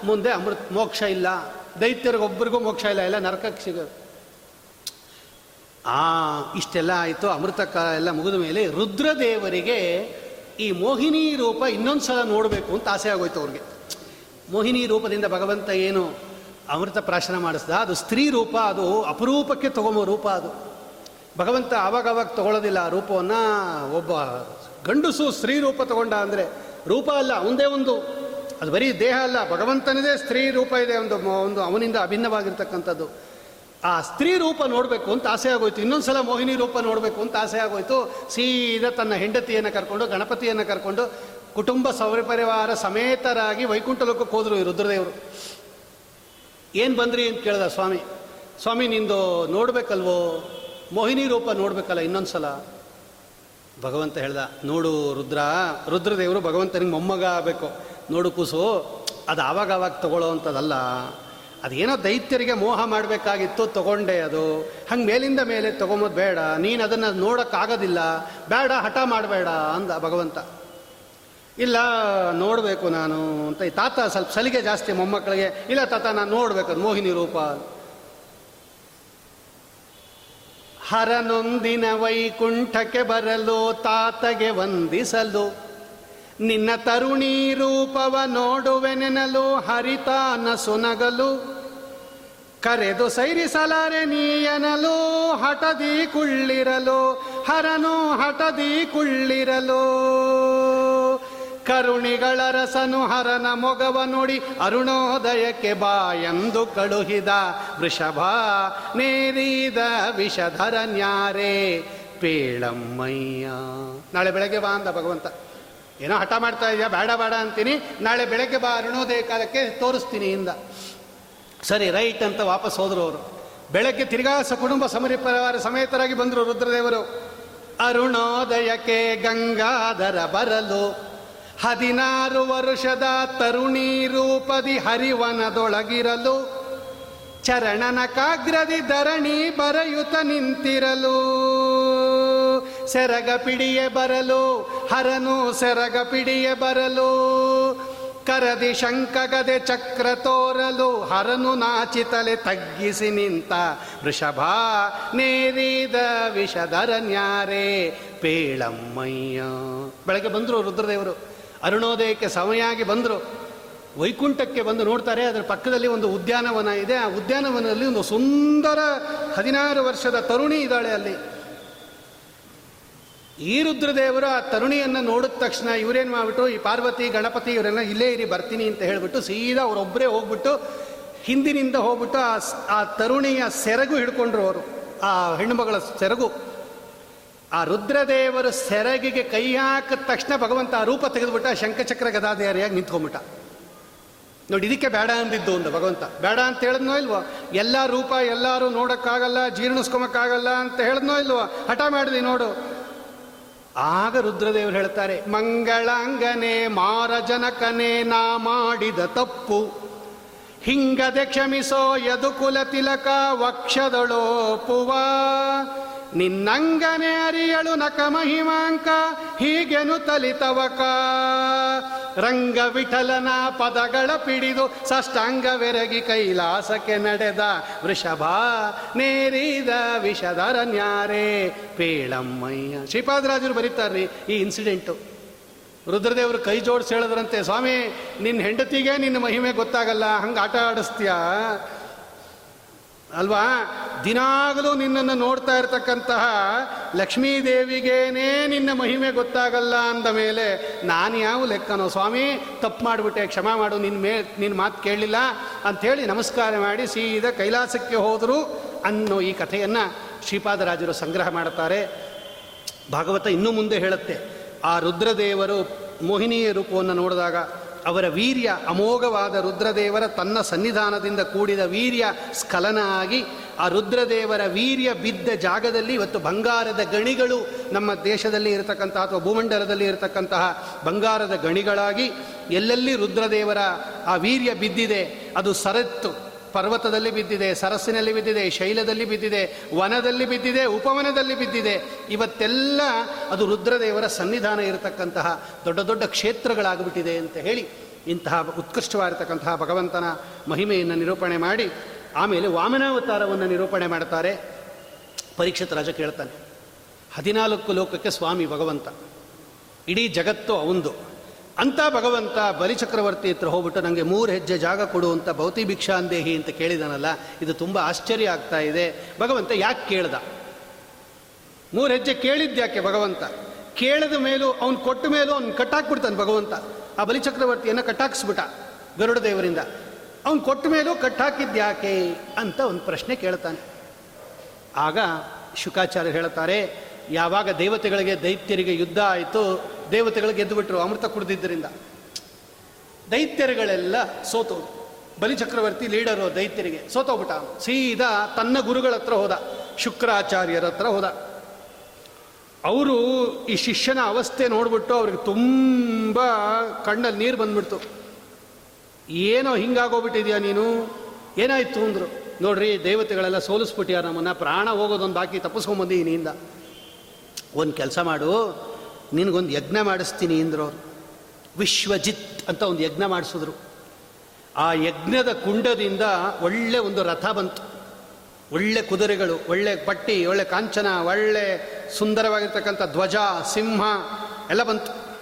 ಮುಂದೆ ಅಮೃತ ಮೋಕ್ಷ ಇಲ್ಲ. ದೈತ್ಯರಿಗೊಬ್ಬರಿಗೂ ಮೋಕ್ಷ ಇಲ್ಲ. ಎಲ್ಲ ನರಕಕ್ಕೆ ಸಿಗೋದು. ಆ, ಇಷ್ಟೆಲ್ಲ ಆಯಿತು, ಅಮೃತ ಕಾಲ ಎಲ್ಲ ಮುಗಿದ ಮೇಲೆ ರುದ್ರದೇವರಿಗೆ ಈ ಮೋಹಿನಿ ರೂಪ ಇನ್ನೊಂದು ಸಲ ನೋಡಬೇಕು ಅಂತ ಆಸೆ ಆಗೋಯ್ತು ಅವ್ರಿಗೆ. ಮೋಹಿನಿ ರೂಪದಿಂದ ಭಗವಂತ ಏನು ಅಮೃತ ಪ್ರಾಶನ ಮಾಡಿಸ್ದ, ಅದು ಸ್ತ್ರೀ ರೂಪ, ಅದು ಅಪರೂಪಕ್ಕೆ ತಗೊಂಬೋ ರೂಪ ಅದು. ಭಗವಂತ ಆವಾಗವಾಗ ತಗೊಳ್ಳೋದಿಲ್ಲ, ಆ ರೂಪವನ್ನು ಒಬ್ಬ ಗಂಡಸು ಸ್ತ್ರೀ ರೂಪ ತಗೊಂಡ ಅಂದರೆ ರೂಪ ಅಲ್ಲ, ಒಂದೇ ಒಂದು. ಅದು ಬರೀ ದೇಹ ಅಲ್ಲ, ಭಗವಂತನದೇ ಸ್ತ್ರೀ ರೂಪ ಇದೆ, ಒಂದು ಒಂದು ಅವನಿಂದ ಅಭಿನ್ನವಾಗಿರ್ತಕ್ಕಂಥದ್ದು. ಆ ಸ್ತ್ರೀ ರೂಪ ನೋಡಬೇಕು ಅಂತ ಆಸೆ ಆಗೋಯ್ತು. ಇನ್ನೊಂದು ಸಲ ಮೋಹಿನಿ ರೂಪ ನೋಡಬೇಕು ಅಂತ ಆಸೆ ಆಗೋಯ್ತು. ಸೀದಾ ತನ್ನ ಹೆಂಡತಿಯನ್ನು ಕರ್ಕೊಂಡು, ಗಣಪತಿಯನ್ನು ಕರ್ಕೊಂಡು ಕುಟುಂಬ ಸೌರಪರಿವಾರ ಸಮೇತರಾಗಿ ವೈಕುಂಠ ಲೋಕಕ್ಕೆ ಹೋದರು ಈ ರುದ್ರದೇವರು. ಏನು ಬಂದ್ರಿ ಅಂತ ಕೇಳ್ದ ಸ್ವಾಮಿ. ಸ್ವಾಮಿ, ನಿಂದು ನೋಡಬೇಕಲ್ವೋ? ಮೋಹಿನಿ ರೂಪ ನೋಡಬೇಕಲ್ಲ ಇನ್ನೊಂದು ಸಲ ಭಗವಂತ ಹೇಳ್ದ, ನೋಡು ರುದ್ರ, ರುದ್ರದೇವರು ಭಗವಂತನಿಗೆ ಮೊಮ್ಮಗ ಆಗಬೇಕು. ನೋಡು ಕೂಸು, ಅದು ಆವಾಗ ಆವಾಗ ತಗೊಳ್ಳೋ ಅಂಥದ್ದಲ್ಲ ಅದೇನೋ ದೈತ್ಯರಿಗೆ ಮೋಹ ಮಾಡಬೇಕಾಗಿತ್ತು, ತಗೊಂಡೆ ಅದು. ಹಂಗೆ ಮೇಲಿಂದ ಮೇಲೆ ತಗೊಂಬೋದು ಬೇಡ, ನೀನು ಅದನ್ನು ನೋಡೋಕ್ಕಾಗೋದಿಲ್ಲ, ಬೇಡ, ಹಠ ಮಾಡಬೇಡ ಅಂದ ಭಗವಂತ. ಇಲ್ಲ, ನೋಡಬೇಕು ನಾನು ಅಂತ. ಈ ತಾತ ಸ್ವಲ್ಪ ಸಲಿಗೆ ಜಾಸ್ತಿ ಮೊಮ್ಮಕ್ಕಳಿಗೆ, ಇಲ್ಲ ತಾತ, ನಾನು ನೋಡ್ಬೇಕು ಮೋಹಿನಿ ರೂಪ. ಹರನೊಂದಿನ ವೈಕುಂಠಕ್ಕೆ ಬರಲು, ತಾತಗೆ ವಂದಿಸಲು. ನಿನ್ನ ತರುಣಿ ರೂಪವ ನೋಡುವೆನೆನಲು ಹರಿತಾನ ಸುನಗಲು. ಕರೆದು ಸೈರಿಸಲಾರೆ ನೀಯನಲು ಹಠದಿ ಕುಳ್ಳಿರಲು, ಹರನು ಹಠದಿ ಕುಳ್ಳಿರಲು. ಕರುಣಿಗಳ ರಸನು ಹರನ ಮೊಗವ ನೋಡಿ ಅರುಣೋದಯಕ್ಕೆ ಬಾ ಎಂದು ಕಳುಹಿದ ವೃಷಭ, ನೇರಿದ ವಿಷಧರ ನ್ಯಾರೇ ಪೇಳಮ್ಮಯ್ಯ. ನಾಳೆ ಬೆಳಗ್ಗೆ ಬಾ ಅಂದ ಭಗವಂತ. ಏನೋ ಹಠ ಮಾಡ್ತಾ ಇದೆಯಾ? ಬೇಡ ಬೇಡ ಅಂತೀನಿ. ನಾಳೆ ಬೆಳಗ್ಗೆ ಬಾ, ಅರುಣೋದಯ ಕಾಲಕ್ಕೆ ತೋರಿಸ್ತೀನಿ ಇಂದ. ಸರಿ, ರೈಟ್ ಅಂತ ವಾಪಸ್ ಹೋದರು ಅವರು. ಬೆಳಗ್ಗೆ ತಿರುಗಾಸ ಕುಟುಂಬ ಸಮರಿ ಪರಿವಾರ ಸಮೇತರಾಗಿ ಬಂದರು ರುದ್ರದೇವರು. ಅರುಣೋದಯಕ್ಕೆ ಗಂಗಾಧರ ಬರಲು ಹದಿನಾರು ವರುಷದ ತರುಣಿ ರೂಪದಿ ಹರಿವನದೊಳಗಿರಲು ಚರಣನ ಕಾಗ್ರದಿ ಧರಣಿ ಬರೆಯುತ್ತ ನಿಂತಿರಲು. ಸೆರಗ ಪಿಡಿಯೆ ಬರಲು, ಹರನು ಸೆರಗ ಪಿಡಿಯೆ ಬರಲು. ಕರದಿ ಶಂಕಗದೆ ಚಕ್ರ ತೋರಲು, ಹರನು ನಾಚಿತಲೆ ತಗ್ಗಿಸಿ ನಿಂತ ವೃಷಭ, ನೇರಿದ ವಿಷಧರ ನ್ಯಾರೆ ಪೇಳಮ್ಮಯ್ಯ. ಬೆಳಗ್ಗೆ ಬಂದರು ರುದ್ರದೇವರು. ಅರುಣೋದಯಕ್ಕೆ ಸಮಯಾಗಿ ಬಂದರು. ವೈಕುಂಠಕ್ಕೆ ಬಂದು ನೋಡ್ತಾರೆ, ಅದರ ಪಕ್ಕದಲ್ಲಿ ಒಂದು ಉದ್ಯಾನವನ ಇದೆ. ಆ ಉದ್ಯಾನವನದಲ್ಲಿ ಒಂದು ಸುಂದರ ಹದಿನಾರು ವರ್ಷದ ತರುಣಿ ಇದ್ದಾಳೆ ಅಲ್ಲಿ. ಈ ರುದ್ರದೇವರು ಆ ತರುಣಿಯನ್ನು ನೋಡಿದ ತಕ್ಷಣ ಇವರೇನು ಮಾಡಿಬಿಟ್ಟು, ಈ ಪಾರ್ವತಿ, ಗಣಪತಿ ಇವರೆಲ್ಲ ಇಲ್ಲೇ ಇರಿ, ಬರ್ತೀನಿ ಅಂತ ಹೇಳಿಬಿಟ್ಟು ಸೀದಾ ಅವರೊಬ್ಬರೇ ಹೋಗ್ಬಿಟ್ಟು ಹಿಂದಿನಿಂದ ಹೋಗ್ಬಿಟ್ಟು ಆ ಆ ತರುಣಿಯ ಸೆರಗು ಹಿಡ್ಕೊಂಡ್ರು ಅವರು, ಆ ಹೆಣ್ಣುಮಗಳ ಸೆರಗು. ಆ ರುದ್ರದೇವರ ಸೆರಗಿಗೆ ಕೈ ಹಾಕಿದ ತಕ್ಷಣ ಭಗವಂತ ಆ ರೂಪ ತೆಗೆದುಬಿಟ್ಟ, ಶಂಖಚಕ್ರ ಗದಾಧಾರಿಯಾಗಿ ನಿಂತ್ಕೊಂಡ್ಬಿಟ್ಟ. ನೋಡಿ, ಇದಕ್ಕೆ ಬೇಡ ಅಂದಿದ್ದು ಒಂದು ಭಗವಂತ. ಬೇಡ ಅಂತ ಹೇಳಿದ್ನೋ ಇಲ್ವೋ? ಎಲ್ಲ ರೂಪ ಎಲ್ಲರೂ ನೋಡೋಕ್ಕಾಗಲ್ಲ, ಜೀರ್ಣಿಸ್ಕೊಮಕ್ಕಾಗಲ್ಲ ಅಂತ ಹೇಳಿದ್ನೋ ಇಲ್ವೋ? ಹಠ ಮಾಡಿದಿ ನೋಡು. ಆಗ ರುದ್ರದೇವರು ಹೇಳ್ತಾರೆ ಮಂಗಳಾಂಗನೆ ಮಾರಜನಕನೇ ನಾ ಮಾಡಿದ ತಪ್ಪು. ಹಿಂಗದೆ ಕ್ಷಮಿಸೋ ಯದುಕುಲ ತಿಲಕ ವಕ್ಷದಳೋಪುವ. ನಿನ್ನಂಗನೆ ಅರಿಯಳು ನಕ ಮಹಿಮಾಂಕ ಹೀಗೆನು ತಲಿತವಕ. ರಂಗ ವಿಠಲನ ಪದಗಳ ಪಿಡಿದು ಸಷ್ಟಾಂಗವೆರಗಿ ಕೈಲಾಸಕ್ಕೆ ನಡೆದ ವೃಷಭ, ನೇರಿದ ವಿಷಧರ ನ್ಯಾರೆ ಪೇಳಮ್ಮಯ್ಯ. ಶ್ರೀಪಾದರಾಜರು ಬರೀತಾರ್ರಿ ಈ ಇನ್ಸಿಡೆಂಟು ರುದ್ರದೇವರು ಕೈ ಜೋಡಿಸಿ ಹೇಳಿದ್ರಂತೆ, ಸ್ವಾಮಿ ನಿನ್ನ ಹೆಂಡತಿಗೆ ನಿನ್ನ ಮಹಿಮೆ ಗೊತ್ತಾಗಲ್ಲ, ಹಂಗೆ ಆಟ ಆಡಿಸ್ತೀಯ? ಅಲ್ವಾ? ದಿನಾಗಲೂ ನಿನ್ನನ್ನು ನೋಡ್ತಾ ಇರತಕ್ಕಂತಹ ಲಕ್ಷ್ಮೀದೇವಿಗೇನೇ ನಿನ್ನ ಮಹಿಮೆ ಗೊತ್ತಾಗಲ್ಲ ಅಂದ ಮೇಲೆ ನಾನು ಯಾವ ಲೆಕ್ಕನೋ ಸ್ವಾಮಿ, ತಪ್ಪು ಮಾಡಿಬಿಟ್ಟೆ, ಕ್ಷಮಾ ಮಾಡು ನಿನ್ನ ಮೇ ನಿನ್ನ ಮಾತು ಕೇಳಲಿಲ್ಲ ಅಂಥೇಳಿ ನಮಸ್ಕಾರ ಮಾಡಿ ಸೀದಾ ಕೈಲಾಸಕ್ಕೆ ಹೋದರು ಅನ್ನೋ ಈ ಕಥೆಯನ್ನು ಶ್ರೀಪಾದರಾಜರು ಸಂಗ್ರಹ ಮಾಡ್ತಾರೆ ಭಾಗವತ ಇನ್ನೂ ಮುಂದೆ ಹೇಳುತ್ತೆ, ಆ ರುದ್ರದೇವರು ಮೋಹಿನಿಯ ರೂಪವನ್ನು ನೋಡಿದಾಗ ಅವರ ವೀರ್ಯ ಅಮೋಘವಾದ ರುದ್ರದೇವರ ತನ್ನ ಸನ್ನಿಧಾನದಿಂದ ಕೂಡಿದ ವೀರ್ಯ ಸ್ಖಲನ ಆಗಿ ಆ ರುದ್ರದೇವರ ವೀರ್ಯ ಬಿದ್ದ ಜಾಗದಲ್ಲಿ ಇವತ್ತು ಬಂಗಾರದ ಗಣಿಗಳು ನಮ್ಮ ದೇಶದಲ್ಲಿ ಇರತಕ್ಕಂತಹ ಅಥವಾ ಭೂಮಂಡಲದಲ್ಲಿ ಇರತಕ್ಕಂತಹ ಬಂಗಾರದ ಗಣಿಗಳಾಗಿ ಎಲ್ಲೆಲ್ಲಿ ರುದ್ರದೇವರ ಆ ವೀರ್ಯ ಬಿದ್ದಿದೆ ಅದು ಸರತ್ತು. ಪರ್ವತದಲ್ಲಿ ಬಿದ್ದಿದೆ, ಸರಸ್ಸಿನಲ್ಲಿ ಬಿದ್ದಿದೆ, ಶೈಲದಲ್ಲಿ ಬಿದ್ದಿದೆ, ವನದಲ್ಲಿ ಬಿದ್ದಿದೆ, ಉಪವನದಲ್ಲಿ ಬಿದ್ದಿದೆ. ಇವತ್ತೆಲ್ಲ ಅದು ರುದ್ರದೇವರ ಸನ್ನಿಧಾನ ಇರತಕ್ಕಂತಹ ದೊಡ್ಡ ದೊಡ್ಡ ಕ್ಷೇತ್ರಗಳಾಗಿಬಿಟ್ಟಿದೆ ಅಂತ ಹೇಳಿ ಇಂತಹ ಉತ್ಕೃಷ್ಟವಾಗಿರ್ತಕ್ಕಂತಹ ಭಗವಂತನ ಮಹಿಮೆಯನ್ನು ನಿರೂಪಣೆ ಮಾಡಿ, ಆಮೇಲೆ ವಾಮನಾವತಾರವನ್ನು ನಿರೂಪಣೆ ಮಾಡ್ತಾರೆ. ಪರೀಕ್ಷಿತ ರಾಜ ಕೇಳ್ತಾನೆ, ಹದಿನಾಲ್ಕು ಲೋಕಕ್ಕೆ ಸ್ವಾಮಿ ಭಗವಂತ, ಇಡೀ ಜಗತ್ತು ಅವಂದು. ಅಂತ ಭಗವಂತ ಬಲಿಚಕ್ರವರ್ತಿ ಹತ್ರ ಹೋಗ್ಬಿಟ್ಟು ನನಗೆ ಮೂರು ಹೆಜ್ಜೆ ಜಾಗ ಕೊಡು ಅಂತ ಭೌತಿ ಭಿಕ್ಷಾಂದೇಹಿ ಅಂತ ಕೇಳಿದನಲ್ಲ, ಇದು ತುಂಬ ಆಶ್ಚರ್ಯ ಆಗ್ತಾ ಇದೆ. ಭಗವಂತ ಯಾಕೆ ಕೇಳ್ದ? ಮೂರು ಹೆಜ್ಜೆ ಕೇಳಿದ್ಯಾಕೆ ಭಗವಂತ? ಕೇಳಿದ ಮೇಲೂ ಅವ್ನು ಕೊಟ್ಟ ಮೇಲೂ ಅವ್ನು ಕಟ್ಟಾಕ್ಬಿಡ್ತಾನೆ ಭಗವಂತ. ಆ ಬಲಿಚಕ್ರವರ್ತಿಯನ್ನು ಕಟ್ಟಾಕ್ಸ್ಬಿಟ್ಟ ಗರುಡ ದೇವರಿಂದ ಅವ್ನು ಕೊಟ್ಟ ಮೇಲೂ ಕಟ್ಟಾಕಿದ್ಯಾಕೆ ಅಂತ ಒಂದು ಪ್ರಶ್ನೆ ಕೇಳ್ತಾನೆ. ಆಗ ಶುಕಾಚಾರ್ಯ ಹೇಳ್ತಾರೆ, ಯಾವಾಗ ದೇವತೆಗಳಿಗೆ ದೈತ್ಯರಿಗೆ ಯುದ್ಧ ಆಯಿತು ದೇವತೆಗಳು ಗೆದ್ದುಬಿಟ್ರು ಅಮೃತ ಕುಡಿದಿದ್ದರಿಂದ. ದೈತ್ಯರುಗಳೆಲ್ಲ ಸೋತೋದು ಬಲಿಚಕ್ರವರ್ತಿ ಲೀಡರು ದೈತ್ಯರಿಗೆ ಸೋತೋಗ್ಬಿಟ್ಟ ಸೀದಾ ತನ್ನ ಗುರುಗಳ ಹತ್ರ ಹೋದ, ಶುಕ್ರಾಚಾರ್ಯರ ಹತ್ರ ಹೋದ. ಅವರು ಈ ಶಿಷ್ಯನ ಅವಸ್ಥೆ ನೋಡ್ಬಿಟ್ಟು ಅವ್ರಿಗೆ ತುಂಬ ಕಣ್ಣಲ್ಲಿ ನೀರು ಬಂದ್ಬಿಡ್ತು. ಏನೋ ಹಿಂಗಾಗೋಗ್ಬಿಟ್ಟಿದ್ಯಾ ನೀನು? ಏನಾಯ್ತು ಅಂದರು. ನೋಡ್ರಿ, ದೇವತೆಗಳೆಲ್ಲ ಸೋಲಿಸ್ಬಿಟ್ಟಿಯ ನಮ್ಮನ್ನ? ಪ್ರಾಣ ಹೋಗೋದೊಂದು ಬಾಕಿ ತಪ್ಪಿಸ್ಕೊಂಬಂದಿ ನೀನಿಂದ. ಒಂದು ಕೆಲಸ ಮಾಡು ನಿನಗೊಂದು ಯಜ್ಞ ಮಾಡಿಸ್ತೀನಿ ಅಂದರು ಅವರು. ವಿಶ್ವಜಿತ್ ಅಂತ ಒಂದು ಯಜ್ಞ ಮಾಡಿಸಿದ್ರು. ಆ ಯಜ್ಞದ ಕುಂಡದಿಂದ ಒಳ್ಳೆ ಒಂದು ರಥ ಬಂತು. ಒಳ್ಳೆ ಕುದುರೆಗಳು, ಒಳ್ಳೆ ಪಟ್ಟಿ, ಒಳ್ಳೆ ಕಾಂಚನ, ಒಳ್ಳೆ ಸುಂದರವಾಗಿರ್ತಕ್ಕಂಥ ಧ್ವಜ, ಸಿಂಹ ಎಲ್ಲ ಬಂತು.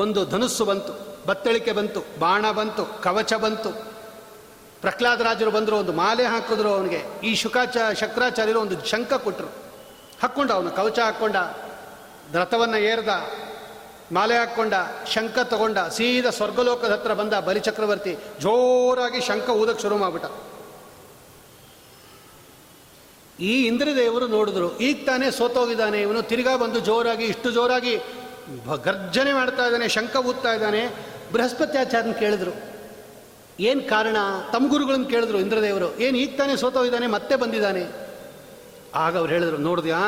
ಒಂದು ಧನುಸ್ಸು ಬಂತು, ಬತ್ತಳಿಕೆ ಬಂತು, ಬಾಣ ಬಂತು, ಕವಚ ಬಂತು. ಪ್ರಹ್ಲಾದರಾಜರು ಬಂದರು, ಒಂದು ಮಾಲೆ ಹಾಕಿದ್ರು ಅವನಿಗೆ. ಈ ಶುಕಾಚ, ಶಕ್ರಾಚಾರ್ಯರು ಒಂದು ಶಂಕ ಕೊಟ್ಟರು ಹಾಕ್ಕೊಂಡ ಅವನು ಕವಚ ಹಾಕ್ಕೊಂಡ ರಥವನ್ನು ಏರ್ದ, ಮಾಲೆ ಹಾಕ್ಕೊಂಡ, ಶಂಖ ತಗೊಂಡ, ಸೀದಾ ಸ್ವರ್ಗಲೋಕದ ಹತ್ರ ಬಂದ ಬಲಿಚಕ್ರವರ್ತಿ ಜೋರಾಗಿ ಶಂಖ ಊದಕ್ಕೆ ಶುರು ಮಾಡ್ಬಿಟ ಈ ಇಂದ್ರದೇವರು ನೋಡಿದ್ರು, ಈಗ ತಾನೇ ಸೋತೋಗಿದ್ದಾನೆ, ಇವನು ತಿರ್ಗಾ ಬಂದು ಜೋರಾಗಿ, ಇಷ್ಟು ಜೋರಾಗಿ ಗರ್ಜನೆ ಮಾಡ್ತಾ ಇದ್ದಾನೆ, ಶಂಖ ಊದ್ತಾ ಇದ್ದಾನೆ, ಬೃಹಸ್ಪತ್ಯಾಚಾರ್ಯನ ಕೇಳಿದ್ರು. ಏನು ಕಾರಣ? ತಮ್ಮ ಗುರುಗಳನ್ನು ಕೇಳಿದ್ರು ಇಂದ್ರದೇವರು. ಏನು ಈಗ ತಾನೇ ಸೋತೋಗಿದ್ದಾನೆ, ಮತ್ತೆ ಬಂದಿದ್ದಾನೆ. ಆಗ ಅವ್ರು ಹೇಳಿದ್ರು, ನೋಡಿದ್ಯಾ?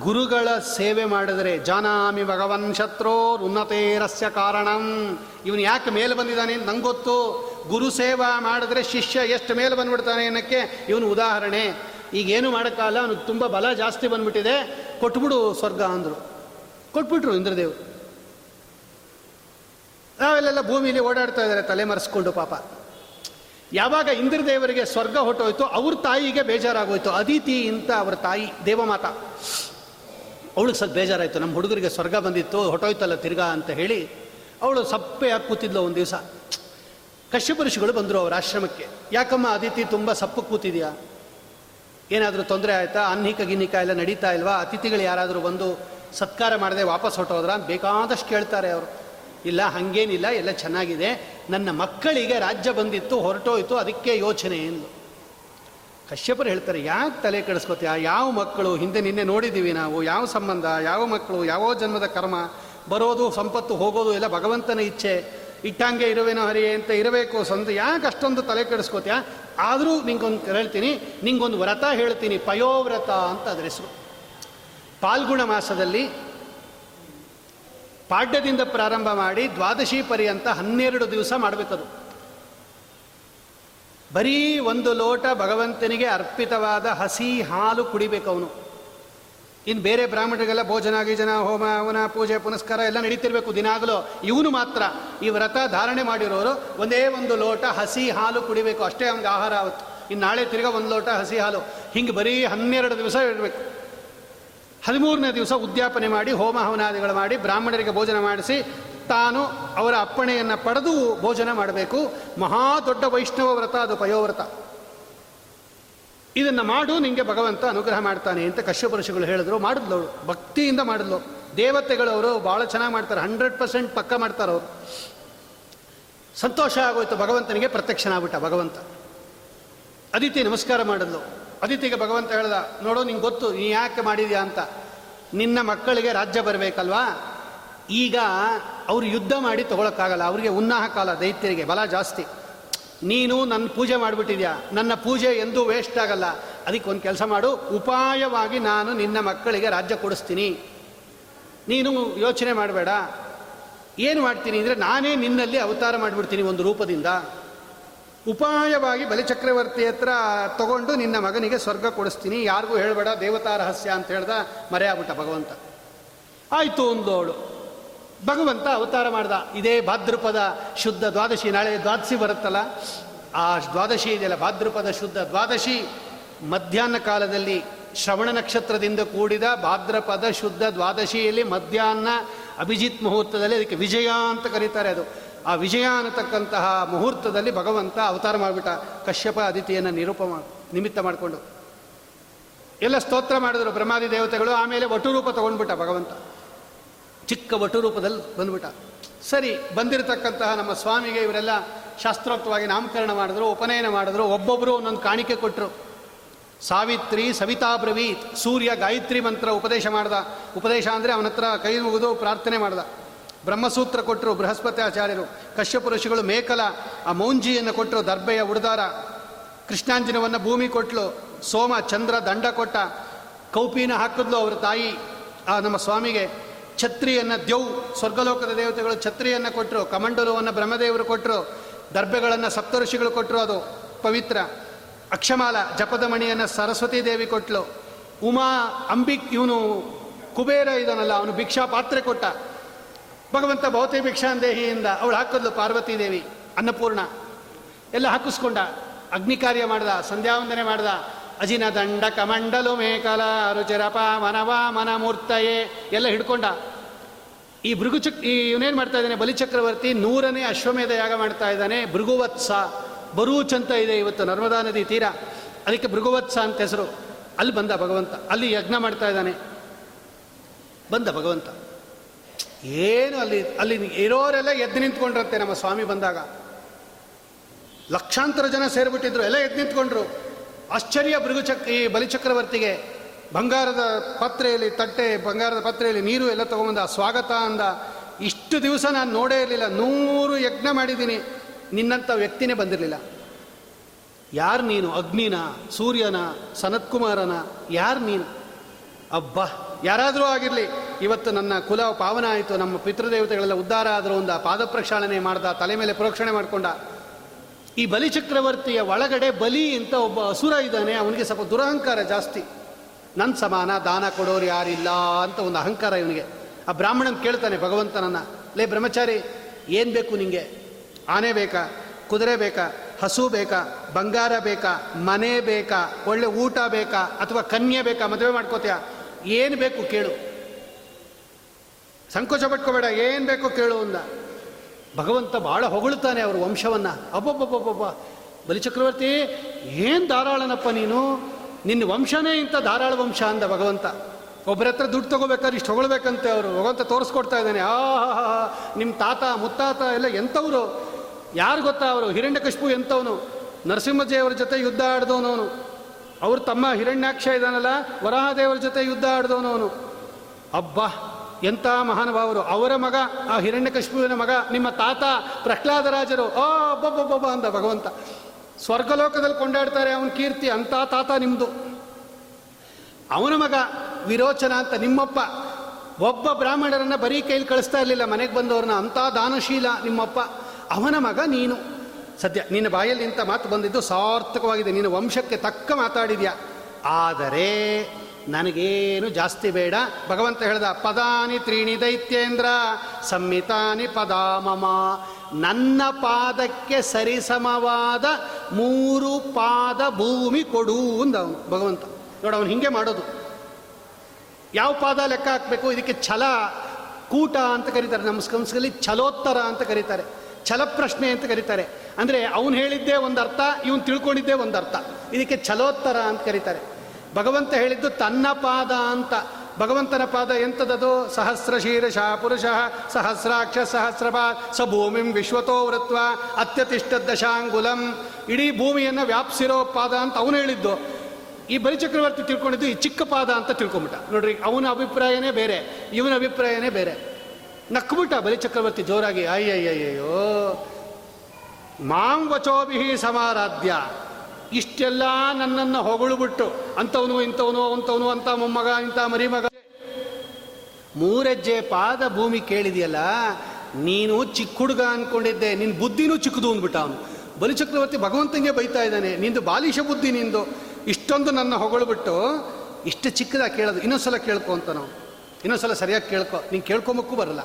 ಗುರುಗಳ ಸೇವೆ ಮಾಡಿದರೆ, ಜಾನಾಮಿ ಭಗವನ್ ಶತ್ರೋರ್ ಉನ್ನತೇರಸ್ಯ ಕಾರಣಂ. ಇವನು ಯಾಕೆ ಮೇಲೆ ಬಂದಿದ್ದಾನೆ ಅಂತ ನಂಗೆ ಗೊತ್ತು. ಗುರು ಸೇವಾ ಮಾಡಿದ್ರೆ ಶಿಷ್ಯ ಎಷ್ಟು ಮೇಲೆ ಬಂದ್ಬಿಡ್ತಾನೆ ಅನ್ನೋಕ್ಕೆ ಇವನು ಉದಾಹರಣೆ. ಈಗೇನು ಮಾಡೋಕ್ಕಲ್ಲ ಅವನಿಗೆ ತುಂಬ ಬಲ ಜಾಸ್ತಿ ಬಂದ್ಬಿಟ್ಟಿದೆ. ಕೊಟ್ಬಿಡು ಸ್ವರ್ಗ ಅಂದರು. ಕೊಟ್ಬಿಟ್ರು ಇಂದ್ರದೇವ್ ನಾವೆಲ್ಲೆಲ್ಲ ಭೂಮಿಲಿ ಓಡಾಡ್ತಾ ಇದ್ದಾರೆ, ತಲೆ ಮರೆಸ್ಕೊಂಡು ಪಾಪ. ಯಾವಾಗ ಇಂದ್ರದೇವರಿಗೆ ಸ್ವರ್ಗ ಹೊಟ್ಟೋಯ್ತು, ಅವ್ರ ತಾಯಿಗೆ ಬೇಜಾರಾಗೋಯ್ತು. ಅದಿತಿ ಅಂತ ಅವ್ರ ತಾಯಿ, ದೇವಮಾತ. ಅವಳಿಗೆ ಸ್ವಲ್ಪ ಬೇಜಾರಾಯಿತು. ನಮ್ಮ ಹುಡುಗರಿಗೆ ಸ್ವರ್ಗ ಬಂದಿತ್ತು ಹೊಟ್ಟೋಯ್ತಲ್ಲ ತಿರ್ಗಾ ಅಂತ ಹೇಳಿ ಅವಳು ಸಪ್ಪೆ ಯಾಕೆ ಕೂತಿದ್ಲು ಒಂದು ದಿವಸ. ಕಶ್ಯಪ ಋಷಿಗಳು ಬಂದರು ಅವರ ಆಶ್ರಮಕ್ಕೆ. ಯಾಕಮ್ಮ ಅತಿಥಿ ತುಂಬ ಸಪ್ಪು ಕೂತಿದೆಯಾ? ಏನಾದರೂ ತೊಂದರೆ ಆಯಿತಾ? ಅನ್ನಿಕ ಗಿನ್ನಿಕ ಎಲ್ಲ ನಡೀತಾ ಇಲ್ವಾ? ಅತಿಥಿಗಳು ಯಾರಾದರೂ ಬಂದು ಸತ್ಕಾರ ಮಾಡದೆ ವಾಪಸ್ ಹೊಟ್ಟೋದ್ರ ಬೇಕಾದಷ್ಟು ಕೇಳ್ತಾರೆ ಅವರು. ಇಲ್ಲ, ಹಾಗೇನಿಲ್ಲ, ಎಲ್ಲ ಚೆನ್ನಾಗಿದೆ. ನನ್ನ ಮಕ್ಕಳಿಗೆ ರಾಜ್ಯ ಬಂದಿತ್ತು, ಹೊರಟೋಯ್ತು, ಅದಕ್ಕೆ ಯೋಚನೆ ಎಂದು. ಕಶ್ಯಪರು ಹೇಳ್ತಾರೆ, ಯಾಕೆ ತಲೆ ಕೆಡಿಸ್ಕೋತೀಯ? ಯಾವ ಮಕ್ಕಳು, ಹಿಂದೆ ನಿನ್ನೆ ನೋಡಿದ್ದೀವಿ ನಾವು, ಯಾವ ಸಂಬಂಧ, ಯಾವ ಮಕ್ಕಳು, ಯಾವ ಜನ್ಮದ ಕರ್ಮ, ಬರೋದು, ಸಂಪತ್ತು, ಹೋಗೋದು ಎಲ್ಲ ಭಗವಂತನ ಇಚ್ಛೆ. ಇಟ್ಟಂಗೆ ಇರುವೆನೋ ಹರಿ ಅಂತ ಇರಬೇಕು ಸಂತ ಯಾಕೆ ಅಷ್ಟೊಂದು ತಲೆ ಕೆಡಿಸ್ಕೋತೀಯ? ಆದರೂ ನಿಂಗೊಂದು ಹೇಳ್ತೀನಿ, ನಿಂಗೊಂದು ವ್ರತ ಹೇಳ್ತೀನಿ, ಪಯೋವ್ರತ ಅಂತ ಅದರ ಹೆಸರು. ಪಾಲ್ಗುಣ ಮಾಸದಲ್ಲಿ ಪಾಡ್ಯದಿಂದ ಪ್ರಾರಂಭ ಮಾಡಿ ದ್ವಾದಶಿ ಪರ್ಯಂತ ಹನ್ನೆರಡು ದಿವಸ ಮಾಡಬೇಕದು. ಬರೀ ಒಂದು ಲೋಟ ಭಗವಂತನಿಗೆ ಅರ್ಪಿತವಾದ ಹಸಿ ಹಾಲು ಕುಡಿಬೇಕು ಅವನು ಇನ್ನು ಬೇರೆ ಬ್ರಾಹ್ಮಣರಿಗೆಲ್ಲ ಭೋಜನ, ಗೀಜನ, ಹೋಮ ಹವನ ಪೂಜೆ, ಪುನಸ್ಕಾರ ಎಲ್ಲ ನಡೀತಿರ್ಬೇಕು ದಿನಾಗಲೂ. ಇವನು ಮಾತ್ರ ಈ ವ್ರತ ಧಾರಣೆ ಮಾಡಿರೋರು ಒಂದೇ ಒಂದು ಲೋಟ ಹಸಿ ಹಾಲು ಕುಡಿಬೇಕು. ಅಷ್ಟೇ ಒಂದು ಆಹಾರ ಆವತ್ತು. ಇನ್ನು ನಾಳೆ ತಿರ್ಗಾ ಒಂದು ಲೋಟ ಹಸಿ ಹಾಲು. ಹಿಂಗೆ ಬರೀ ಹನ್ನೆರಡು ದಿವಸ ಇರಬೇಕು. ಹದಿಮೂರನೇ ದಿವಸ ಉದ್ಯಾಪನೆ ಮಾಡಿ, ಹೋಮ ಹವನಾದಿಗಳು ಮಾಡಿ, ಬ್ರಾಹ್ಮಣರಿಗೆ ಭೋಜನ ಮಾಡಿಸಿ ತಾನು ಅವರ ಅಪ್ಪಣೆಯನ್ನು ಪಡೆದು ಭೋಜನ ಮಾಡಬೇಕು. ಮಹಾ ದೊಡ್ಡ ವೈಷ್ಣವ ವ್ರತ, ಅದು ಪಯೋವ್ರತ. ಇದನ್ನು ಮಾಡು ನಿಮಗೆ ಭಗವಂತ ಅನುಗ್ರಹ ಮಾಡ್ತಾನೆ ಅಂತ ಕಶ್ಯಪುರುಷಗಳು ಹೇಳಿದ್ರು. ಮಾಡಿದ್ಲು ಅವಳು ಭಕ್ತಿಯಿಂದ ಮಾಡಿದ್ಲು. ದೇವತೆಗಳು ಅವರು ಭಾಳ ಚೆನ್ನಾಗಿ ಮಾಡ್ತಾರೆ. ಹಂಡ್ರೆಡ್ ಪರ್ಸೆಂಟ್ ಪಕ್ಕ ಮಾಡ್ತಾರೆ ಅವರು. ಸಂತೋಷ ಆಗೋಯ್ತು. ಭಗವಂತನಿಗೆ ಪ್ರತ್ಯಕ್ಷನಾಗ್ಬಿಟ್ಟ ಭಗವಂತ. ಅದಿತಿ ನಮಸ್ಕಾರ ಮಾಡಿದ್ಲು. ಅದಿತಿಗೆ ಭಗವಂತ ಹೇಳ್ದ, ನೋಡು, ನಿಂಗೆ ಗೊತ್ತು, ನೀ ಯಾಕೆ ಮಾಡಿದ್ಯಾ ಅಂತ. ನಿನ್ನ ಮಕ್ಕಳಿಗೆ ರಾಜ್ಯ ಬರಬೇಕಲ್ವಾ? ಈಗ ಅವರು ಯುದ್ಧ ಮಾಡಿ ತಗೊಳಕ್ಕಾಗಲ್ಲ, ಅವರಿಗೆ ಉನ್ನಾಹ ಕಾಲ, ದೈತ್ಯರಿಗೆ ಬಲ ಜಾಸ್ತಿ. ನೀನು ನನ್ನ ಪೂಜೆ ಮಾಡಿಬಿಟ್ಟಿದ್ಯಾ? ನನ್ನ ಪೂಜೆ ಎಂದೂ ವೇಸ್ಟ್ ಆಗಲ್ಲ. ಅದಕ್ಕೆ ಒಂದು ಕೆಲಸ ಮಾಡು, ಉಪಾಯವಾಗಿ ನಾನು ನಿನ್ನ ಮಕ್ಕಳಿಗೆ ರಾಜ್ಯ ಕೊಡಿಸ್ತೀನಿ. ನೀನು ಯೋಚನೆ ಮಾಡಬೇಡ. ಏನು ಮಾಡ್ತೀನಿ ಅಂದರೆ ನಾನೇ ನಿನ್ನಲ್ಲಿ ಅವತಾರ ಮಾಡಿಬಿಡ್ತೀನಿ ಒಂದು ರೂಪದಿಂದ. ಉಪಾಯವಾಗಿ ಬಲಿಚಕ್ರವರ್ತಿ ಹತ್ರ ತಗೊಂಡು ನಿನ್ನ ಮಗನಿಗೆ ಸ್ವರ್ಗ ಕೊಡಿಸ್ತೀನಿ. ಯಾರಿಗೂ ಹೇಳಬೇಡ, ದೇವತಾ ರಹಸ್ಯ ಅಂತ ಹೇಳ್ದ ಮರೆಯಾಗ್ಬಿಟ್ಟ ಭಗವಂತ. ಆಯಿತು ಅಂದೋಳು ಭಗವಂತ ಅವತಾರ ಮಾಡ್ದ. ಇದೇ ಭಾದ್ರಪದ ಶುದ್ಧ ದ್ವಾದಶಿ. ನಾಳೆ ದ್ವಾದಶಿ ಬರುತ್ತಲ್ಲ, ಆ ದ್ವಾದಶಿ ಇದೆಯಲ್ಲ, ಭಾದ್ರಪದ ಶುದ್ಧ ದ್ವಾದಶಿ. ಮಧ್ಯಾಹ್ನ ಕಾಲದಲ್ಲಿ ಶ್ರವಣ ನಕ್ಷತ್ರದಿಂದ ಕೂಡಿದ ಭಾದ್ರಪದ ಶುದ್ಧ ದ್ವಾದಶಿಯಲ್ಲಿ ಮಧ್ಯಾಹ್ನ ಅಭಿಜಿತ್ ಮುಹೂರ್ತದಲ್ಲಿ ಅದಕ್ಕೆ ವಿಜಯ ಅಂತ ಕರೀತಾರೆ ಅದು. ಆ ವಿಜಯ ಅನ್ನತಕ್ಕಂತಹ ಮುಹೂರ್ತದಲ್ಲಿ ಭಗವಂತ ಅವತಾರ ಮಾಡಿಬಿಟ್ಟ. ಕಶ್ಯಪ ಅದಿತಿಯನ್ನು ನಿರೂಪ ನಿಮಿತ್ತ ಮಾಡಿಕೊಂಡು. ಎಲ್ಲ ಸ್ತೋತ್ರ ಮಾಡಿದ್ರು ಬ್ರಹ್ಮಾದಿ ದೇವತೆಗಳು, ಆಮೇಲೆ ವಟುರೂಪ ತಗೊಂಡ್ಬಿಟ್ಟ ಭಗವಂತ. ಚಿಕ್ಕ ವಟುರೂಪದಲ್ಲಿ ಬಂದ್ಬಿಟ್ಟ. ಸರಿ, ಬಂದಿರತಕ್ಕಂತಹ ನಮ್ಮ ಸ್ವಾಮಿಗೆ ಇವರೆಲ್ಲ ಶಾಸ್ತ್ರೋಕ್ತವಾಗಿ ನಾಮಕರಣ ಮಾಡಿದ್ರು, ಉಪನಯನ ಮಾಡಿದ್ರು ಒಬ್ಬೊಬ್ಬರು ಒಂದೊಂದು ಕಾಣಿಕೆ ಕೊಟ್ಟರು ಸಾವಿತ್ರಿ ಸವಿತಾ ಬ್ರವೀತ್, ಸೂರ್ಯ ಗಾಯತ್ರಿ ಮಂತ್ರ ಉಪದೇಶ ಮಾಡ್ದ. ಉಪದೇಶ ಅಂದರೆ ಅವನ ಹತ್ರ ಕೈ ಮುಗಿದು ಪ್ರಾರ್ಥನೆ ಮಾಡ್ದ. ಬ್ರಹ್ಮಸೂತ್ರ ಕೊಟ್ಟರು ಬೃಹಸ್ಪತಿ ಆಚಾರ್ಯರು, ಕಶ್ಯಪ ಋಷಿಗಳು ಮೇಕಲ, ಆ ಮೌಂಜಿಯನ್ನು ಕೊಟ್ಟರು ದರ್ಬೆಯ ಉಡ್ದಾರ. ಕೃಷ್ಣಾಂಜನವನ್ನು ಭೂಮಿ ಕೊಟ್ಟಲು ಸೋಮ ಚಂದ್ರ ದಂಡ ಕೊಟ್ಟ, ಕೌಪಿನ ಹಾಕಿದ್ಲು ಅವರ ತಾಯಿ, ಆ ನಮ್ಮ ಸ್ವಾಮಿಗೆ. ಛತ್ರಿಯನ್ನು ದ್ಯೌ ಸ್ವರ್ಗಲೋಕದ ದೇವತೆಗಳು ಛತ್ರಿಯನ್ನು ಕೊಟ್ಟರು ಕಮಂಡಲವನ್ನು ಬ್ರಹ್ಮದೇವರು ಕೊಟ್ಟರು ದರ್ಬೆಗಳನ್ನು ಸಪ್ತಋಷಿಗಳು ಕೊಟ್ಟರು ಅದು ಪವಿತ್ರ. ಅಕ್ಷಮಾಲ ಜಪದ ಮಣಿಯನ್ನು ಸರಸ್ವತಿ ದೇವಿ ಕೊಟ್ಟಲು ಉಮಾ ಅಂಬಿಕ್ ಇವನು ಕುಬೇರ ಇದನಲ್ಲ, ಅವನು ಭಿಕ್ಷಾ ಪಾತ್ರೆ ಕೊಟ್ಟ. ಭಗವಂತ ಭೌತಿ ಭಿಕ್ಷಾಂದೇಹಿಯಿಂದ ಅವಳು ಹಾಕಿದ್ಲು ಪಾರ್ವತಿ ದೇವಿ, ಅನ್ನಪೂರ್ಣ. ಎಲ್ಲ ಹಾಕಿಸ್ಕೊಂಡ ಅಗ್ನಿ ಕಾರ್ಯ ಮಾಡ್ದ, ಸಂಧ್ಯಾವಂದನೆ ಮಾಡ್ದ. ಅಜಿನ ದಂಡ ಕಮಂಡಲು ಮೇಕಲ ರುಚಿರಪ ಮನವ ಮನ ಮೂರ್ತಯೇ ಎಲ್ಲ ಹಿಡ್ಕೊಂಡ. ಈ ಭೃಗುಚಕ್ ಈ ಇವನೇನು ಮಾಡ್ತಾ ಇದ್ದಾನೆ? ಬಲಿಚಕ್ರವರ್ತಿ ನೂರನೇ ಅಶ್ವಮೇಧ ಯಾಗ ಮಾಡ್ತಾ ಇದ್ದಾನೆ. ಭೃಗುವತ್ಸ. ಬರೂಚ್ ಅಂತ ಇದೆ ಇವತ್ತು ನರ್ಮದಾ ನದಿ ತೀರ. ಅದಕ್ಕೆ ಭೃಗುವತ್ಸ ಅಂತ ಹೆಸರು. ಅಲ್ಲಿ ಬಂದ ಭಗವಂತ. ಅಲ್ಲಿ ಯಜ್ಞ ಮಾಡ್ತಾ ಇದ್ದಾನೆ. ಬಂದ ಭಗವಂತ. ಏನು ಅಲ್ಲಿ ಅಲ್ಲಿ ಇರೋರೆಲ್ಲ ಎದ್ದು ನಿಂತ್ಕೊಂಡಿರುತ್ತೆ ನಮ್ಮ ಸ್ವಾಮಿ ಬಂದಾಗ. ಲಕ್ಷಾಂತರ ಜನ ಸೇರಿಬಿಟ್ಟಿದ್ರು. ಎಲ್ಲ ಎದ್ದು ನಿಂತ್ಕೊಂಡ್ರು. ಆಶ್ಚರ್ಯ ಭೃಗುಚಕ್ ಈ ಬಲಿಚಕ್ರವರ್ತಿಗೆ ಬಂಗಾರದ ಪತ್ರೆಯಲ್ಲಿ ತಟ್ಟೆ, ಬಂಗಾರದ ಪತ್ರೆಯಲ್ಲಿ ನೀರು ಎಲ್ಲ ತಗೊಂಬಂದ, ಸ್ವಾಗತ ಅಂದ. ಇಷ್ಟು ದಿವಸ ನಾನು ನೋಡೇ ಇರಲಿಲ್ಲ. ನೂರು ಯಜ್ಞ ಮಾಡಿದ್ದೀನಿ. ನಿನ್ನಂಥ ವ್ಯಕ್ತಿನೇ ಬಂದಿರಲಿಲ್ಲ. ಯಾರು ನೀನು? ಅಗ್ನಿನ? ಸೂರ್ಯನ? ಸನತ್ಕುಮಾರನ? ಯಾರು ನೀನು? ಅಬ್ಬ! ಯಾರಾದರೂ ಆಗಿರಲಿ. ಇವತ್ತು ನನ್ನ ಕುಲ ಪಾವನ ಆಯಿತು. ನಮ್ಮ ಪಿತೃದೇವತೆಗಳೆಲ್ಲ ಉದ್ಧಾರ ಆದರೂ ಒಂದು ಪಾದ ಪ್ರಕ್ಷಾಳನೆ ಮಾಡ್ದ. ತಲೆ ಮೇಲೆ ಪ್ರೋಕ್ಷಣೆ ಮಾಡಿಕೊಂಡ. ಈ ಬಲಿಚಕ್ರವರ್ತಿಯ ಒಳಗಡೆ ಬಲಿ ಅಂತ ಒಬ್ಬ ಅಸುರ ಇದ್ದಾನೆ, ಅವನಿಗೆ ಸ್ವಲ್ಪ ದುರಹಂಕಾರ ಜಾಸ್ತಿ. ನನ್ನ ಸಮಾನ, ದಾನ ಕೊಡೋರು ಯಾರಿಲ್ಲ ಅಂತ ಒಂದು ಅಹಂಕಾರ ಇವನಿಗೆ. ಆ ಬ್ರಾಹ್ಮಣನ್ ಕೇಳ್ತಾನೆ ಭಗವಂತನನ್ನ, ಲೇ ಬ್ರಹ್ಮಚಾರಿ, ಏನು ಬೇಕು ನಿಮಗೆ ಆನೆ ಬೇಕಾ? ಕುದುರೆ ಬೇಕಾ? ಹಸು ಬೇಕಾ? ಬಂಗಾರ ಬೇಕಾ? ಮನೆ ಬೇಕಾ? ಒಳ್ಳೆ ಊಟ ಬೇಕಾ? ಅಥವಾ ಕನ್ಯೆ ಬೇಕಾ? ಮದುವೆ ಮಾಡ್ಕೋತೀಯಾ? ಏನು ಬೇಕು ಕೇಳು. ಸಂಕೋಚ ಪಟ್ಕೋಬೇಡ, ಏನು ಬೇಕು ಕೇಳು ಅಂದ. ಭಗವಂತ ಭಾಳ ಹೊಗಳುತ್ತಾನೆ ಅವರು ವಂಶವನ್ನು. ಅಬ್ಬಬ್ಬಬ್ಬಬ್ಬ ಬಲಿಚಕ್ರವರ್ತಿ ಏನು ಧಾರಾಳನಪ್ಪ ನೀನು? ನಿನ್ನ ವಂಶನೇ ಇಂಥ ಧಾರಾಳ ವಂಶ ಅಂದ ಭಗವಂತ. ಒಬ್ಬರ ಹತ್ರ ದುಡ್ಡು ತಗೋಬೇಕಾದ್ರೆ ಇಷ್ಟು ಹೊಗಳ್ಬೇಕಂತೆ ಅವರು. ಭಗವಂತ ತೋರಿಸ್ಕೊಡ್ತಾ ಇದ್ದಾನೆ. ಆ ನಿಮ್ಮ ತಾತ, ಮುತ್ತಾತ ಎಲ್ಲ ಎಂಥವ್ರು? ಯಾರು ಗೊತ್ತಾ ಅವರು? ಹಿರಣ್ಯಕಶ್ಪು ಎಂಥವನು? ನರಸಿಂಹದೇವರ ಜೊತೆ ಯುದ್ಧ ಆಡಿದವನವನು ಅವರು ತಮ್ಮ ಹಿರಣ್ಯಾಕ್ಷ ಇದ್ದಾನಲ್ಲ ವರಾಹದೇವರ ಜೊತೆ ಯುದ್ಧ ಆಡಿದವನವನು ಅಬ್ಬಾ. ಎಂಥ ಮಹಾನುಭಾವರು ಅವರ ಮಗ, ಆ ಹಿರಣ್ಯಕಶ್ಮುವಿನ ಮಗ, ನಿಮ್ಮ ತಾತ ಪ್ರಹ್ಲಾದರಾಜರು ಓ ಒಬ್ಬೊಬ್ಬೊಬ್ಬ ಅಂದ ಭಗವಂತ. ಸ್ವರ್ಗಲೋಕದಲ್ಲಿ ಕೊಂಡಾಡ್ತಾರೆ ಅವನ ಕೀರ್ತಿ ಅಂಥ ತಾತ ನಿಮ್ಮದು ಅವನ ಮಗ ವಿರೋಚನ ಅಂತ ನಿಮ್ಮಪ್ಪ. ಒಬ್ಬ ಬ್ರಾಹ್ಮಣರನ್ನ ಬರೀ ಕೈಲಿ ಕಳಿಸ್ತಾ ಇರಲಿಲ್ಲ, ಮನೆಗೆ ಬಂದವ್ರನ್ನ ಅಂಥ ದಾನಶೀಲ ನಿಮ್ಮಪ್ಪ. ಅವನ ಮಗ ನೀನು. ಸದ್ಯ, ನಿನ್ನ ಬಾಯಲ್ಲಿ ಇಂಥ ಮಾತು ಬಂದಿದ್ದು ಸಾರ್ಥಕವಾಗಿದೆ. ನಿನ್ನ ವಂಶಕ್ಕೆ ತಕ್ಕ ಮಾತಾಡಿದ್ಯಾ. ಆದರೆ ನನಗೇನು ಜಾಸ್ತಿ ಬೇಡ. ಭಗವಂತ ಹೇಳ್ದ, ಪದಾನಿ ತ್ರೀಣಿ ದೈತ್ಯೇಂದ್ರ ಸಂಹಿತಾನಿ ಪದಾಮಮ. ನನ್ನ ಪಾದಕ್ಕೆ ಸರಿಸಮವಾದ ಮೂರು ಪಾದ ಭೂಮಿ ಕೊಡು ಅಂದ ಅವನು ಭಗವಂತ. ನೋಡ, ಅವನು ಹಿಂಗೆ ಮಾಡೋದು. ಯಾವ ಪಾದ ಲೆಕ್ಕ ಹಾಕಬೇಕು? ಇದಕ್ಕೆ ಛಲ, ಕೂಟ ಅಂತ ಕರೀತಾರೆ. ನಮ್ಮ ಸಂಸ್ಕೃತದಲ್ಲಿ ಛಲೋತ್ತರ ಅಂತ ಕರೀತಾರೆ. ಛಲ ಪ್ರಶ್ನೆ ಅಂತ ಕರೀತಾರೆ. ಅಂದರೆ ಅವನು ಹೇಳಿದ್ದೇ ಒಂದು ಅರ್ಥ ಇವನು ತಿಳ್ಕೊಂಡಿದ್ದೇ ಒಂದು ಅರ್ಥ ಇದಕ್ಕೆ ಛಲೋತ್ತರ ಅಂತ ಕರೀತಾರೆ. ಭಗವಂತ ಹೇಳಿದ್ದು ತನ್ನ ಪಾದ ಅಂತ. ಭಗವಂತನ ಪಾದ ಎಂಥದದು ಸಹಸ್ರ ಶೀರ್ಷ ಪುರುಷ ಸಹಸ್ರಾಕ್ಷ ಸಹಸ್ರಪಾದ ಸ ಭೂಮಿಂ ವಿಶ್ವತೋ ವೃತ್ವ, ಅತ್ಯತಿಷ್ಠ ದಶಾಂಗುಲಂ. ಇಡೀ ಭೂಮಿಯನ್ನು ವ್ಯಾಪ್ಸಿರೋ ಪಾದ ಅಂತ ಅವನು ಹೇಳಿದ್ದು. ಈ ಬಲಿಚಕ್ರವರ್ತಿ ತಿಳ್ಕೊಂಡಿದ್ದು ಈ ಚಿಕ್ಕ ಪಾದ ಅಂತ ತಿಳ್ಕೊಂಬಿಟ್ಟ ನೋಡ್ರಿ, ಅವನ ಅಭಿಪ್ರಾಯನೇ ಬೇರೆ, ಇವನ ಅಭಿಪ್ರಾಯನೇ ಬೇರೆ. ನಕ್ಬಿಟ್ಟ ಬಲಿಚಕ್ರವರ್ತಿ ಜೋರಾಗಿ ಅಯ್ಯಯ್ಯಯ್ಯೋ ಮಾಂ ವಚೋಭಿ ಸಮಾರಾಧ್ಯ. ಇಷ್ಟೆಲ್ಲ ನನ್ನನ್ನು ಹೊಗಳುಬಿಟ್ಟು ಅಂಥವನು ಇಂಥವನು ಅಂಥವನು ಅಂತ ಮೊಮ್ಮಗ, ಇಂಥ ಮರಿಮಗ. ಮೂರಜ್ಜೆ ಪಾದ ಭೂಮಿ ಕೇಳಿದೆಯಲ್ಲ, ನೀನು ಚಿಕ್ಕ ಹುಡುಗ ಅನ್ಕೊಂಡಿದ್ದೆ ನಿನ್ನ ಬುದ್ಧಿನೂ ಚಿಕ್ಕದು ಅಂದ್ಬಿಟ್ಟ ಅವನು. ಬಲಿಚಕ್ರವರ್ತಿ ಭಗವಂತನಿಗೆ ಬೈತಾ ಇದ್ದಾನೆ, ನಿಂದು ಬಾಲಿಶ ಬುದ್ಧಿ ನಿಂದು. ಇಷ್ಟೊಂದು ನನ್ನ ಹೊಗಳ್ಬಿಟ್ಟು, ಇಷ್ಟು ಚಿಕ್ಕದಾಗಿ ಕೇಳೋದು, ಇನ್ನೊಂದ್ಸಲ ಕೇಳ್ಕೊ ಅಂತ ನಾವು ಇನ್ನೊಂದ್ಸಲ ಸರಿಯಾಗಿ ಕೇಳ್ಕೊ, ನೀನು ಕೇಳ್ಕೊಂಬಕ್ಕೂ ಬರಲ್ಲ.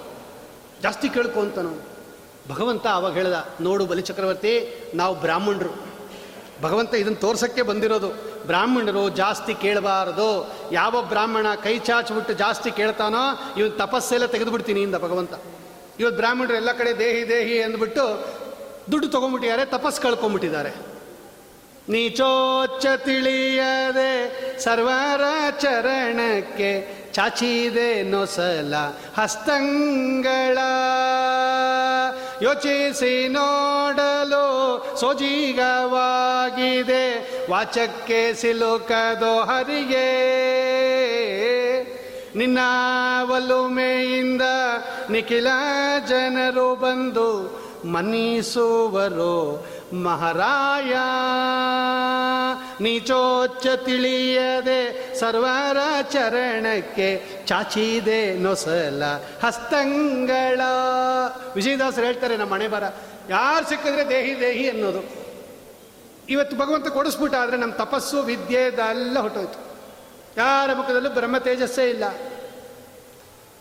ಜಾಸ್ತಿ ಕೇಳ್ಕೊ ಅಂತ ನಾವು ಭಗವಂತ ಅವಾಗ ಹೇಳ್ದ, ನೋಡು ಬಲಿಚಕ್ರವರ್ತಿ, ನಾವು ಬ್ರಾಹ್ಮಣರು. ಭಗವಂತ ಇದನ್ನು ತೋರ್ಸೋಕ್ಕೆ ಬಂದಿರೋದು. ಬ್ರಾಹ್ಮಣರು ಜಾಸ್ತಿ ಕೇಳಬಾರದು. ಯಾವ ಬ್ರಾಹ್ಮಣ ಕೈ ಚಾಚ್ಬಿಟ್ಟು ಜಾಸ್ತಿ ಕೇಳ್ತಾನೋ ಇವನು ತಪಸ್ಸೆಲ್ಲ ತೆಗೆದುಬಿಡ್ತೀನಿ ಇಂದ ಭಗವಂತ. ಇವತ್ತು ಬ್ರಾಹ್ಮಣರು ಎಲ್ಲ ಕಡೆ ದೇಹಿ ದೇಹಿ ಅಂದ್ಬಿಟ್ಟು ದುಡ್ಡು ತೊಗೊಂಡ್ಬಿಟ್ಟಿದ್ದಾರೆ ತಪಸ್ ಕಳ್ಕೊಂಡ್ಬಿಟ್ಟಿದ್ದಾರೆ ನೀಚೋಚ್ಚ ತಿಳಿಯದೆ ಸರ್ವರ ಚರಣಕ್ಕೆ ಚಾಚಿದೆ ನೊಸಲ ಹಸ್ತಂಗಳ. ಯೋಚಿಸಿ ನೋಡಲು ಸೋಜಿಗವಾಗಿದೆ. ವಾಚಕ್ಕೆ ಸಿಲುಕದೋ ಹರಿಗೆ ನಿನ್ನ ಒಲುಮೆಯಿಂದ ನಿಖಿಲ ಜನರು ಬಂದು ಮನ್ನಿಸುವರು. ಮಹಾರಾಯ. ನೀಚೋಚ್ಚ ತಿಳಿಯದೆ ಸರ್ವರ ಚರಣಕ್ಕೆ ಚಾಚಿದೆ ನೊಸಲ ಹಸ್ತಂಗಳ. ವಿಜಯದಾಸರು ಹೇಳ್ತಾರೆ, ನಮ್ಮ ಮನೆ ಬರ ಯಾರು ಸಿಕ್ಕಿದ್ರೆ ದೇಹಿ ದೇಹಿ ಅನ್ನೋದು. ಇವತ್ತು ಭಗವಂತ ಕೊಡಿಸ್ಬಿಟ್ಟ, ಆದರೆ ನಮ್ಮ ತಪಸ್ಸು, ವಿದ್ಯೆ ಎಲ್ಲ ಹೊಟ್ಟೋಯ್ತು ಯಾರ ಮುಖದಲ್ಲೂ ಬ್ರಹ್ಮ ತೇಜಸ್ಸೇ ಇಲ್ಲ.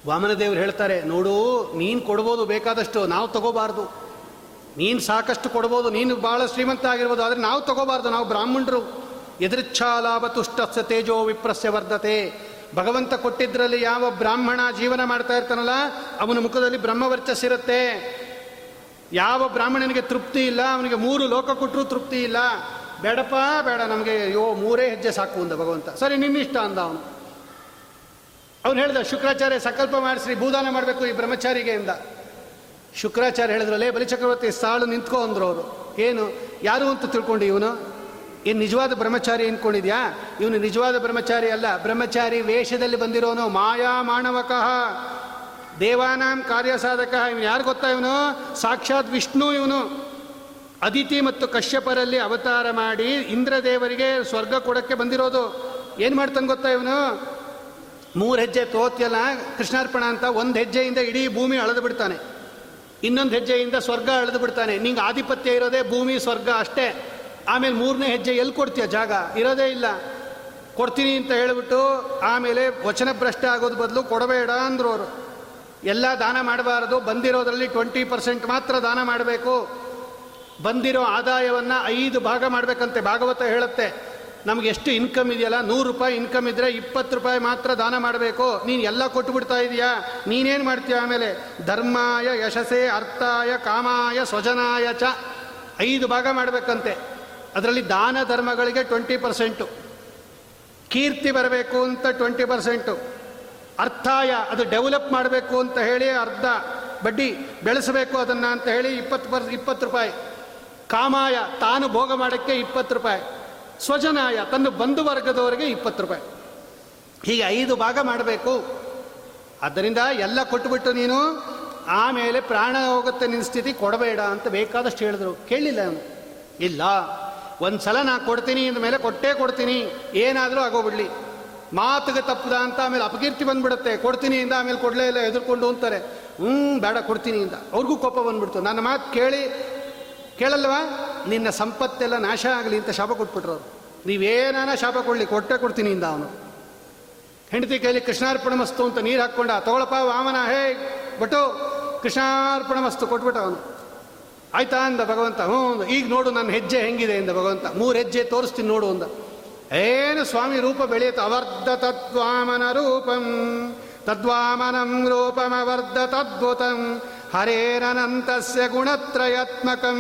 ವಾಮನದೇವರು ಹೇಳ್ತಾರೆ, ನೋಡು, ನೀನು ಕೊಡ್ಬೋದು ಬೇಕಾದಷ್ಟು, ನಾವು ತಗೋಬಾರ್ದು. ನೀನು ಸಾಕಷ್ಟು ಕೊಡ್ಬೋದು, ನೀನು ಭಾಳ ಶ್ರೀಮಂತ ಆಗಿರ್ಬೋದು, ಆದರೆ ನಾವು ತಗೋಬಾರ್ದು, ನಾವು ಬ್ರಾಹ್ಮಣರು. ಎದುರಿಚ್ಛಾಲಾಭ ತುಷ್ಟಸ್ಯ ತೇಜೋ ವಿಪ್ರಸ್ಯ ವರ್ಧತೆ. ಭಗವಂತ ಕೊಟ್ಟಿದ್ದರಲ್ಲಿ ಯಾವ ಬ್ರಾಹ್ಮಣ ಜೀವನ ಮಾಡ್ತಾ ಇರ್ತಾನಲ್ಲ, ಅವನ ಮುಖದಲ್ಲಿ ಬ್ರಹ್ಮವರ್ಚಸ್ಸಿರುತ್ತೆ ಯಾವ ಬ್ರಾಹ್ಮಣನಿಗೆ ತೃಪ್ತಿ ಇಲ್ಲ, ಅವನಿಗೆ ಮೂರು ಲೋಕ ಕೊಟ್ಟರೂ ತೃಪ್ತಿ ಇಲ್ಲ. ಬೇಡಪ್ಪ, ಬೇಡ, ನಮಗೆ ಯೋ ಮೂರೇ ಹೆಜ್ಜೆ ಸಾಕು ಅಂದ ಭಗವಂತ. ಸರಿ ನಿನ್ನಿಷ್ಟ ಅಂದ ಅವನು. ಅವನು ಹೇಳ್ದ, ಶುಕ್ರಾಚಾರ್ಯ, ಸಂಕಲ್ಪ ಮಾಡಿಸ್ರಿ ಭೂದಾನ ಮಾಡಬೇಕು ಈ ಬ್ರಹ್ಮಚಾರಿಗೆ ಎಂದ ಶುಕ್ರಾಚಾರ್ಯ ಹೇಳಿದ್ರಲ್ಲೇ ಬಲಿಚಕ್ರವರ್ತಿ ಸಾಳು ನಿಂತ್ಕೊ ಅಂದ್ರು ಅವರು. ಏನು? ಯಾರು ಅಂತ ತಿಳ್ಕೊಂಡು ಇವನು? ಏನು ನಿಜವಾದ ಬ್ರಹ್ಮಚಾರಿ ಅಂದ್ಕೊಂಡಿದ್ಯಾ ಇವನು ನಿಜವಾದ ಬ್ರಹ್ಮಚಾರಿ ಅಲ್ಲ. ಬ್ರಹ್ಮಚಾರಿ ವೇಷದಲ್ಲಿ ಬಂದಿರೋನು, ಮಾಯಾ ಮಾಣವಕಃ ದೇವಾನಾಂ ಕಾರ್ಯ ಸಾಧಕ ಇವನು ಯಾರು ಗೊತ್ತಾ ಇವನು? ಸಾಕ್ಷಾತ್ ವಿಷ್ಣು ಇವನು. ಅದಿತಿ ಮತ್ತು ಕಶ್ಯಪರಲ್ಲಿ ಅವತಾರ ಮಾಡಿ ಇಂದ್ರದೇವರಿಗೆ ಸ್ವರ್ಗ ಕೊಡಕ್ಕೆ ಬಂದಿರೋದು. ಏನು ಮಾಡ್ತಾನೆ ಗೊತ್ತಾ ಇವನು? ಮೂರು ಹೆಜ್ಜೆ ತೋತ್ಯಲ್ಲ ಕೃಷ್ಣಾರ್ಪಣ ಅಂತ, ಒಂದು ಹೆಜ್ಜೆಯಿಂದ ಇಡೀ ಭೂಮಿ ಅಳೆದು ಬಿಡ್ತಾನೆ. ಇನ್ನೊಂದು ಹೆಜ್ಜೆಯಿಂದ ಸ್ವರ್ಗ ಅಳೆದು ಬಿಡ್ತಾನೆ. ನಿಂಗೆ ಆಧಿಪತ್ಯ ಇರೋದೇ ಭೂಮಿ, ಸ್ವರ್ಗ ಅಷ್ಟೇ. ಆಮೇಲೆ ಮೂರನೇ ಹೆಜ್ಜೆ ಎಲ್ಲಿ ಕೊಡ್ತೀಯ? ಜಾಗ. ಇರೋದೇ ಇಲ್ಲ. ಕೊಡ್ತೀನಿ ಅಂತ ಹೇಳಿಬಿಟ್ಟು ಆಮೇಲೆ ವಚನಭ್ರಷ್ಟ ಆಗೋದು ಬದಲು ಕೊಡಬೇಡ ಅಂದ್ರು ಅವರು ಎಲ್ಲ ದಾನ ಮಾಡಬಾರದು. ಬಂದಿರೋದ್ರಲ್ಲಿ ಟ್ವೆಂಟಿ ಪರ್ಸೆಂಟ್ ಮಾತ್ರ ದಾನ ಮಾಡಬೇಕು. ಬಂದಿರೋ ಆದಾಯವನ್ನು ಐದು ಭಾಗ ಮಾಡಬೇಕಂತೆ. ಭಾಗವತ ಹೇಳುತ್ತೆ. ನಮ್ಗೆ ಎಷ್ಟು ಇನ್ಕಮ್ ಇದೆಯಲ್ಲ? ನೂರು ರೂಪಾಯಿ ಇನ್ಕಮ್ ಇದ್ದರೆ ಇಪ್ಪತ್ತು ರೂಪಾಯಿ ಮಾತ್ರ ದಾನ ಮಾಡಬೇಕು. ನೀನು ಎಲ್ಲ ಕೊಟ್ಟು ಬಿಡ್ತಾ ಇದೀಯಾ? ನೀನೇನು ಮಾಡ್ತೀಯ ಆಮೇಲೆ? ಧರ್ಮಾಯ ಯಶಸ್ಸೇ ಅರ್ಥಾಯ ಕಾಮಾಯ ಸ್ವಜನಾಯ ಚ. ಐದು ಭಾಗ ಮಾಡಬೇಕಂತೆ. ಅದರಲ್ಲಿ ದಾನ ಧರ್ಮಗಳಿಗೆ ಟ್ವೆಂಟಿ ಪರ್ಸೆಂಟು ಕೀರ್ತಿ ಬರಬೇಕು ಅಂತ ಟ್ವೆಂಟಿ ಪರ್ಸೆಂಟು ಅರ್ಥಾಯ, ಅದು ಡೆವಲಪ್ ಮಾಡಬೇಕು ಅಂತ ಹೇಳಿ ಅರ್ಧ ಬಡ್ಡಿ ಬೆಳೆಸಬೇಕು ಅದನ್ನು ಅಂತ ಹೇಳಿ ಇಪ್ಪತ್ತು ಪರ್ ಇಪ್ಪತ್ತು ರೂಪಾಯಿ. ಕಾಮಾಯ, ತಾನು ಭೋಗ ಮಾಡೋಕ್ಕೆ ಇಪ್ಪತ್ತು ರೂಪಾಯಿ. ಸ್ವಜನಾಯ ತನ್ನ ಬಂಧು ವರ್ಗದವರಿಗೆ ಇಪ್ಪತ್ತು ರೂಪಾಯಿ. ಹೀಗೆ ಐದು ಭಾಗ ಮಾಡಬೇಕು. ಆದ್ದರಿಂದ ಎಲ್ಲ ಕೊಟ್ಟುಬಿಟ್ಟು ನೀನು ಆಮೇಲೆ ಪ್ರಾಣ ಹೋಗುತ್ತೆ ನಿನ್ನ ಸ್ಥಿತಿ ಕೊಡಬೇಡ ಅಂತ ಬೇಕಾದಷ್ಟು ಹೇಳಿದ್ರು. ಕೇಳಿಲ್ಲ ಅವನು. ಇಲ್ಲ. ಒಂದು ಸಲ ನಾ ಕೊಡ್ತೀನಿ ಮೇಲೆ ಕೊಟ್ಟೇ ಕೊಡ್ತೀನಿ. ಏನಾದರೂ ಆಗೋಗ್ಬಿಡ್ಲಿ. ಮಾತುಗೆ ತಪ್ಪದ ಅಂತ ಆಮೇಲೆ ಅಪಕೀರ್ತಿ ಬಂದ್ಬಿಡುತ್ತೆ. ಕೊಡ್ತೀನಿ ಇಂದ ಆಮೇಲೆ ಕೊಡಲೇ ಇಲ್ಲ ಎದುರ್ಕೊಂಡು ಅಂತಾರೆ. ಹ್ಞೂ ಬೇಡ, ಕೊಡ್ತೀನಿ ಅಂತ ಅವ್ರಿಗೂ ಕೋಪ ಬಂದ್ಬಿಡ್ತು. ನನ್ನ ಮಾತು ಕೇಳಿ ಕೇಳಲ್ವಾ? ನಿನ್ನ ಸಂಪತ್ತೆಲ್ಲ ನಾಶ ಆಗಲಿ ಅಂತ ಶಾಪ ಕೊಟ್ಬಿಟ್ರು ಅವರು. ನೀವೇನಾನ ಶಾಪ ಕೊಡಲಿ ಕೊಟ್ಟೆ ಕೊಡ್ತೀನಿ ಇಂದ ಅವನು. ಹೆಂಡತಿ ಕೈಲಿ ಕೃಷ್ಣಾರ್ಪಣ ಮಸ್ತು ಅಂತ ನೀರು ಹಾಕ್ಕೊಂಡ, ತಗೊಳಪ್ಪ ವಾಮನ, ಹೇ ಬಟ್ಟು ಕೃಷ್ಣಾರ್ಪಣ ಮಸ್ತು ಕೊಟ್ಬಿಟ್ಟ ಅವನು. ಆಯ್ತಾ ಅಂದ ಭಗವಂತ, ಹ್ಞೂ ಅಂದ. ಈಗ ನೋಡು ನನ್ನ ಹೆಜ್ಜೆ ಹೆಂಗಿದೆ ಎಂದ ಭಗವಂತ. ಮೂರು ಹೆಜ್ಜೆ ತೋರಿಸ್ತೀನಿ ನೋಡು ಅಂದ. ಏನು ಸ್ವಾಮಿ ರೂಪ ಬೆಳೆಯುತ್ತೆ? ಅವರ್ಧ ತತ್ವಾಮನ ರೂಪಂ, ತದ್ವಾಮನಂ ರೂಪಮವರ್ಧ ತದ್ಭುತಂ. ಹರೇರನಂತಸ್ಯ ಗುಣತ್ರಯತ್ನಕಂ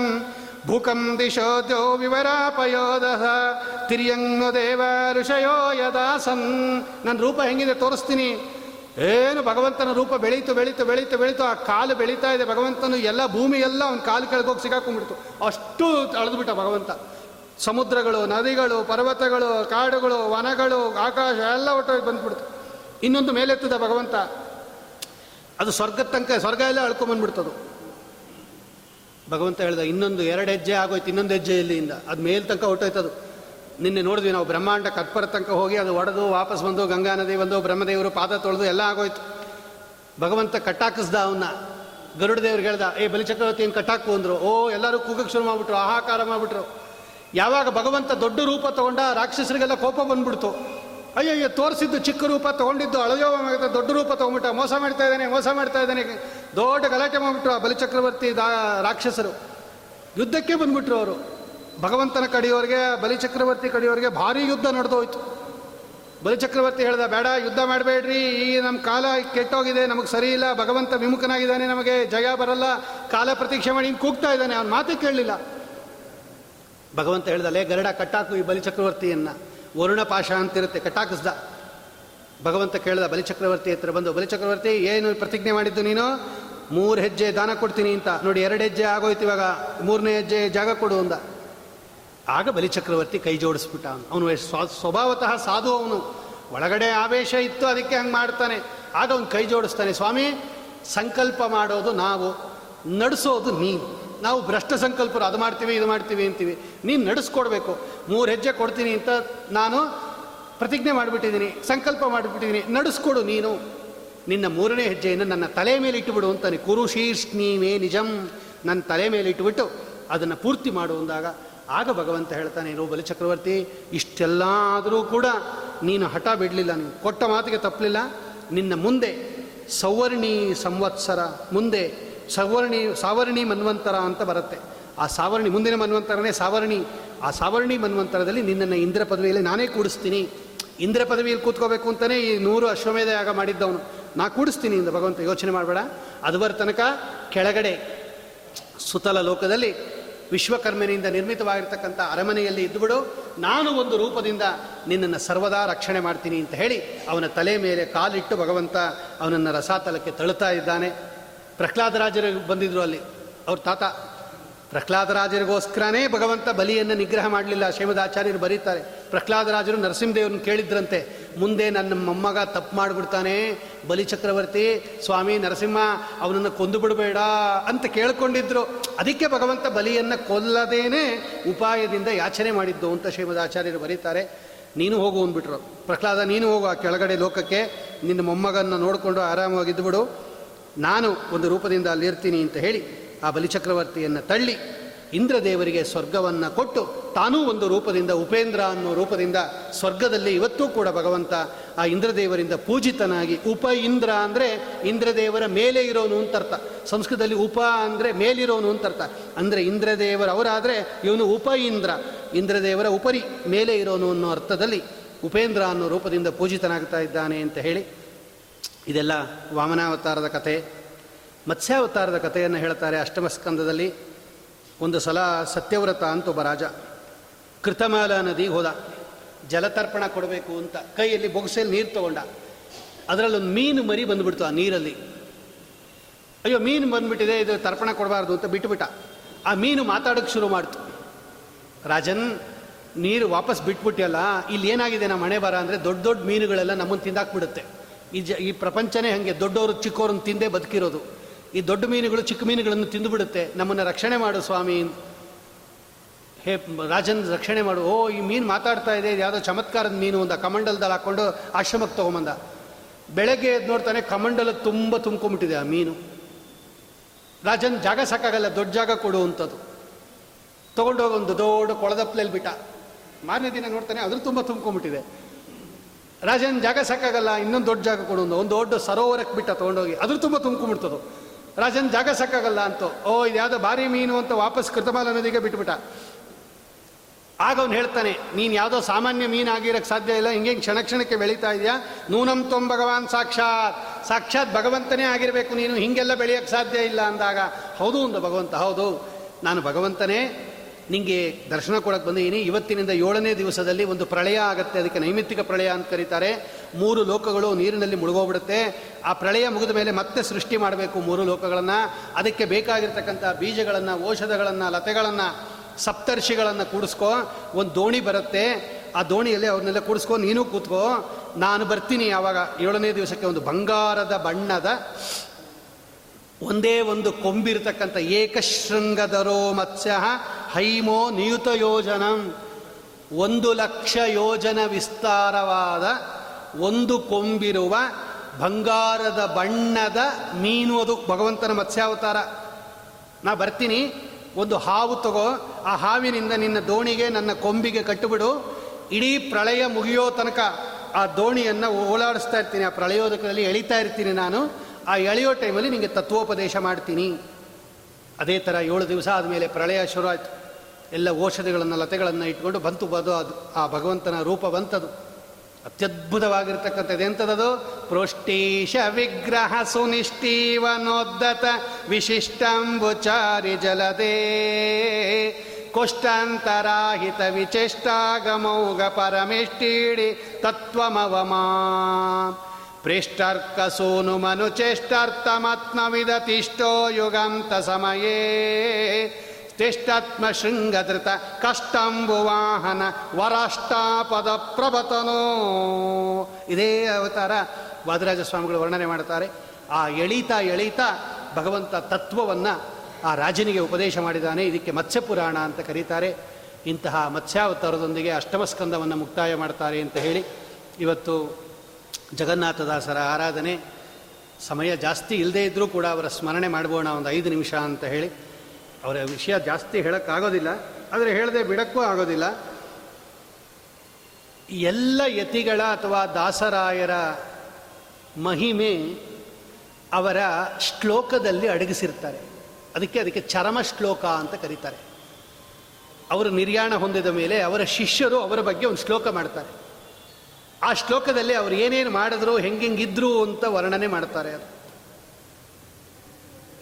ಭೂಕಂ ದಿಶೋದ್ಯೋ ವಿವರಾಪಯೋಧ ತಿರ್ಯಂಗು ದೇವ ಋಷಯೋ ಯದಾಸನ್ ನನ್ನ ರೂಪ ಹೆಂಗಿದೆ ತೋರಿಸ್ತೀನಿ। ಏನು ಭಗವಂತನ ರೂಪ ಬೆಳೀತು ಬೆಳೀತು ಬೆಳೀತು ಬೆಳೀತು. ಆ ಕಾಲು ಬೆಳೀತಾ ಇದೆ ಭಗವಂತನು. ಎಲ್ಲ ಭೂಮಿ ಎಲ್ಲ ಅವ್ನ ಕಾಲು ಕೆಳಗೋಗಿ ಸಿಗಾಕೊಂಡ್ಬಿಡ್ತು ಅಷ್ಟು ಅಳೆದ್ಬಿಟ್ಟ ಭಗವಂತ. ಸಮುದ್ರಗಳು, ನದಿಗಳು, ಪರ್ವತಗಳು, ಕಾಡುಗಳು, ವನಗಳು, ಆಕಾಶ ಎಲ್ಲ ಒಟ್ಟು ಬಂದ್ಬಿಡ್ತು. ಇನ್ನೊಂದು ಮೇಲೆತ್ತದ ಭಗವಂತ. ಅದು ಸ್ವರ್ಗದ ತನಕ, ಸ್ವರ್ಗ ಎಲ್ಲ ಅಳ್ಕೊಂಬಂದ್ಬಿಡ್ತದು ಭಗವಂತ ಹೇಳ್ದ, ಇನ್ನೊಂದು ಎರಡು ಹೆಜ್ಜೆ ಆಗೋಯ್ತು, ಇನ್ನೊಂದು ಹೆಜ್ಜೆ ಇಲ್ಲಿಂದ. ಅದು ಮೇಲ್ ತನಕ ಹೊಟ್ಟೋಯ್ತದು ನಿನ್ನೆ ನೋಡಿದ್ವಿ ನಾವು, ಬ್ರಹ್ಮಾಂಡ ಕತ್ಪರ ತನಕ ಹೋಗಿ ಅದು ಒಡೆದು ವಾಪಸ್ ಬಂದು, ಗಂಗಾ ನದಿ ಬಂದು, ಬ್ರಹ್ಮದೇವರು ಪಾದ ತೊಳೆದು ಎಲ್ಲ ಆಗೋಯ್ತು. ಭಗವಂತ ಕಟ್ಟಾಕಿಸ್ದ ಅವನ್ನ ಗರುಡ ದೇವ್ರಿಗೆ ಹೇಳ್ದ, ಏ ಬಲಿಚಕ್ರವರ್ತಿಯನ್ನು ಕಟ್ಟಾಕು? ಅಂದರು. ಓ, ಎಲ್ಲರೂ ಕೂಗಕ್ಕೆ ಶುರು ಮಾಡಿಬಿಟ್ರು, ಆಹಾಕಾರ ಮಾಡಿಬಿಟ್ರು. ಯಾವಾಗ ಭಗವಂತ ದೊಡ್ಡ ರೂಪ ತಗೊಂಡ ರಾಕ್ಷಸರಿಗೆಲ್ಲ ಕೋಪ ಬಂದ್ಬಿಡ್ತು. ಅಯ್ಯಯ್ಯ, ತೋರಿಸಿದ್ದು ಚಿಕ್ಕ ರೂಪ ತಗೊಂಡಿದ್ದು ಆಗುತ್ತೆ ದೊಡ್ಡ ರೂಪ ತೊಗೊಂಡ್ಬಿಟ್ಟ ಮೋಸ ಮಾಡ್ತಾ ಇದ್ದಾನೆ, ಮೋಸ ಮಾಡ್ತಾ ಇದ್ದಾನೆ. ದೊಡ್ಡ ಗಲಾಟೆ ಮಾಡಿಬಿಟ್ರು ಆ ಬಲಿಚಕ್ರವರ್ತಿ ದಾ ರಾಕ್ಷಸರು. ಯುದ್ಧಕ್ಕೆ ಬಂದ್ಬಿಟ್ರು ಅವರು. ಭಗವಂತನ ಕಡೆಯವರಿಗೆ ಬಲಿಚಕ್ರವರ್ತಿ ಕಡೆಯವರಿಗೆ ಭಾರಿ ಯುದ್ಧ ನಡೆದೋಯ್ತು ಬಲಿಚಕ್ರವರ್ತಿ ಹೇಳ್ದ, ಬೇಡ, ಯುದ್ಧ ಮಾಡಬೇಡ್ರಿ, ಈ ನಮ್ಮ ಕಾಲ ಕೆಟ್ಟೋಗಿದೆ, ನಮಗೆ ಸರಿ ಇಲ್ಲ, ಭಗವಂತ ವಿಮುಖನಾಗಿದ್ದಾನೆ ನಮಗೆ, ಜಯ ಬರಲ್ಲ, ಕಾಲ ಪ್ರತೀಕ್ಷೆ ಮಾಡಿ ಹಿಂಗೆ ಕೂಗ್ತಾ ಇದ್ದಾನೆ, ಅವನ ಮಾತೇ ಕೇಳಲಿಲ್ಲ. ಭಗವಂತ ಹೇಳ್ದಲ್ಲೇ ಗರಡ, ಕಟ್ಟಾಕು ಈ ಬಲಿಚಕ್ರವರ್ತಿಯನ್ನ ವರುಣ ಪಾಶ ಅಂತಿರುತ್ತೆ. ಕಟಾಕಿಸ್ದ ಭಗವಂತ ಕೇಳ್ದ ಬಲಿಚಕ್ರವರ್ತಿ ಹತ್ರ ಬಂದು, ಬಲಿಚಕ್ರವರ್ತಿ, ಏನು ಪ್ರತಿಜ್ಞೆ ಮಾಡಿದ್ದು ನೀನು? ಮೂರು ಹೆಜ್ಜೆ ದಾನ ಕೊಡ್ತೀನಿ ಅಂತ. ನೋಡಿ, ಎರಡು ಹೆಜ್ಜೆ ಆಗೋಯ್ತು ಇವಾಗ. ಮೂರನೇ ಹೆಜ್ಜೆ ಜಾಗ ಕೊಡು ಅಂದ. ಆಗ ಬಲಿಚಕ್ರವರ್ತಿ ಕೈ ಜೋಡಿಸ್ಬಿಟ್ಟ ಅವನು. ಸ್ವ, ಸ್ವಭಾವತಃ ಸಾಧು ಅವನು. ಒಳಗಡೆ ಆವೇಶ ಇತ್ತು, ಅದಕ್ಕೆ ಹಂಗೆ ಮಾಡ್ತಾನೆ. ಆಗ ಅವನು ಕೈ ಜೋಡಿಸ್ತಾನೆ, ಸ್ವಾಮಿ, ಸಂಕಲ್ಪ ಮಾಡೋದು ನಾವು, ನಡೆಸೋದು ನೀನು. ನಾವು ಭ್ರಷ್ಟ ಸಂಕಲ್ಪರು, ಅದು ಮಾಡ್ತೀವಿ, ಇದು ಮಾಡ್ತೀವಿ ಅಂತೀವಿ. ನೀನು ನಡೆಸ್ಕೊಡ್ಬೇಕು. ಮೂರು ಹೆಜ್ಜೆ ಕೊಡ್ತೀನಿ ಅಂತ ನಾನು ಪ್ರತಿಜ್ಞೆ ಮಾಡಿಬಿಟ್ಟಿದ್ದೀನಿ, ಸಂಕಲ್ಪ ಮಾಡಿಬಿಟ್ಟಿದ್ದೀನಿ. ನಡೆಸ್ಕೊಡು ನೀನು. ನಿನ್ನ ಮೂರನೇ ಹೆಜ್ಜೆಯನ್ನು ನನ್ನ ತಲೆ ಮೇಲೆ ಇಟ್ಟುಬಿಡು ಅಂತಾನೆ. ಕುರು ಶೀರ್ಷ್ಣೀಮೇ ನಿಜಂ. ನನ್ನ ತಲೆ ಮೇಲೆ ಇಟ್ಟುಬಿಟ್ಟು ಅದನ್ನು ಪೂರ್ತಿ ಮಾಡು ಅಂದಾಗ ಆಗ ಭಗವಂತ ಹೇಳ್ತಾನೆ, ಇರೋ ಬಲಿಚಕ್ರವರ್ತಿ ಇಷ್ಟೆಲ್ಲ ಆದರೂ ಕೂಡ ನೀನು ಹಠ ಬಿಡಲಿಲ್ಲ, ನೀನು ಕೊಟ್ಟ ಮಾತಿಗೆ ತಪ್ಪಲಿಲ್ಲ. ನಿನ್ನ ಮುಂದೆ ಸೌವರ್ಣಿ ಸಂವತ್ಸರ ಮುಂದೆ ಸವರ್ಣಿ, ಸಾವರ್ಣಿ ಮನ್ವಂತರ ಅಂತ ಬರುತ್ತೆ. ಆ ಸಾವರ್ಣಿ, ಮುಂದಿನ ಮನ್ವಂತರನೇ ಸಾವರ್ಣಿ. ಆ ಸಾವರ್ಣಿ ಮನ್ವಂತರದಲ್ಲಿ ನಿನ್ನನ್ನು ಇಂದ್ರ ಪದವಿಯಲ್ಲಿ ನಾನೇ ಕೂಡಿಸ್ತೀನಿ. ಇಂದ್ರ ಪದವಿಯಲ್ಲಿ ಕೂತ್ಕೋಬೇಕು ಅಂತಲೇ ಈ ನೂರು ಅಶ್ವಮೇಧ ಯಾಗ ಮಾಡಿದ್ದವನು. ನಾ ಕೂಡಿಸ್ತೀನಿ ಇಂದ ಭಗವಂತ, ಯೋಚನೆ ಮಾಡಬೇಡ. ಅದುವರ ತನಕ ಕೆಳಗಡೆ ಸುತಲ ಲೋಕದಲ್ಲಿ ವಿಶ್ವಕರ್ಮನಿಂದ ನಿರ್ಮಿತವಾಗಿರ್ತಕ್ಕಂಥ ಅರಮನೆಯಲ್ಲಿ ಇದ್ದುಬಿಡು. ನಾನು ಒಂದು ರೂಪದಿಂದ ನಿನ್ನನ್ನು ಸರ್ವದಾ ರಕ್ಷಣೆ ಮಾಡ್ತೀನಿ ಅಂತ ಹೇಳಿ ಅವನ ತಲೆ ಮೇಲೆ ಕಾಲಿಟ್ಟು ಭಗವಂತ ಅವನನ್ನು ರಸಾತಲಕ್ಕೆ ತಳುತ್ತಾ ಇದ್ದಾನೆ. ಪ್ರಹ್ಲಾದರಾಜರು ಬಂದಿದ್ರು ಅಲ್ಲಿ. ಅವ್ರ ತಾತ ಪ್ರಹ್ಲಾದರಾಜರಿಗೋಸ್ಕರನೇ ಭಗವಂತ ಬಲಿಯನ್ನು ನಿಗ್ರಹ ಮಾಡಲಿಲ್ಲ ಶ್ರೀಮದಾಚಾರ್ಯರು ಬರೀತಾರೆ. ಪ್ರಹ್ಲಾದರಾಜರು ನರಸಿಂಹದೇವ್ರನ್ನ ಕೇಳಿದ್ರಂತೆ. ಮುಂದೆ ನನ್ನ ಮೊಮ್ಮಗ ತಪ್ಪು ಮಾಡಿಬಿಡ್ತಾನೆ. ಬಲಿ ಚಕ್ರವರ್ತಿ, ಸ್ವಾಮಿ ನರಸಿಂಹ, ಅವನನ್ನು ಕೊಂದು ಬಿಡಬೇಡ ಅಂತ ಕೇಳ್ಕೊಂಡಿದ್ರು. ಅದಕ್ಕೆ ಭಗವಂತ ಬಲಿಯನ್ನು ಕೊಲ್ಲದೇನೆ ಉಪಾಯದಿಂದ ಯಾಚನೆ ಮಾಡಿದ್ದು ಅಂತ ಶ್ರೀಮದಾಚಾರ್ಯರು ಬರೀತಾರೆ. ನೀನು ಹೋಗು ಅಂದ್ಬಿಟ್ರು. ಪ್ರಹ್ಲಾದ, ನೀನು ಹೋಗು ಆ ಕೆಳಗಡೆ ಲೋಕಕ್ಕೆ. ನಿನ್ನ ಮೊಮ್ಮಗನ್ನು ನೋಡಿಕೊಂಡು ಆರಾಮಾಗಿದ್ದುಬಿಡು ನಾನು ಒಂದು ರೂಪದಿಂದ ಅಲ್ಲಿರ್ತೀನಿ ಅಂತ ಹೇಳಿ ಆ ಬಲಿಚಕ್ರವರ್ತಿಯನ್ನು ತಳ್ಳಿ ಇಂದ್ರದೇವರಿಗೆ ಸ್ವರ್ಗವನ್ನು ಕೊಟ್ಟು ತಾನೂ ಒಂದು ರೂಪದಿಂದ ಉಪೇಂದ್ರ ಅನ್ನೋ ರೂಪದಿಂದ ಸ್ವರ್ಗದಲ್ಲಿ ಇವತ್ತೂ ಕೂಡ ಭಗವಂತ ಆ ಇಂದ್ರದೇವರಿಂದ ಪೂಜಿತನಾಗಿ ಉಪ ಇಂದ್ರ ಅಂದರೆ ಇಂದ್ರದೇವರ ಮೇಲೆ ಇರೋನು ಅಂತ ಅರ್ಥ. ಸಂಸ್ಕೃತದಲ್ಲಿ ಉಪ ಅಂದರೆ ಮೇಲಿರೋನು ಅಂತ ಅರ್ಥ. ಅಂದರೆ ಇಂದ್ರದೇವರ ಅವರಾದರೆ ಇವನು ಉಪ ಇಂದ್ರ, ಇಂದ್ರದೇವರ ಉಪರಿ ಮೇಲೆ ಇರೋನು ಅನ್ನೋ ಅರ್ಥದಲ್ಲಿ ಉಪೇಂದ್ರ ಅನ್ನೋ ರೂಪದಿಂದ ಪೂಜಿತನಾಗ್ತಾ ಇದ್ದಾನೆ ಅಂತ ಹೇಳಿ ಇದೆಲ್ಲ ವಾಮನಾವತಾರದ ಕಥೆ ಮತ್ಸ್ಯಾವತಾರದ ಕಥೆಯನ್ನು ಹೇಳ್ತಾರೆ ಅಷ್ಟಮ ಸ್ಕಂದದಲ್ಲಿ ಒಂದು ಸಲ ಸತ್ಯವ್ರತ ಅಂತ ಒಬ್ಬ ರಾಜ, ಕೃತಮಾಲ ನದಿ ಹೋದ. ಜಲತರ್ಪಣ ಕೊಡಬೇಕು ಅಂತ ಕೈಯಲ್ಲಿ ಬೊಗಸೆಯಲ್ಲಿ ನೀರು ತಗೊಂಡ. ಅದರಲ್ಲೊಂದು ಮೀನು ಮರಿ ಬಂದುಬಿಡ್ತು ಆ ನೀರಲ್ಲಿ. ಅಯ್ಯೋ, ಮೀನು ಬಂದುಬಿಟ್ಟಿದೆ, ಇದು ತರ್ಪಣ ಕೊಡಬಾರ್ದು ಅಂತ ಬಿಟ್ಟುಬಿಟ್ಟ ಆ ಮೀನು ಮಾತಾಡೋಕ್ಕೆ ಶುರು ಮಾಡ್ತು. ರಾಜನ್, ನೀರು ವಾಪಸ್ ಬಿಟ್ಬಿಟ್ಟಿಯಲ್ಲ ಇಲ್ಲಿ ಏನಾಗಿದೆ, ನಮ್ಮ ಮನೆ ಬರ ಅಂದರೆ ದೊಡ್ಡ ದೊಡ್ಡ ಮೀನುಗಳೆಲ್ಲ ನಮ್ಮನ್ನು ತಿಂದಾಕ್ಬಿಡುತ್ತೆ. ಈ ಜ, ಈ ಪ್ರಪಂಚನೇ ಹಾಗೆ. ದೊಡ್ಡವರು ಚಿಕ್ಕವ್ರನ್ನ ತಿಂದೇ ಬದುಕಿರೋದು. ಈ ದೊಡ್ಡ ಮೀನುಗಳು ಚಿಕ್ಕ ಮೀನುಗಳನ್ನು ತಿಂದುಬಿಡುತ್ತೆ. ನಮ್ಮನ್ನು ರಕ್ಷಣೆ ಮಾಡು ಸ್ವಾಮಿ. ಹೇ, ರಾಜನ್ ರಕ್ಷಣೆ ಮಾಡು. ಓ, ಈ ಮೀನು ಮಾತಾಡ್ತಾ ಇದೆ. ಯಾವುದೋ ಚಮತ್ಕಾರದ ಮೀನು ಅಂದ ಕಮಂಡಲದಲ್ಲಿ ಹಾಕ್ಕೊಂಡು ಆಶ್ರಮಕ್ಕೆ ತೊಗೊಂಬಂದ. ಬೆಳಗ್ಗೆ ಎದ್ದು ನೋಡ್ತಾನೆ ಕಮಂಡಲ ತುಂಬ ತುಂಬ್ಕೊಂಬಿಟ್ಟಿದೆ ಆ ಮೀನು. ರಾಜನ್ ಜಾಗ ಸಾಕಾಗಲ್ಲ. ದೊಡ್ಡ ಜಾಗ ಕೊಡು ಅಂಥದ್ದು ತೊಗೊಂಡೋಗಿ ಒಂದು ದೊಡ್ಡ ಕೊಳದಪ್ಪಲಲ್ಲಿ ಬಿಟ್ಟ. ಮಾರನೇ ದಿನ ನೋಡ್ತಾನೆ ಅದ್ರ ತುಂಬ ತುಂಬ್ಕೊಂಬಿಟ್ಟಿದೆ ರಾಜನ್ ಜಾಗ ಸಾಕಾಗಲ್ಲ, ಇನ್ನೊಂದು ದೊಡ್ಡ ಜಾಗ ಕೊಡು ಒಂದು ಒಂದು ದೊಡ್ಡ ಸರೋವರಕ್ಕೆ ಬಿಟ್ಟ ತೊಗೊಂಡೋಗಿ, ಅದ್ರ ತುಂಬ ತುಂಬ್ಕೊಂಬಿಡ್ತದು ರಾಜನ್ ಜಾಗ ಸಾಕಾಗಲ್ಲ ಅಂತ. ಓ, ಇದು ಯಾವುದೋ ಭಾರಿ ಮೀನು ಅಂತ ವಾಪಸ್ ಕೃತಮಾಲ ನದಿಗೆ ಬಿಟ್ಬಿಟ್ಟ. ಆಗ ಅವ್ನು ಹೇಳ್ತಾನೆ, ನೀನು ಯಾವುದೋ ಸಾಮಾನ್ಯ ಮೀನು ಆಗಿರೋಕ್ಕೆ ಸಾಧ್ಯ ಇಲ್ಲ ಹಿಂಗೆ ಕ್ಷಣ ಕ್ಷಣಕ್ಕೆ ಬೆಳೀತಾ ಇದೆಯಾ? ನೂನಂ ತೊಂ ಭಗವಾನ್ ಸಾಕ್ಷಾತ್. ಸಾಕ್ಷಾತ್ ಭಗವಂತನೇ ಆಗಿರಬೇಕು, ನೀನು ಹಿಂಗೆಲ್ಲ ಬೆಳೆಯೋಕ್ಕೆ ಸಾಧ್ಯ ಇಲ್ಲ ಅಂದಾಗ, ಹೌದು ಅಂದ ಭಗವಂತ, ಹೌದು. ನಾನು ಭಗವಂತನೇ ನಿಮಗೆ ದರ್ಶನ ಕೊಡಕ್ಕೆ ಬಂದಿದ್ದೀನಿ ಇವತ್ತಿನಿಂದ ಏಳನೇ ದಿವಸದಲ್ಲಿ ಒಂದು ಪ್ರಳಯ ಆಗುತ್ತೆ. ಅದಕ್ಕೆ ನೈಮಿತ್ತಿಕ ಪ್ರಳಯ ಅಂತ ಕರೀತಾರೆ. ಮೂರು ಲೋಕಗಳು ನೀರಿನಲ್ಲಿ ಮುಳುಗೋಗ್ಬಿಡುತ್ತೆ. ಆ ಪ್ರಳಯ ಮುಗಿದ ಮೇಲೆ ಮತ್ತೆ ಸೃಷ್ಟಿ ಮಾಡಬೇಕು ಮೂರು ಲೋಕಗಳನ್ನು. ಅದಕ್ಕೆ ಬೇಕಾಗಿರ್ತಕ್ಕಂಥ ಬೀಜಗಳನ್ನು, ಔಷಧಗಳನ್ನು, ಲತೆಗಳನ್ನು, ಸಪ್ತರ್ಷಿಗಳನ್ನು ಕೂಡಿಸ್ಕೋ. ಒಂದು ದೋಣಿ ಬರುತ್ತೆ. ಆ ದೋಣಿಯಲ್ಲಿ ಅವ್ರನ್ನೆಲ್ಲ ಕೂಡಿಸ್ಕೊ. ನೀನು ಕೂತ್ಕೋ. ನಾನು ಬರ್ತೀನಿ ಯಾವಾಗ ಏಳನೇ ದಿವಸಕ್ಕೆ ಒಂದು ಬಂಗಾರದ ಬಣ್ಣದ ಒಂದೇ ಒಂದು ಕೊಂಬಿರತಕ್ಕಂಥ ಏಕಶೃಂಗದರೋ ಮತ್ಸ್ಯ ಹೈಮೋ ನಿಯುತ ಯೋಜನ. ಒಂದು ಲಕ್ಷ ಯೋಜನ ವಿಸ್ತಾರವಾದ ಒಂದು ಕೊಂಬಿರುವ ಬಂಗಾರದ ಬಣ್ಣದ ಮೀನು ಅದು. ಭಗವಂತನ ಮತ್ಸ್ಯಾವತಾರ. ನಾ ಬರ್ತೀನಿ. ಒಂದು ಹಾವು ತಗೋ. ಆ ಹಾವಿನಿಂದ ನಿನ್ನ ದೋಣಿಗೆ, ನನ್ನ ಕೊಂಬಿಗೆ ಕಟ್ಟುಬಿಡು. ಇಡೀ ಪ್ರಳಯ ಮುಗಿಯೋ ತನಕ ಆ ದೋಣಿಯನ್ನು ಓಲಾಡಿಸ್ತಾ ಇರ್ತೀನಿ. ಆ ಪ್ರಳಯೋದಕದಲ್ಲಿ ಎಳಿತಾ ಇರ್ತೀನಿ ನಾನು. ಆ ಎಳೆಯೋ ಟೈಮಲ್ಲಿ ನಿಮಗೆ ತತ್ವೋಪದೇಶ ಮಾಡ್ತೀನಿ. ಅದೇ ಥರ ಏಳು ದಿವಸ ಆದಮೇಲೆ ಪ್ರಳಯ ಶುರು ಎಲ್ಲ ಔಷಧಿಗಳನ್ನು ಲತೆಗಳನ್ನು ಇಟ್ಕೊಂಡು ಬಂತು ಬದು ಅದು, ಆ ಭಗವಂತನ ರೂಪ ಬಂತದು. ಅತ್ಯದ್ಭುತವಾಗಿರ್ತಕ್ಕಂಥದ್ದು ಎಂಥದ್ದು ಪ್ರೋಷ್ಟೀಶ ವಿಗ್ರಹ ಸುನಿಷ್ಠೀವನೋದ್ದತ ವಿಶಿಷ್ಟಂಬುಚಾರಿ ಜಲದೇ. ಕುಷ್ಟಾಂತರಾಹಿತ ವಿಚೇಷ್ಟಾಗಮೌಗ ಪರಮೇಷ್ಟೀಡಿ ತತ್ವಮವಮಾ. ತಿಷ್ಟಾತ್ಮ ಶೃಂಗಧೃತ ಕಷ್ಟಂಬುವಾಹನ ವರಾಷ್ಟಾಪದ ಪ್ರಭತನೋ ಇದೇ ಅವತಾರ ವಾದರಾಜ ಸ್ವಾಮಿಗಳು ವರ್ಣನೆ ಮಾಡ್ತಾರೆ ಆ ಎಳೀತಾ ಎಳೀತಾ ಭಗವಂತ ತತ್ವವನ್ನು ಆ ರಾಜನಿಗೆ ಉಪದೇಶ ಮಾಡಿದ್ದಾನೆ. ಇದಕ್ಕೆ ಮತ್ಸ್ಯಪುರಾಣ ಅಂತ ಕರೀತಾರೆ. ಇಂತಹ ಮತ್ಸ್ಯಾವತಾರದೊಂದಿಗೆ ಅಷ್ಟಮಸ್ಕಂದವನ್ನು ಮುಕ್ತಾಯ ಮಾಡ್ತಾರೆ ಅಂತ ಹೇಳಿ ಇವತ್ತು ಜಗನ್ನಾಥದಾಸರ ಆರಾಧನೆ ಸಮಯ ಜಾಸ್ತಿ ಇಲ್ಲದೇ ಇದ್ದರೂ ಕೂಡ ಅವರ ಸ್ಮರಣೆ ಮಾಡ್ಬೋಣ ಒಂದು ಐದು ನಿಮಿಷ ಅಂತ ಹೇಳಿ. ಅವರ ವಿಷಯ ಜಾಸ್ತಿ ಹೇಳೋಕ್ಕಾಗೋದಿಲ್ಲ, ಆದರೆ ಹೇಳದೆ ಬಿಡಕ್ಕೂ ಆಗೋದಿಲ್ಲ. ಎಲ್ಲ ಯತಿಗಳ ಅಥವಾ ದಾಸರಾಯರ ಮಹಿಮೆ ಅವರ ಶ್ಲೋಕದಲ್ಲಿ ಅಡಗಿಸಿರ್ತಾರೆ. ಅದಕ್ಕೆ ಅದಕ್ಕೆ ಚರಮ ಶ್ಲೋಕ ಅಂತ ಕರೀತಾರೆ. ಅವರು ನಿರ್ಯಾಣ ಹೊಂದಿದ ಮೇಲೆ ಅವರ ಶಿಷ್ಯರು ಅವರ ಬಗ್ಗೆ ಒಂದು ಶ್ಲೋಕ ಮಾಡ್ತಾರೆ. ಆ ಶ್ಲೋಕದಲ್ಲಿ ಅವರು ಏನೇನು ಮಾಡಿದ್ರು, ಹೆಂಗೆಂಗಿದ್ರು ಅಂತ ವರ್ಣನೆ ಮಾಡ್ತಾರೆ ಅದು.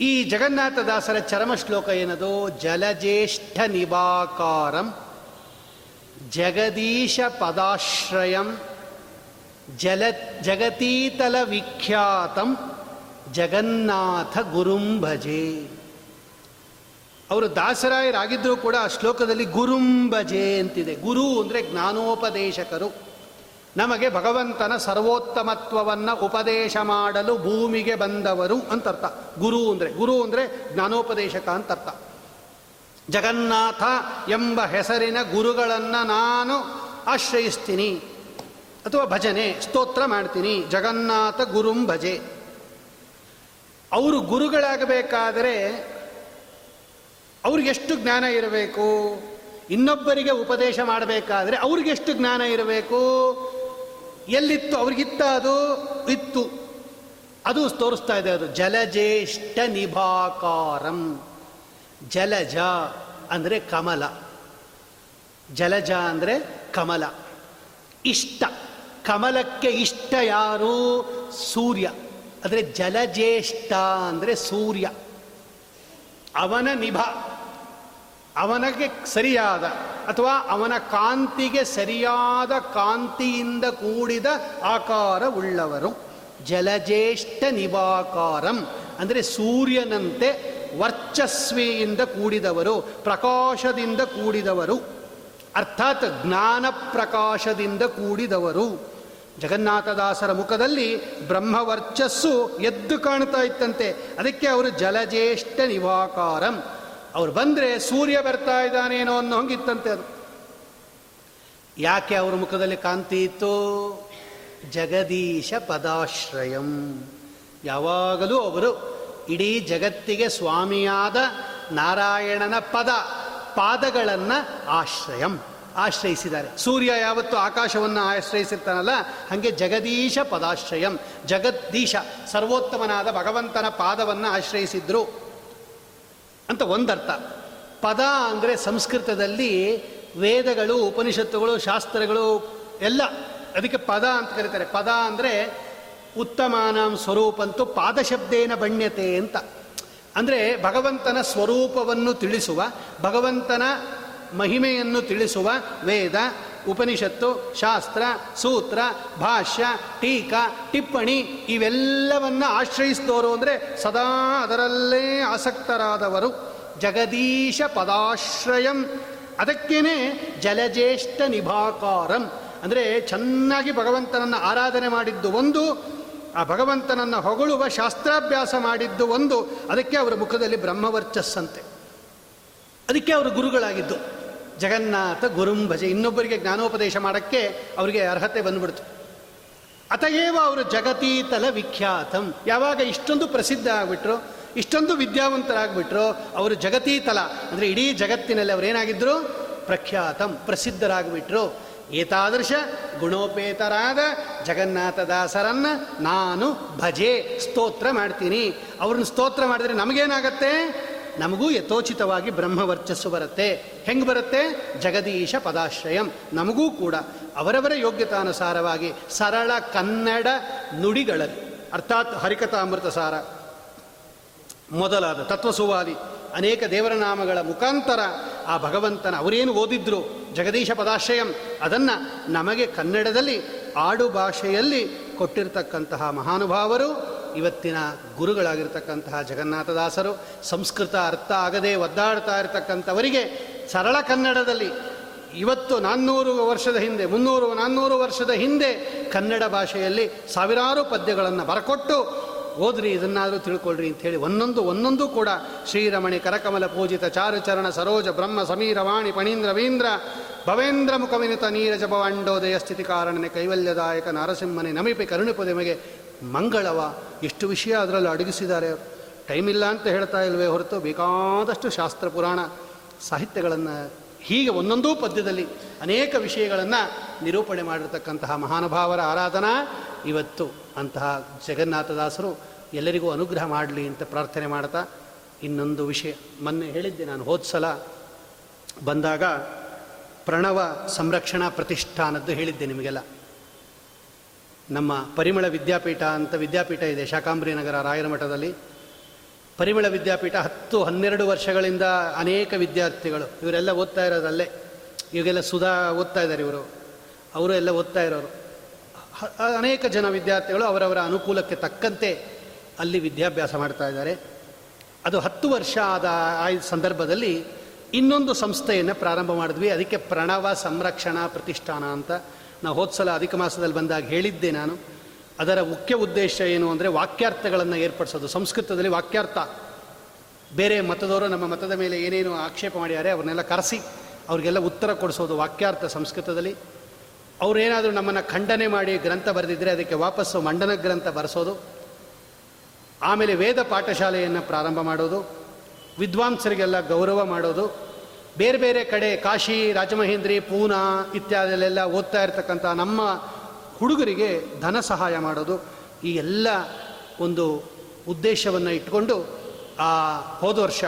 ಈ ಜಗನ್ನಾಥದಾಸರ ಚರಮ ಶ್ಲೋಕ ಏನದು? ಜಲಜ್ಯೇಷ್ಠ ನಿವಾಕಾರಂ, ಜಗದೀಶ ಪದಾಶ್ರಯಂ, ಜಲ, ಜಗತೀತಲ ವಿಖ್ಯಾತಂ, ಜಗನ್ನಾಥ ಗುರುಂಭಜೆ ಅವರು ದಾಸರಾಯರಾಗಿದ್ದರೂ ಕೂಡ ಆ ಶ್ಲೋಕದಲ್ಲಿ ಗುರುಂಭಜೆ ಅಂತಿದೆ. ಗುರು ಅಂದರೆ ಜ್ಞಾನೋಪದೇಶಕರು. ನಮಗೆ ಭಗವಂತನ ಸರ್ವೋತ್ತಮತ್ವವನ್ನು ಉಪದೇಶ ಮಾಡಲು ಭೂಮಿಗೆ ಬಂದವರು ಅಂತರ್ಥ. ಗುರು ಅಂದರೆ ಗುರು ಅಂದರೆ ಜ್ಞಾನೋಪದೇಶಕ ಅಂತರ್ಥ. ಜಗನ್ನಾಥ ಎಂಬ ಹೆಸರಿನ ಗುರುಗಳನ್ನು ನಾನು ಆಶ್ರಯಿಸ್ತೀನಿ ಅಥವಾ ಭಜನೆ, ಸ್ತೋತ್ರ ಮಾಡ್ತೀನಿ. ಜಗನ್ನಾಥ ಗುರುಂ ಭಜೆ. ಅವರು ಗುರುಗಳಾಗಬೇಕಾದರೆ ಅವ್ರಿಗೆಷ್ಟು ಜ್ಞಾನ ಇರಬೇಕು? ಇನ್ನೊಬ್ಬರಿಗೆ ಉಪದೇಶ ಮಾಡಬೇಕಾದರೆ ಅವ್ರಿಗೆಷ್ಟು ಜ್ಞಾನ ಇರಬೇಕು? ಎಲ್ಲಿತ್ತು? ಅವ್ರಿಗಿತ್ತ ಅದು ಇತ್ತು. ಅದು ತೋರಿಸ್ತಾ ಇದೆ ಅದು. ಜಲಜೇಷ್ಠ ನಿಭಾಕಾರಂ. ಜಲಜ ಅಂದರೆ ಕಮಲ. ಜಲಜ ಅಂದರೆ ಕಮಲ. ಇಷ್ಟ. ಕಮಲಕ್ಕೆ ಇಷ್ಟ ಯಾರು? ಸೂರ್ಯ. ಅಂದರೆ ಜಲಜೇಷ್ಠ ಅಂದರೆ ಸೂರ್ಯ. ಅವನ ನಿಭ ಅವನಿಗೆ ಸರಿಯಾದ ಅಥವಾ ಅವನ ಕಾಂತಿಗೆ ಸರಿಯಾದ ಕಾಂತಿಯಿಂದ ಕೂಡಿದ ಆಕಾರ ಉಳ್ಳವರು. ಜಲಜೇಷ್ಠ ನಿವಾಕಾರಂ, ಅಂದರೆ ಸೂರ್ಯನಂತೆ ವರ್ಚಸ್ವಿಯಿಂದ ಕೂಡಿದವರು, ಪ್ರಕಾಶದಿಂದ ಕೂಡಿದವರು. ಅರ್ಥಾತ್ ಜ್ಞಾನ ಪ್ರಕಾಶದಿಂದ ಕೂಡಿದವರು. ಜಗನ್ನಾಥದಾಸರ ಮುಖದಲ್ಲಿ ಬ್ರಹ್ಮವರ್ಚಸ್ಸು ಎದ್ದು ಕಾಣ್ತಾ ಇತ್ತಂತೆ. ಅದಕ್ಕೆ ಅವರು ಜಲಜೇಷ್ಠ ನಿವಾಕಾರಂ. ಅವ್ರು ಬಂದರೆ ಸೂರ್ಯ ಬರ್ತಾ ಇದ್ದಾನೇನೋ ಅನ್ನೋ ಹಂಗಿತ್ತಂತೆ ಅದು. ಯಾಕೆ ಅವ್ರ ಮುಖದಲ್ಲಿ ಕಾಂತಿ ಇತ್ತು? ಜಗದೀಶ ಪದಾಶ್ರಯಂ. ಯಾವಾಗಲೂ ಅವರು ಇಡೀ ಜಗತ್ತಿಗೆ ಸ್ವಾಮಿಯಾದ ನಾರಾಯಣನ ಪದ, ಪಾದಗಳನ್ನು ಆಶ್ರಯಂ, ಆಶ್ರಯಿಸಿದ್ದಾರೆ. ಸೂರ್ಯ ಯಾವತ್ತು ಆಕಾಶವನ್ನು ಆಶ್ರಯಿಸಿರ್ತಾನಲ್ಲ, ಹಾಗೆ ಜಗದೀಶ ಪದಾಶ್ರಯಂ, ಜಗದೀಶ ಸರ್ವೋತ್ತಮನಾದ ಭಗವಂತನ ಪಾದವನ್ನು ಆಶ್ರಯಿಸಿದ್ರು. ಅಂತ ಒಂದರ್ಥ. ಪದ ಅಂದರೆ ಸಂಸ್ಕೃತದಲ್ಲಿ ವೇದಗಳು, ಉಪನಿಷತ್ತುಗಳು, ಶಾಸ್ತ್ರಗಳು ಎಲ್ಲ, ಅದಕ್ಕೆ ಪದ ಅಂತ ಕರೀತಾರೆ. ಪದ ಅಂದರೆ ಉತ್ತಮಾನಾಂ ಸ್ವರೂಪಂತೂ ಪಾದಶಬ್ದೇನ ಬಣ್ಯತೆ ಅಂತ. ಅಂದರೆ ಭಗವಂತನ ಸ್ವರೂಪವನ್ನು ತಿಳಿಸುವ, ಭಗವಂತನ ಮಹಿಮೆಯನ್ನು ತಿಳಿಸುವ ವೇದ ಉಪನಿಷತ್ತು, ಶಾಸ್ತ್ರ, ಸೂತ್ರ, ಭಾಷ್ಯ, ಟೀಕಾ, ಟಿಪ್ಪಣಿ ಇವೆಲ್ಲವನ್ನು ಆಶ್ರಯಿಸಿದವರು ಅಂದರೆ ಸದಾ ಅದರಲ್ಲೇ ಆಸಕ್ತರಾದವರು. ಜಗದೀಶ ಪದಾಶ್ರಯಂ. ಅದಕ್ಕೇನೆ ಜಲಜೇಷ್ಠ ನಿಭಾಕಾರಂ. ಅಂದರೆ ಚೆನ್ನಾಗಿ ಭಗವಂತನನ್ನು ಆರಾಧನೆ ಮಾಡಿದ್ದು ಒಂದು, ಆ ಭಗವಂತನನ್ನು ಹೊಗಳುವ ಶಾಸ್ತ್ರಾಭ್ಯಾಸ ಮಾಡಿದ್ದು ಒಂದು. ಅದಕ್ಕೆ ಅವರ ಮುಖದಲ್ಲಿ ಬ್ರಹ್ಮವರ್ಚಸ್ಸಂತೆ. ಅದಕ್ಕೆ ಅವರು ಗುರುಗಳಾಗಿದ್ದು. ಜಗನ್ನಾಥ ಗುರುಂ ಭಜೆ ಇನ್ನೊಬ್ಬರಿಗೆ ಜ್ಞಾನೋಪದೇಶ ಮಾಡೋಕ್ಕೆ ಅವರಿಗೆ ಅರ್ಹತೆ ಬಂದ್ಬಿಡ್ತು. ಅತಯೇವ ಅವರು ಜಗತೀತಲ ವಿಖ್ಯಾತಂ. ಯಾವಾಗ ಇಷ್ಟೊಂದು ಪ್ರಸಿದ್ಧ ಆಗಿಬಿಟ್ರು, ಇಷ್ಟೊಂದು ವಿದ್ಯಾವಂತರಾಗ್ಬಿಟ್ರು, ಅವರು ಜಗತೀತಲ, ಅಂದರೆ ಇಡೀ ಜಗತ್ತಿನಲ್ಲಿ ಅವರೇನಾಗಿದ್ದರು ಪ್ರಖ್ಯಾತಂ, ಪ್ರಸಿದ್ಧರಾಗ್ಬಿಟ್ರು. ಏತಾದೃಶ ಗುಣೋಪೇತರಾದ ಜಗನ್ನಾಥದಾಸರನ್ನ ನಾನು ಭಜೆ, ಸ್ತೋತ್ರ ಮಾಡ್ತೀನಿ. ಅವ್ರನ್ನ ಸ್ತೋತ್ರ ಮಾಡಿದ್ರೆ ನಮಗೇನಾಗತ್ತೆ? ನಮಗೂ ಯಥೋಚಿತವಾಗಿ ಬ್ರಹ್ಮವರ್ಚಸ್ಸು ಬರುತ್ತೆ. ಹೆಂಗೆ ಬರುತ್ತೆ? ಜಗದೀಶ ಪದಾಶ್ರಯಂ. ನಮಗೂ ಕೂಡ. ಅವರವರ ಯೋಗ್ಯತಾನುಸಾರವಾಗಿ ಸರಳ ಕನ್ನಡ ನುಡಿಗಳಲ್ಲಿ. ಅರ್ಥಾತ್ ಹರಿಕಥಾಮೃತ ಸಾರ. ಮೊದಲಾದ ತತ್ವಸುವಾದಿ. ಅನೇಕ ದೇವರ ನಾಮಗಳ ಮುಖಾಂತರ ಆ ಭಗವಂತನ ಅವರೇನು ಓದಿದ್ರು? ಜಗದೀಶ ಪದಾಶ್ರಯಂ. ಅದನ್ನು ನಮಗೆ ಕನ್ನಡದಲ್ಲಿ ಆಡು ಭಾಷೆಯಲ್ಲಿ ಕೊಟ್ಟಿರ್ತಕ್ಕಂತಹ ಮಹಾನುಭಾವರು ಇವತ್ತಿನ ಗುರುಗಳಾಗಿರ್ತಕ್ಕಂತಹ ಜಗನ್ನಾಥದಾಸರು ಸಂಸ್ಕೃತ ಅರ್ಥ ಆಗದೆ ಒದ್ದಾಡ್ತಾ ಇರತಕ್ಕಂಥವರಿಗೆ ಸರಳ ಕನ್ನಡದಲ್ಲಿ ಇವತ್ತು ನಾನ್ನೂರು ವರ್ಷದ ಹಿಂದೆ, ಮುನ್ನೂರು, ನಾನ್ನೂರು ವರ್ಷದ ಹಿಂದೆ ಕನ್ನಡ ಭಾಷೆಯಲ್ಲಿ ಸಾವಿರಾರು ಪದ್ಯಗಳನ್ನು ಬರಕೊಟ್ಟು ಓದ್ರಿ ಇದನ್ನಾದರೂ ತಿಳ್ಕೊಳ್ರಿ ಅಂಥೇಳಿ ಒಂದೊಂದು ಒಂದೊಂದು ಕೂಡ ಶ್ರೀರಮಣಿ ಕರಕಮಲ ಪೂಜಿತ ಚಾರುಚರಣ ಸರೋಜ ಬ್ರಹ್ಮ ಸಮೀರ ವಾಣಿ ಪಣೀಂದ್ರ ವೀಂದ್ರ ಭವೇಂದ್ರ ಮುಖವಿನಿತ ನೀರಜ ಭವಾಂಡೋದಯ ಸ್ಥಿತಿ ಕಾರಣನೆ ಕೈವಲ್ಯದಾಯಕ ನರಸಿಂಹನೆ ನಮಿಪೆ ಕರುಣಿಪದೆಮೆಗೆ ಮಂಗಳವ, ಎಷ್ಟು ವಿಷಯ ಅದರಲ್ಲಿ ಅಡಗಿಸಿದ್ದಾರೆ. ಅವರು ಟೈಮ್ ಇಲ್ಲ ಅಂತ ಹೇಳ್ತಾ ಇಲ್ವೇ ಹೊರತು ಬೇಕಾದಷ್ಟು ಶಾಸ್ತ್ರ ಪುರಾಣ ಸಾಹಿತ್ಯಗಳನ್ನು ಹೀಗೆ ಒಂದೊಂದೂ ಪದ್ಯದಲ್ಲಿ ಅನೇಕ ವಿಷಯಗಳನ್ನು ನಿರೂಪಣೆ ಮಾಡಿರ್ತಕ್ಕಂತಹ ಮಹಾನುಭಾವರ ಆರಾಧನಾ ಇವತ್ತು ಅಂತಹ ಜಗನ್ನಾಥದಾಸರು ಎಲ್ಲರಿಗೂ ಅನುಗ್ರಹ ಮಾಡಲಿ ಅಂತ ಪ್ರಾರ್ಥನೆ ಮಾಡ್ತಾ ಇನ್ನೊಂದು ವಿಷಯ. ಮೊನ್ನೆ ಹೇಳಿದ್ದೆ ನಾನು, ಹೋದ ಸಲ ಬಂದಾಗ ಪ್ರಣವ ಸಂರಕ್ಷಣಾ ಪ್ರತಿಷ್ಠಾನದ್ದು ಹೇಳಿದ್ದೆ ನಿಮಗೆಲ್ಲ. ನಮ್ಮ ಪರಿಮಳ ವಿದ್ಯಾಪೀಠ ಅಂತ ವಿದ್ಯಾಪೀಠ ಇದೆ ಶಾಕಾಂಬರಿ ನಗರ ರಾಯರ ಮಠದಲ್ಲಿ. ಪರಿಮಳ ವಿದ್ಯಾಪೀಠ ಹತ್ತು, ಹನ್ನೆರಡು ವರ್ಷಗಳಿಂದ ಅನೇಕ ವಿದ್ಯಾರ್ಥಿಗಳು, ಇವರೆಲ್ಲ ಓದ್ತಾ ಇರೋದಲ್ಲೇ ಇವಾಗೆಲ್ಲ ಸುಧಾ ಓದ್ತಾ ಇದ್ದಾರೆ ಇವರು. ಅವರು ಎಲ್ಲ ಓದ್ತಾ ಇರೋರು. ಅನೇಕ ಜನ ವಿದ್ಯಾರ್ಥಿಗಳು ಅವರವರ ಅನುಕೂಲಕ್ಕೆ ತಕ್ಕಂತೆ ಅಲ್ಲಿ ವಿದ್ಯಾಭ್ಯಾಸ ಮಾಡ್ತಾ ಇದ್ದಾರೆ. ಅದು ಹತ್ತು ವರ್ಷ ಆದ, ಆ ಸಂದರ್ಭದಲ್ಲಿ ಇನ್ನೊಂದು ಸಂಸ್ಥೆಯನ್ನು ಪ್ರಾರಂಭ ಮಾಡಿದ್ವಿ. ಅದಕ್ಕೆ ಪ್ರಣವ ಸಂರಕ್ಷಣಾ ಪ್ರತಿಷ್ಠಾನ ಅಂತ. ನಾವು ಹೋದ ಸಲ ಅಧಿಕ ಮಾಸದಲ್ಲಿ ಬಂದಾಗ ಹೇಳಿದ್ದೆ ನಾನು. ಅದರ ಮುಖ್ಯ ಉದ್ದೇಶ ಏನು ಅಂದರೆ ವಾಕ್ಯಾರ್ಥಗಳನ್ನು ಏರ್ಪಡಿಸೋದು. ಸಂಸ್ಕೃತದಲ್ಲಿ ವಾಕ್ಯಾರ್ಥ. ಬೇರೆ ಮತದವರು ನಮ್ಮ ಮತದ ಮೇಲೆ ಏನೇನು ಆಕ್ಷೇಪ ಮಾಡಿದ್ದಾರೆ ಅವ್ರನ್ನೆಲ್ಲ ಕರೆಸಿ ಅವ್ರಿಗೆಲ್ಲ ಉತ್ತರ ಕೊಡಿಸೋದು ವಾಕ್ಯಾರ್ಥ ಸಂಸ್ಕೃತದಲ್ಲಿ. ಅವರೇನಾದರೂ ನಮ್ಮನ್ನು ಖಂಡನೆ ಮಾಡಿ ಗ್ರಂಥ ಬರೆದಿದ್ದರೆ ಅದಕ್ಕೆ ವಾಪಸ್ಸು ಮಂಡನ ಗ್ರಂಥ ಬರೆಸೋದು. ಆಮೇಲೆ ವೇದ ಪಾಠಶಾಲೆಯನ್ನು ಪ್ರಾರಂಭ ಮಾಡೋದು. ವಿದ್ವಾಂಸರಿಗೆಲ್ಲ ಗೌರವ ಮಾಡೋದು. ಬೇರೆ ಬೇರೆ ಕಡೆ ಕಾಶಿ, ರಾಜಮಹೇಂದ್ರಿ, ಪೂನಾ ಇತ್ಯಾದಿಲೆಲ್ಲ ಓದ್ತಾ ಇರ್ತಕ್ಕಂಥ ನಮ್ಮ ಹುಡುಗರಿಗೆ ಧನ ಸಹಾಯ ಮಾಡೋದು ಈ ಎಲ್ಲ ಒಂದು ಉದ್ದೇಶವನ್ನು ಇಟ್ಕೊಂಡು ಆ ಹೋದ ವರ್ಷ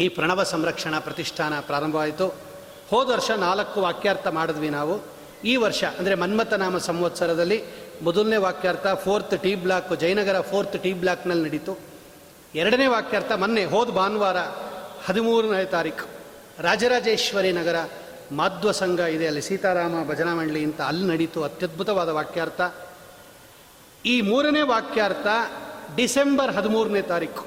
ಈ ಪ್ರಣವ ಸಂರಕ್ಷಣಾ ಪ್ರತಿಷ್ಠಾನ ಪ್ರಾರಂಭವಾಯಿತು. ಹೋದ ವರ್ಷ ನಾಲ್ಕು ವಾಕ್ಯಾರ್ಥ ಮಾಡಿದ್ವಿ ನಾವು. ಈ ವರ್ಷ ಅಂದರೆ ಮನ್ಮಥನಾಮ ಸಂವತ್ಸರದಲ್ಲಿ ಮೊದಲನೇ ವಾಕ್ಯಾರ್ಥ fourth T block, Jayanagar fourth T ಬ್ಲಾಕ್ನಲ್ಲಿ ನಡೀತು. ಎರಡನೇ ವಾಕ್ಯಾರ್ಥ ಮೊನ್ನೆ ಹೋದ ಭಾನುವಾರ ಹದಿಮೂರನೇ ತಾರೀಕು. ರಾಜರಾಜೇಶ್ವರಿ ನಗರ ಮಾಧ್ವ ಸಂಘ ಇದೆ ಅಲ್ಲಿ ಸೀತಾರಾಮ ಭಜನಾ ಮಂಡಳಿ ಅಂತ ಅಲ್ಲಿ ನಡೀತು ಅತ್ಯದ್ಭುತವಾದ ವಾಕ್ಯಾರ್ಥ. ಈ ಮೂರನೇ ವಾಕ್ಯಾರ್ಥ ಡಿಸೆಂಬರ್ ಹದಿಮೂರನೇ ತಾರೀಕು.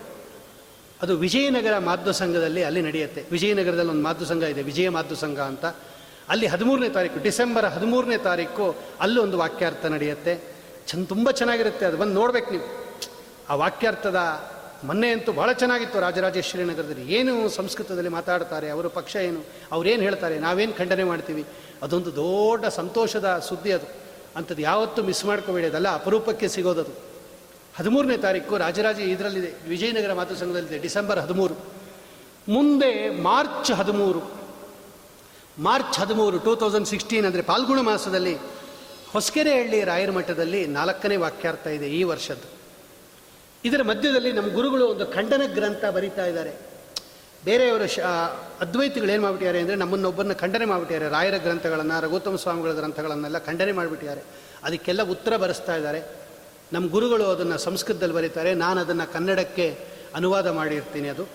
ಅದು ವಿಜಯನಗರ ಮಾಧ್ವ ಸಂಘದಲ್ಲಿ ಅಲ್ಲಿ ನಡೆಯುತ್ತೆ. ವಿಜಯನಗರದಲ್ಲಿ ಒಂದು ಮಾಧ್ವ ಸಂಘ ಇದೆ, ವಿಜಯ ಮಾಧ್ವ ಸಂಘ ಅಂತ. ಅಲ್ಲಿ ಹದಿಮೂರನೇ ತಾರೀಕು, ಡಿಸೆಂಬರ್ ಹದಿಮೂರನೇ ತಾರೀಕು ಅಲ್ಲಿ ಒಂದು ವಾಕ್ಯಾರ್ಥ ನಡೆಯುತ್ತೆ. ಚಂದ ತುಂಬ ಚೆನ್ನಾಗಿರುತ್ತೆ ಅದು. ಬಂದು ನೋಡ್ಬೇಕು ನೀವು. ಆ ವಾಕ್ಯಾರ್ಥದ ಮೊನ್ನೆ ಅಂತೂ ಭಾಳ ಚೆನ್ನಾಗಿತ್ತು ರಾಜರಾಜೇಶ್ವರಿ ನಗರದಲ್ಲಿ. ಏನು ಸಂಸ್ಕೃತದಲ್ಲಿ ಮಾತಾಡ್ತಾರೆ, ಅವರ ಪಕ್ಷ ಏನು, ಅವ್ರೇನು ಹೇಳ್ತಾರೆ, ನಾವೇನು ಖಂಡನೆ ಮಾಡ್ತೀವಿ? ಅದೊಂದು ದೊಡ್ಡ ಸಂತೋಷದ ಸುದ್ದಿ ಅದು. ಅಂಥದ್ದು ಯಾವತ್ತೂ ಮಿಸ್ ಮಾಡ್ಕೋಬೇಡಿ, ಅದಲ್ಲ ಅಪರೂಪಕ್ಕೆ ಸಿಗೋದದು. ಹದಿಮೂರನೇ ತಾರೀಕು ರಾಜರಾಜ ಇದರಲ್ಲಿದೆ, ವಿಜಯನಗರ ಮಾತು ಸಂಘದಲ್ಲಿದೆ, ಡಿಸೆಂಬರ್ ಹದಿಮೂರು. ಮುಂದೆ ಮಾರ್ಚ್ ಹದಿಮೂರು. ಮಾರ್ಚ್ ಹದಿಮೂರು ಟೂ ತೌಸಂಡ್ ಸಿಕ್ಸ್ಟೀನ್ ಅಂದರೆ ಪಾಲ್ಗುಣ ಮಾಸದಲ್ಲಿ ಹೊಸಕೆರೆಹಳ್ಳಿ ರಾಯರ ಮಠದಲ್ಲಿ ನಾಲ್ಕನೇ ವಾಕ್ಯಾರ್ಥ ಇದೆ ಈ ವರ್ಷದ್ದು. ಇದರ ಮಧ್ಯದಲ್ಲಿ ನಮ್ಮ ಗುರುಗಳು ಒಂದು ಖಂಡನ ಗ್ರಂಥ ಬರೀತಾ ಇದ್ದಾರೆ. ಬೇರೆಯವರ ಶ, ಅದ್ವೈತಿಗಳು ಏನು ಮಾಡಿಬಿಟ್ಟಿದ್ದಾರೆ ಅಂದರೆ ನಮ್ಮನ್ನೊಬ್ಬರನ್ನ ಖಂಡನೆ ಮಾಡಿಬಿಟ್ಟಿದ್ದಾರೆ. ರಾಯರ ಗ್ರಂಥಗಳನ್ನು, ರಘುತ್ತಮ ಸ್ವಾಮಿಗಳ ಗ್ರಂಥಗಳನ್ನೆಲ್ಲ ಖಂಡನೆ ಮಾಡಿಬಿಟ್ಟಿದ್ದಾರೆ. ಅದಕ್ಕೆಲ್ಲ ಉತ್ತರ ಬರೆಸ್ತಾ ಇದ್ದಾರೆ. ನಮ್ಮ ಗುರುಗಳು ಅದನ್ನು ಸಂಸ್ಕೃತದಲ್ಲಿ ಬರೀತಾರೆ. ನಾನು ಅದನ್ನು ಕನ್ನಡಕ್ಕೆ ಅನುವಾದ ಮಾಡಿರ್ತೀನಿ ಅದು.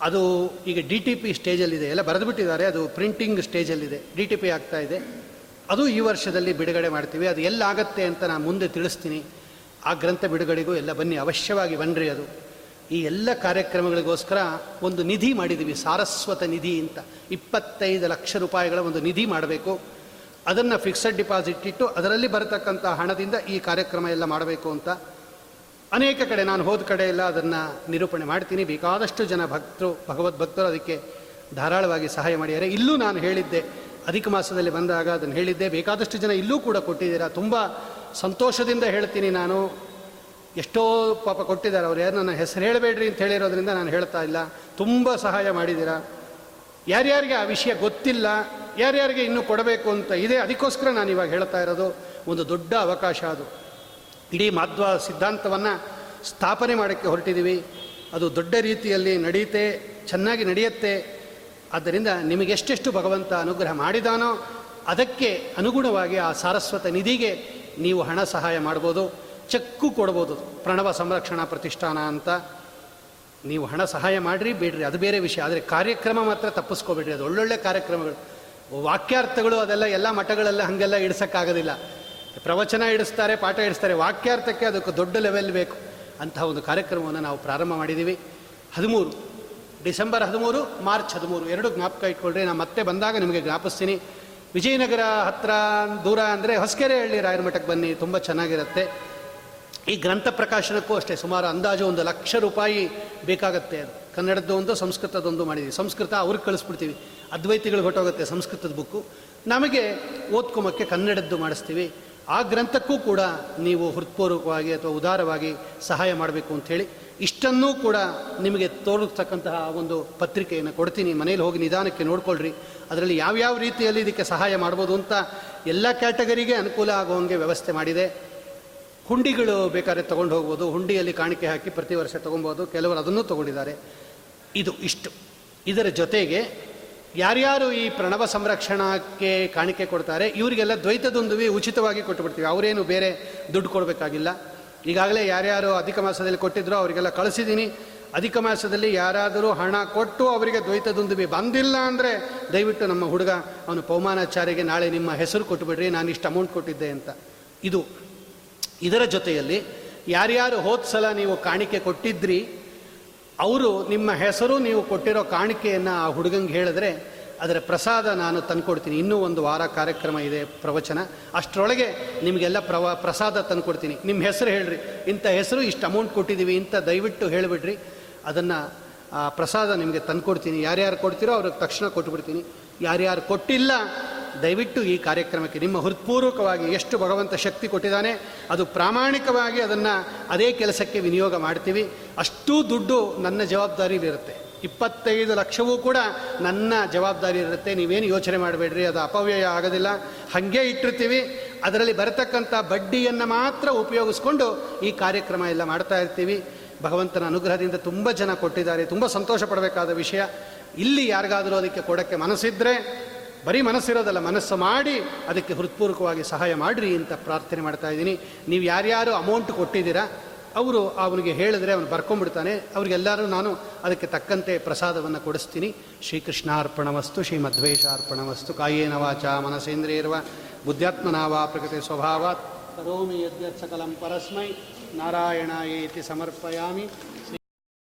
ಅದು ಈಗ ಡಿ ಟಿ ಪಿ ಸ್ಟೇಜಲ್ಲಿದೆ. ಎಲ್ಲ ಬರೆದುಬಿಟ್ಟಿದ್ದಾರೆ. ಅದು ಪ್ರಿಂಟಿಂಗ್ ಸ್ಟೇಜಲ್ಲಿದೆ. ಡಿ ಟಿ ಪಿ ಆಗ್ತಾ ಇದೆ. ಅದು ಈ ವರ್ಷದಲ್ಲಿ ಬಿಡುಗಡೆ ಮಾಡ್ತೀವಿ. ಅದು ಎಲ್ಲಾಗತ್ತೆ ಅಂತ ನಾನು ಮುಂದೆ ತಿಳಿಸ್ತೀನಿ. ಆ ಗ್ರಂಥ ಬಿಡುಗಡೆಗೂ ಎಲ್ಲ ಬನ್ನಿ, ಅವಶ್ಯವಾಗಿ ಬನ್ನಿರಿ ಅದು. ಈ ಎಲ್ಲ ಕಾರ್ಯಕ್ರಮಗಳಿಗೋಸ್ಕರ ಒಂದು ನಿಧಿ ಮಾಡಿದ್ದೀವಿ ಸಾರಸ್ವತ ನಿಧಿ ಅಂತ. ಇಪ್ಪತ್ತೈದು ಲಕ್ಷ ರೂಪಾಯಿಗಳ ಒಂದು ನಿಧಿ ಮಾಡಬೇಕು. ಅದನ್ನು ಫಿಕ್ಸೆಡ್ ಡಿಪಾಸಿಟ್ ಇಟ್ಟು ಅದರಲ್ಲಿ ಬರತಕ್ಕಂಥ ಹಣದಿಂದ ಈ ಕಾರ್ಯಕ್ರಮ ಎಲ್ಲ ಮಾಡಬೇಕು ಅಂತ. ಅನೇಕ ಕಡೆ, ನಾನು ಹೋದ ಕಡೆ ಎಲ್ಲ ಅದನ್ನು ನಿರೂಪಣೆ ಮಾಡ್ತೀನಿ. ಬೇಕಾದಷ್ಟು ಜನ ಭಕ್ತರು ಭಗವದ್ ಭಕ್ತರು ಅದಕ್ಕೆ ಧಾರಾಳವಾಗಿ ಸಹಾಯ ಮಾಡಿದ್ದಾರೆ. ಇಲ್ಲೂ ನಾನು ಹೇಳಿದ್ದೆ, ಅಧಿಕ ಮಾಸದಲ್ಲಿ ಬಂದಾಗ ಅದನ್ನು ಹೇಳಿದ್ದೆ. ಬೇಕಾದಷ್ಟು ಜನ ಇಲ್ಲೂ ಕೂಡ ಕೊಟ್ಟಿದ್ದೀರಾ. ತುಂಬ ಸಂತೋಷದಿಂದ ಹೇಳ್ತೀನಿ ನಾನು. ಎಷ್ಟೋ ಪಾಪ ಕೊಟ್ಟಿದ್ದಾರೆ ಅವ್ರು. ಯಾರು ನನ್ನ ಹೆಸರು ಹೇಳಬೇಡ್ರಿ ಅಂತ ಹೇಳಿರೋದ್ರಿಂದ ನಾನು ಹೇಳ್ತಾ ಇಲ್ಲ. ತುಂಬ ಸಹಾಯ ಮಾಡಿದ್ದೀರಾ? ಯಾರ್ಯಾರಿಗೆ ಆ ವಿಷಯ ಗೊತ್ತಿಲ್ಲ, ಯಾರ್ಯಾರಿಗೆ ಇನ್ನೂ ಕೊಡಬೇಕು ಅಂತ ಇದೆ, ಅದಕ್ಕೋಸ್ಕರ ನಾನು ಇವಾಗ ಹೇಳ್ತಾ ಇರೋದು. ಒಂದು ದೊಡ್ಡ ಅವಕಾಶ ಅದು. ಇಡೀ ಮಾಧ್ವ ಸಿದ್ಧಾಂತವನ್ನು ಸ್ಥಾಪನೆ ಮಾಡೋಕ್ಕೆ ಹೊರಟಿದ್ದೀವಿ. ಅದು ದೊಡ್ಡ ರೀತಿಯಲ್ಲಿ ನಡೆಯುತ್ತೆ, ಚೆನ್ನಾಗಿ ನಡೆಯುತ್ತೆ. ಆದ್ದರಿಂದ ನಿಮಗೆಷ್ಟೆಷ್ಟು ಭಗವಂತ ಅನುಗ್ರಹ ಮಾಡಿದಾನೋ ಅದಕ್ಕೆ ಅನುಗುಣವಾಗಿ ಆ ಸಾರಸ್ವತ ನಿಧಿಗೆ ನೀವು ಹಣ ಸಹಾಯ ಮಾಡ್ಬೋದು, ಚೆಕ್ಕು ಕೊಡ್ಬೋದು. ಪ್ರಣವ ಸಂರಕ್ಷಣಾ ಪ್ರತಿಷ್ಠಾನ ಅಂತ. ನೀವು ಹಣ ಸಹಾಯ ಮಾಡಿರಿ, ಬೇಡ್ರಿ. ಅದು ಬೇರೆ ವಿಷಯ. ಆದರೆ ಕಾರ್ಯಕ್ರಮ ಮಾತ್ರ ತಪ್ಪಿಸ್ಕೋಬೇಡ್ರಿ. ಅದು ಒಳ್ಳೊಳ್ಳೆ ಕಾರ್ಯಕ್ರಮಗಳು. ವಾಕ್ಯಾರ್ಥಗಳು ಅದೆಲ್ಲ, ಎಲ್ಲ ಮಠಗಳೆಲ್ಲ ಹಾಗೆಲ್ಲ ಇಡ್ಸೋಕ್ಕಾಗೋದಿಲ್ಲ. ಪ್ರವಚನ ಇಡಿಸ್ತಾರೆ, ಪಾಠ ಇಡಿಸ್ತಾರೆ. ವಾಕ್ಯಾರ್ಥಕ್ಕೆ ಅದಕ್ಕೆ ದೊಡ್ಡ ಲೆವೆಲ್ ಬೇಕು. ಅಂತಹ ಒಂದು ಕಾರ್ಯಕ್ರಮವನ್ನು ನಾವು ಪ್ರಾರಂಭ ಮಾಡಿದ್ದೀವಿ. ಹದಿಮೂರು, ಡಿಸೆಂಬರ್ ಹದಿಮೂರು, ಮಾರ್ಚ್ ಹದಿಮೂರು. ಎರಡು ಜ್ಞಾಪಕ ಇಟ್ಕೊಳ್ರಿ. ನಾನು ಮತ್ತೆ ಬಂದಾಗ ನಿಮಗೆ ಜ್ಞಾಪಿಸ್ತೀನಿ. ವಿಜಯನಗರ ಹತ್ರ ದೂರ ಅಂದರೆ ಹೊಸಕೆರೆ ಹಳ್ಳಿ ರಾಯರ ಮಠಕ್ಕೆ ಬನ್ನಿ, ತುಂಬ ಚೆನ್ನಾಗಿರುತ್ತೆ. ಈ ಗ್ರಂಥ ಪ್ರಕಾಶನಕ್ಕೂ ಅಷ್ಟೇ ಸುಮಾರು ಅಂದಾಜು ಒಂದು ಲಕ್ಷ ರೂಪಾಯಿ ಬೇಕಾಗತ್ತೆ ಅದು. ಕನ್ನಡದ್ದೊಂದು ಸಂಸ್ಕೃತದೊಂದು ಮಾಡಿದ್ದೀವಿ ಸಂಸ್ಕೃತ ಅವ್ರಿಗೆ ಕಳಿಸ್ಬಿಡ್ತೀವಿ. ಅದ್ವೈತಿಗಳು ಹೊಟ್ಟೋಗುತ್ತೆ ಸಂಸ್ಕೃತದ ಬುಕ್ಕು. ನಮಗೆ ಓದ್ಕೊಮಕ್ಕೆ ಕನ್ನಡದ್ದು ಮಾಡಿಸ್ತೀವಿ. ಆ ಗ್ರಂಥಕ್ಕೂ ಕೂಡ ನೀವು ಹೃತ್ಪೂರ್ವಕವಾಗಿ ಅಥವಾ ಉದಾರವಾಗಿ ಸಹಾಯ ಮಾಡಬೇಕು ಅಂಥೇಳಿ ಇಷ್ಟನ್ನೂ ಕೂಡ ನಿಮಗೆ ತೋರಿಸ್ತಕ್ಕಂತಹ ಒಂದು ಪತ್ರಿಕೆಯನ್ನು ಕೊಡ್ತೀನಿ. ಮನೇಲಿ ಹೋಗಿ ನಿಧಾನಕ್ಕೆ ನೋಡ್ಕೊಳ್ರಿ. ಅದರಲ್ಲಿ ಯಾವ್ಯಾವ ರೀತಿಯಲ್ಲಿ ಇದಕ್ಕೆ ಸಹಾಯ ಮಾಡ್ಬೋದು ಅಂತ ಎಲ್ಲ ಕ್ಯಾಟಗರಿಗೆ ಅನುಕೂಲ ಆಗುವಂಗೆ ವ್ಯವಸ್ಥೆ ಮಾಡಿದೆ. ಹುಂಡಿಗಳು ಬೇಕಾದ್ರೆ ತೊಗೊಂಡು ಹೋಗ್ಬೋದು. ಹುಂಡಿಯಲ್ಲಿ ಕಾಣಿಕೆ ಹಾಕಿ ಪ್ರತಿ ವರ್ಷ ತೊಗೊಬೋದು. ಕೆಲವರು ಅದನ್ನು ತೊಗೊಂಡಿದ್ದಾರೆ. ಇದು ಇಷ್ಟು. ಇದರ ಜೊತೆಗೆ ಯಾರ್ಯಾರು ಈ ಪ್ರಣವ ಸಂರಕ್ಷಣಕ್ಕೆ ಕಾಣಿಕೆ ಕೊಡ್ತಾರೆ, ಇವರಿಗೆಲ್ಲ ದ್ವೈತದೊಂದುವಿ ಉಚಿತವಾಗಿ ಕೊಟ್ಟುಬಿಡ್ತೀವಿ ಅವರೇನು ಬೇರೆ ದುಡ್ಡು ಕೊಡಬೇಕಾಗಿಲ್ಲ. ಈಗಾಗಲೇ ಯಾರ್ಯಾರು ಅಧಿಕ ಮಾಸದಲ್ಲಿ ಕೊಟ್ಟಿದ್ರೋ ಅವರಿಗೆಲ್ಲ ಕಳಿಸಿದ್ದೀನಿ. ಅಧಿಕ ಮಾಸದಲ್ಲಿ ಯಾರಾದರೂ ಹಣ ಕೊಟ್ಟು ಅವರಿಗೆ ದ್ವೈತದೊಂದುವಿ ಬಂದಿಲ್ಲ ಅಂದರೆ ದಯವಿಟ್ಟು ನಮ್ಮ ಹುಡುಗ ಅವನು ಪೌಮಾನಾಚಾರ್ಯಗೆ ನಾಳೆ ನಿಮ್ಮ ಹೆಸರು ಕೊಟ್ಟುಬಿಡ್ರಿ, ನಾನು ಇಷ್ಟು ಅಮೌಂಟ್ ಕೊಟ್ಟಿದ್ದೆ ಅಂತ. ಇದು ಇದರ ಜೊತೆಯಲ್ಲಿ ಯಾರ್ಯಾರು ಹೋದ ಸಲ ನೀವು ಕಾಣಿಕೆ ಕೊಟ್ಟಿದ್ರಿ, ಅವರು ನಿಮ್ಮ ಹೆಸರು ನೀವು ಕೊಟ್ಟಿರೋ ಕಾಣಿಕೆಯನ್ನು ಆ ಹುಡುಗಂಗೆ ಹೇಳಿದ್ರೆ ಅದರ ಪ್ರಸಾದ ನಾನು ತಂದುಕೊಡ್ತೀನಿ. ಇನ್ನೂ ಒಂದು ವಾರ ಕಾರ್ಯಕ್ರಮ ಇದೆ, ಪ್ರವಚನ. ಅಷ್ಟರೊಳಗೆ ನಿಮಗೆಲ್ಲ ಪ್ರವ, ಪ್ರಸಾದ ತಂದುಕೊಡ್ತೀನಿ. ನಿಮ್ಮ ಹೆಸರು ಹೇಳ್ರಿ. ಇಂಥ ಹೆಸರು ಇಷ್ಟು ಅಮೌಂಟ್ ಕೊಟ್ಟಿದ್ದೀವಿ ಇಂಥ ದಯವಿಟ್ಟು ಹೇಳಿಬಿಡ್ರಿ. ಅದನ್ನು ಪ್ರಸಾದ ನಿಮಗೆ ತಂದುಕೊಡ್ತೀನಿ. ಯಾರ್ಯಾರು ಕೊಡ್ತೀರೋ ಅವ್ರಿಗೆ ತಕ್ಷಣ ಕೊಟ್ಬಿಡ್ತೀನಿ. ಯಾರ್ಯಾರು ಕೊಟ್ಟಿಲ್ಲ, ದಯವಿಟ್ಟು ಈ ಕಾರ್ಯಕ್ರಮಕ್ಕೆ ನಿಮ್ಮ ಹೃತ್ಪೂರ್ವಕವಾಗಿ ಎಷ್ಟು ಭಗವಂತ ಶಕ್ತಿ ಕೊಟ್ಟಿದ್ದಾನೆ ಅದು ಪ್ರಾಮಾಣಿಕವಾಗಿ ಅದನ್ನು ಅದೇ ಕೆಲಸಕ್ಕೆ ವಿನಿಯೋಗ ಮಾಡ್ತೀವಿ. ಅಷ್ಟೂ ದುಡ್ಡು ನನ್ನ ಜವಾಬ್ದಾರಿಲಿರುತ್ತೆ ಇಪ್ಪತ್ತೈದು ಲಕ್ಷವೂ ಕೂಡ ನನ್ನ ಜವಾಬ್ದಾರಿ ಇರುತ್ತೆ. ನೀವೇನು ಯೋಚನೆ ಮಾಡಬೇಡ್ರಿ, ಅದು ಅಪವ್ಯಯ ಆಗೋದಿಲ್ಲ. ಹಾಗೆ ಇಟ್ಟಿರ್ತೀವಿ. ಅದರಲ್ಲಿ ಬರತಕ್ಕಂಥ ಬಡ್ಡಿಯನ್ನು ಮಾತ್ರ ಉಪಯೋಗಿಸ್ಕೊಂಡು ಈ ಕಾರ್ಯಕ್ರಮ ಎಲ್ಲ ಮಾಡ್ತಾ ಇರ್ತೀವಿ. ಭಗವಂತನ ಅನುಗ್ರಹದಿಂದ ತುಂಬ ಜನ ಕೊಟ್ಟಿದ್ದಾರೆ. ತುಂಬ ಸಂತೋಷ ಪಡಬೇಕಾದ ವಿಷಯ. ಇಲ್ಲಿ ಯಾರಿಗಾದರೂ ಅದಕ್ಕೆ ಕೊಡೋಕ್ಕೆ ಮನಸ್ಸಿದ್ರೆ, ಬರೀ ಮನಸ್ಸಿರೋದಲ್ಲ, ಮನಸ್ಸು ಮಾಡಿ ಅದಕ್ಕೆ ಹೃತ್ಪೂರ್ವಕವಾಗಿ ಸಹಾಯ ಮಾಡಿರಿ ಅಂತ ಪ್ರಾರ್ಥನೆ ಮಾಡ್ತಾ ಇದ್ದೀನಿ. ನೀವು ಯಾರ್ಯಾರು ಅಮೌಂಟ್ ಕೊಟ್ಟಿದ್ದೀರಾ ಅವರು ಅವನಿಗೆ ಹೇಳಿದ್ರೆ ಅವನು ಬರ್ಕೊಂಡ್ಬಿಡ್ತಾನೆ. ಅವ್ರಿಗೆಲ್ಲರೂ ನಾನು ಅದಕ್ಕೆ ತಕ್ಕಂತೆ ಪ್ರಸಾದವನ್ನು ಕೊಡಿಸ್ತೀನಿ. ಶ್ರೀಕೃಷ್ಣಾರ್ಪಣವಸ್ತು ಶ್ರೀಮಧ್ವೇಶಾರ್ಪಣವಸ್ತು ಕಾಯೇನ ವಾಚ ಮನಸೇಂದ್ರಿಯರ್ವ ಬುದ್ಧಾತ್ಮನಾವ ಪ್ರಕೃತಿ ಸ್ವಭಾವಾತ್. ಕರೋಮಿ ಯದ್ಯತ್ ಸಕಲಂ ಪರಸ್ಮೈ. ಏತಿ ಸಮರ್ಪಯಾಮಿ.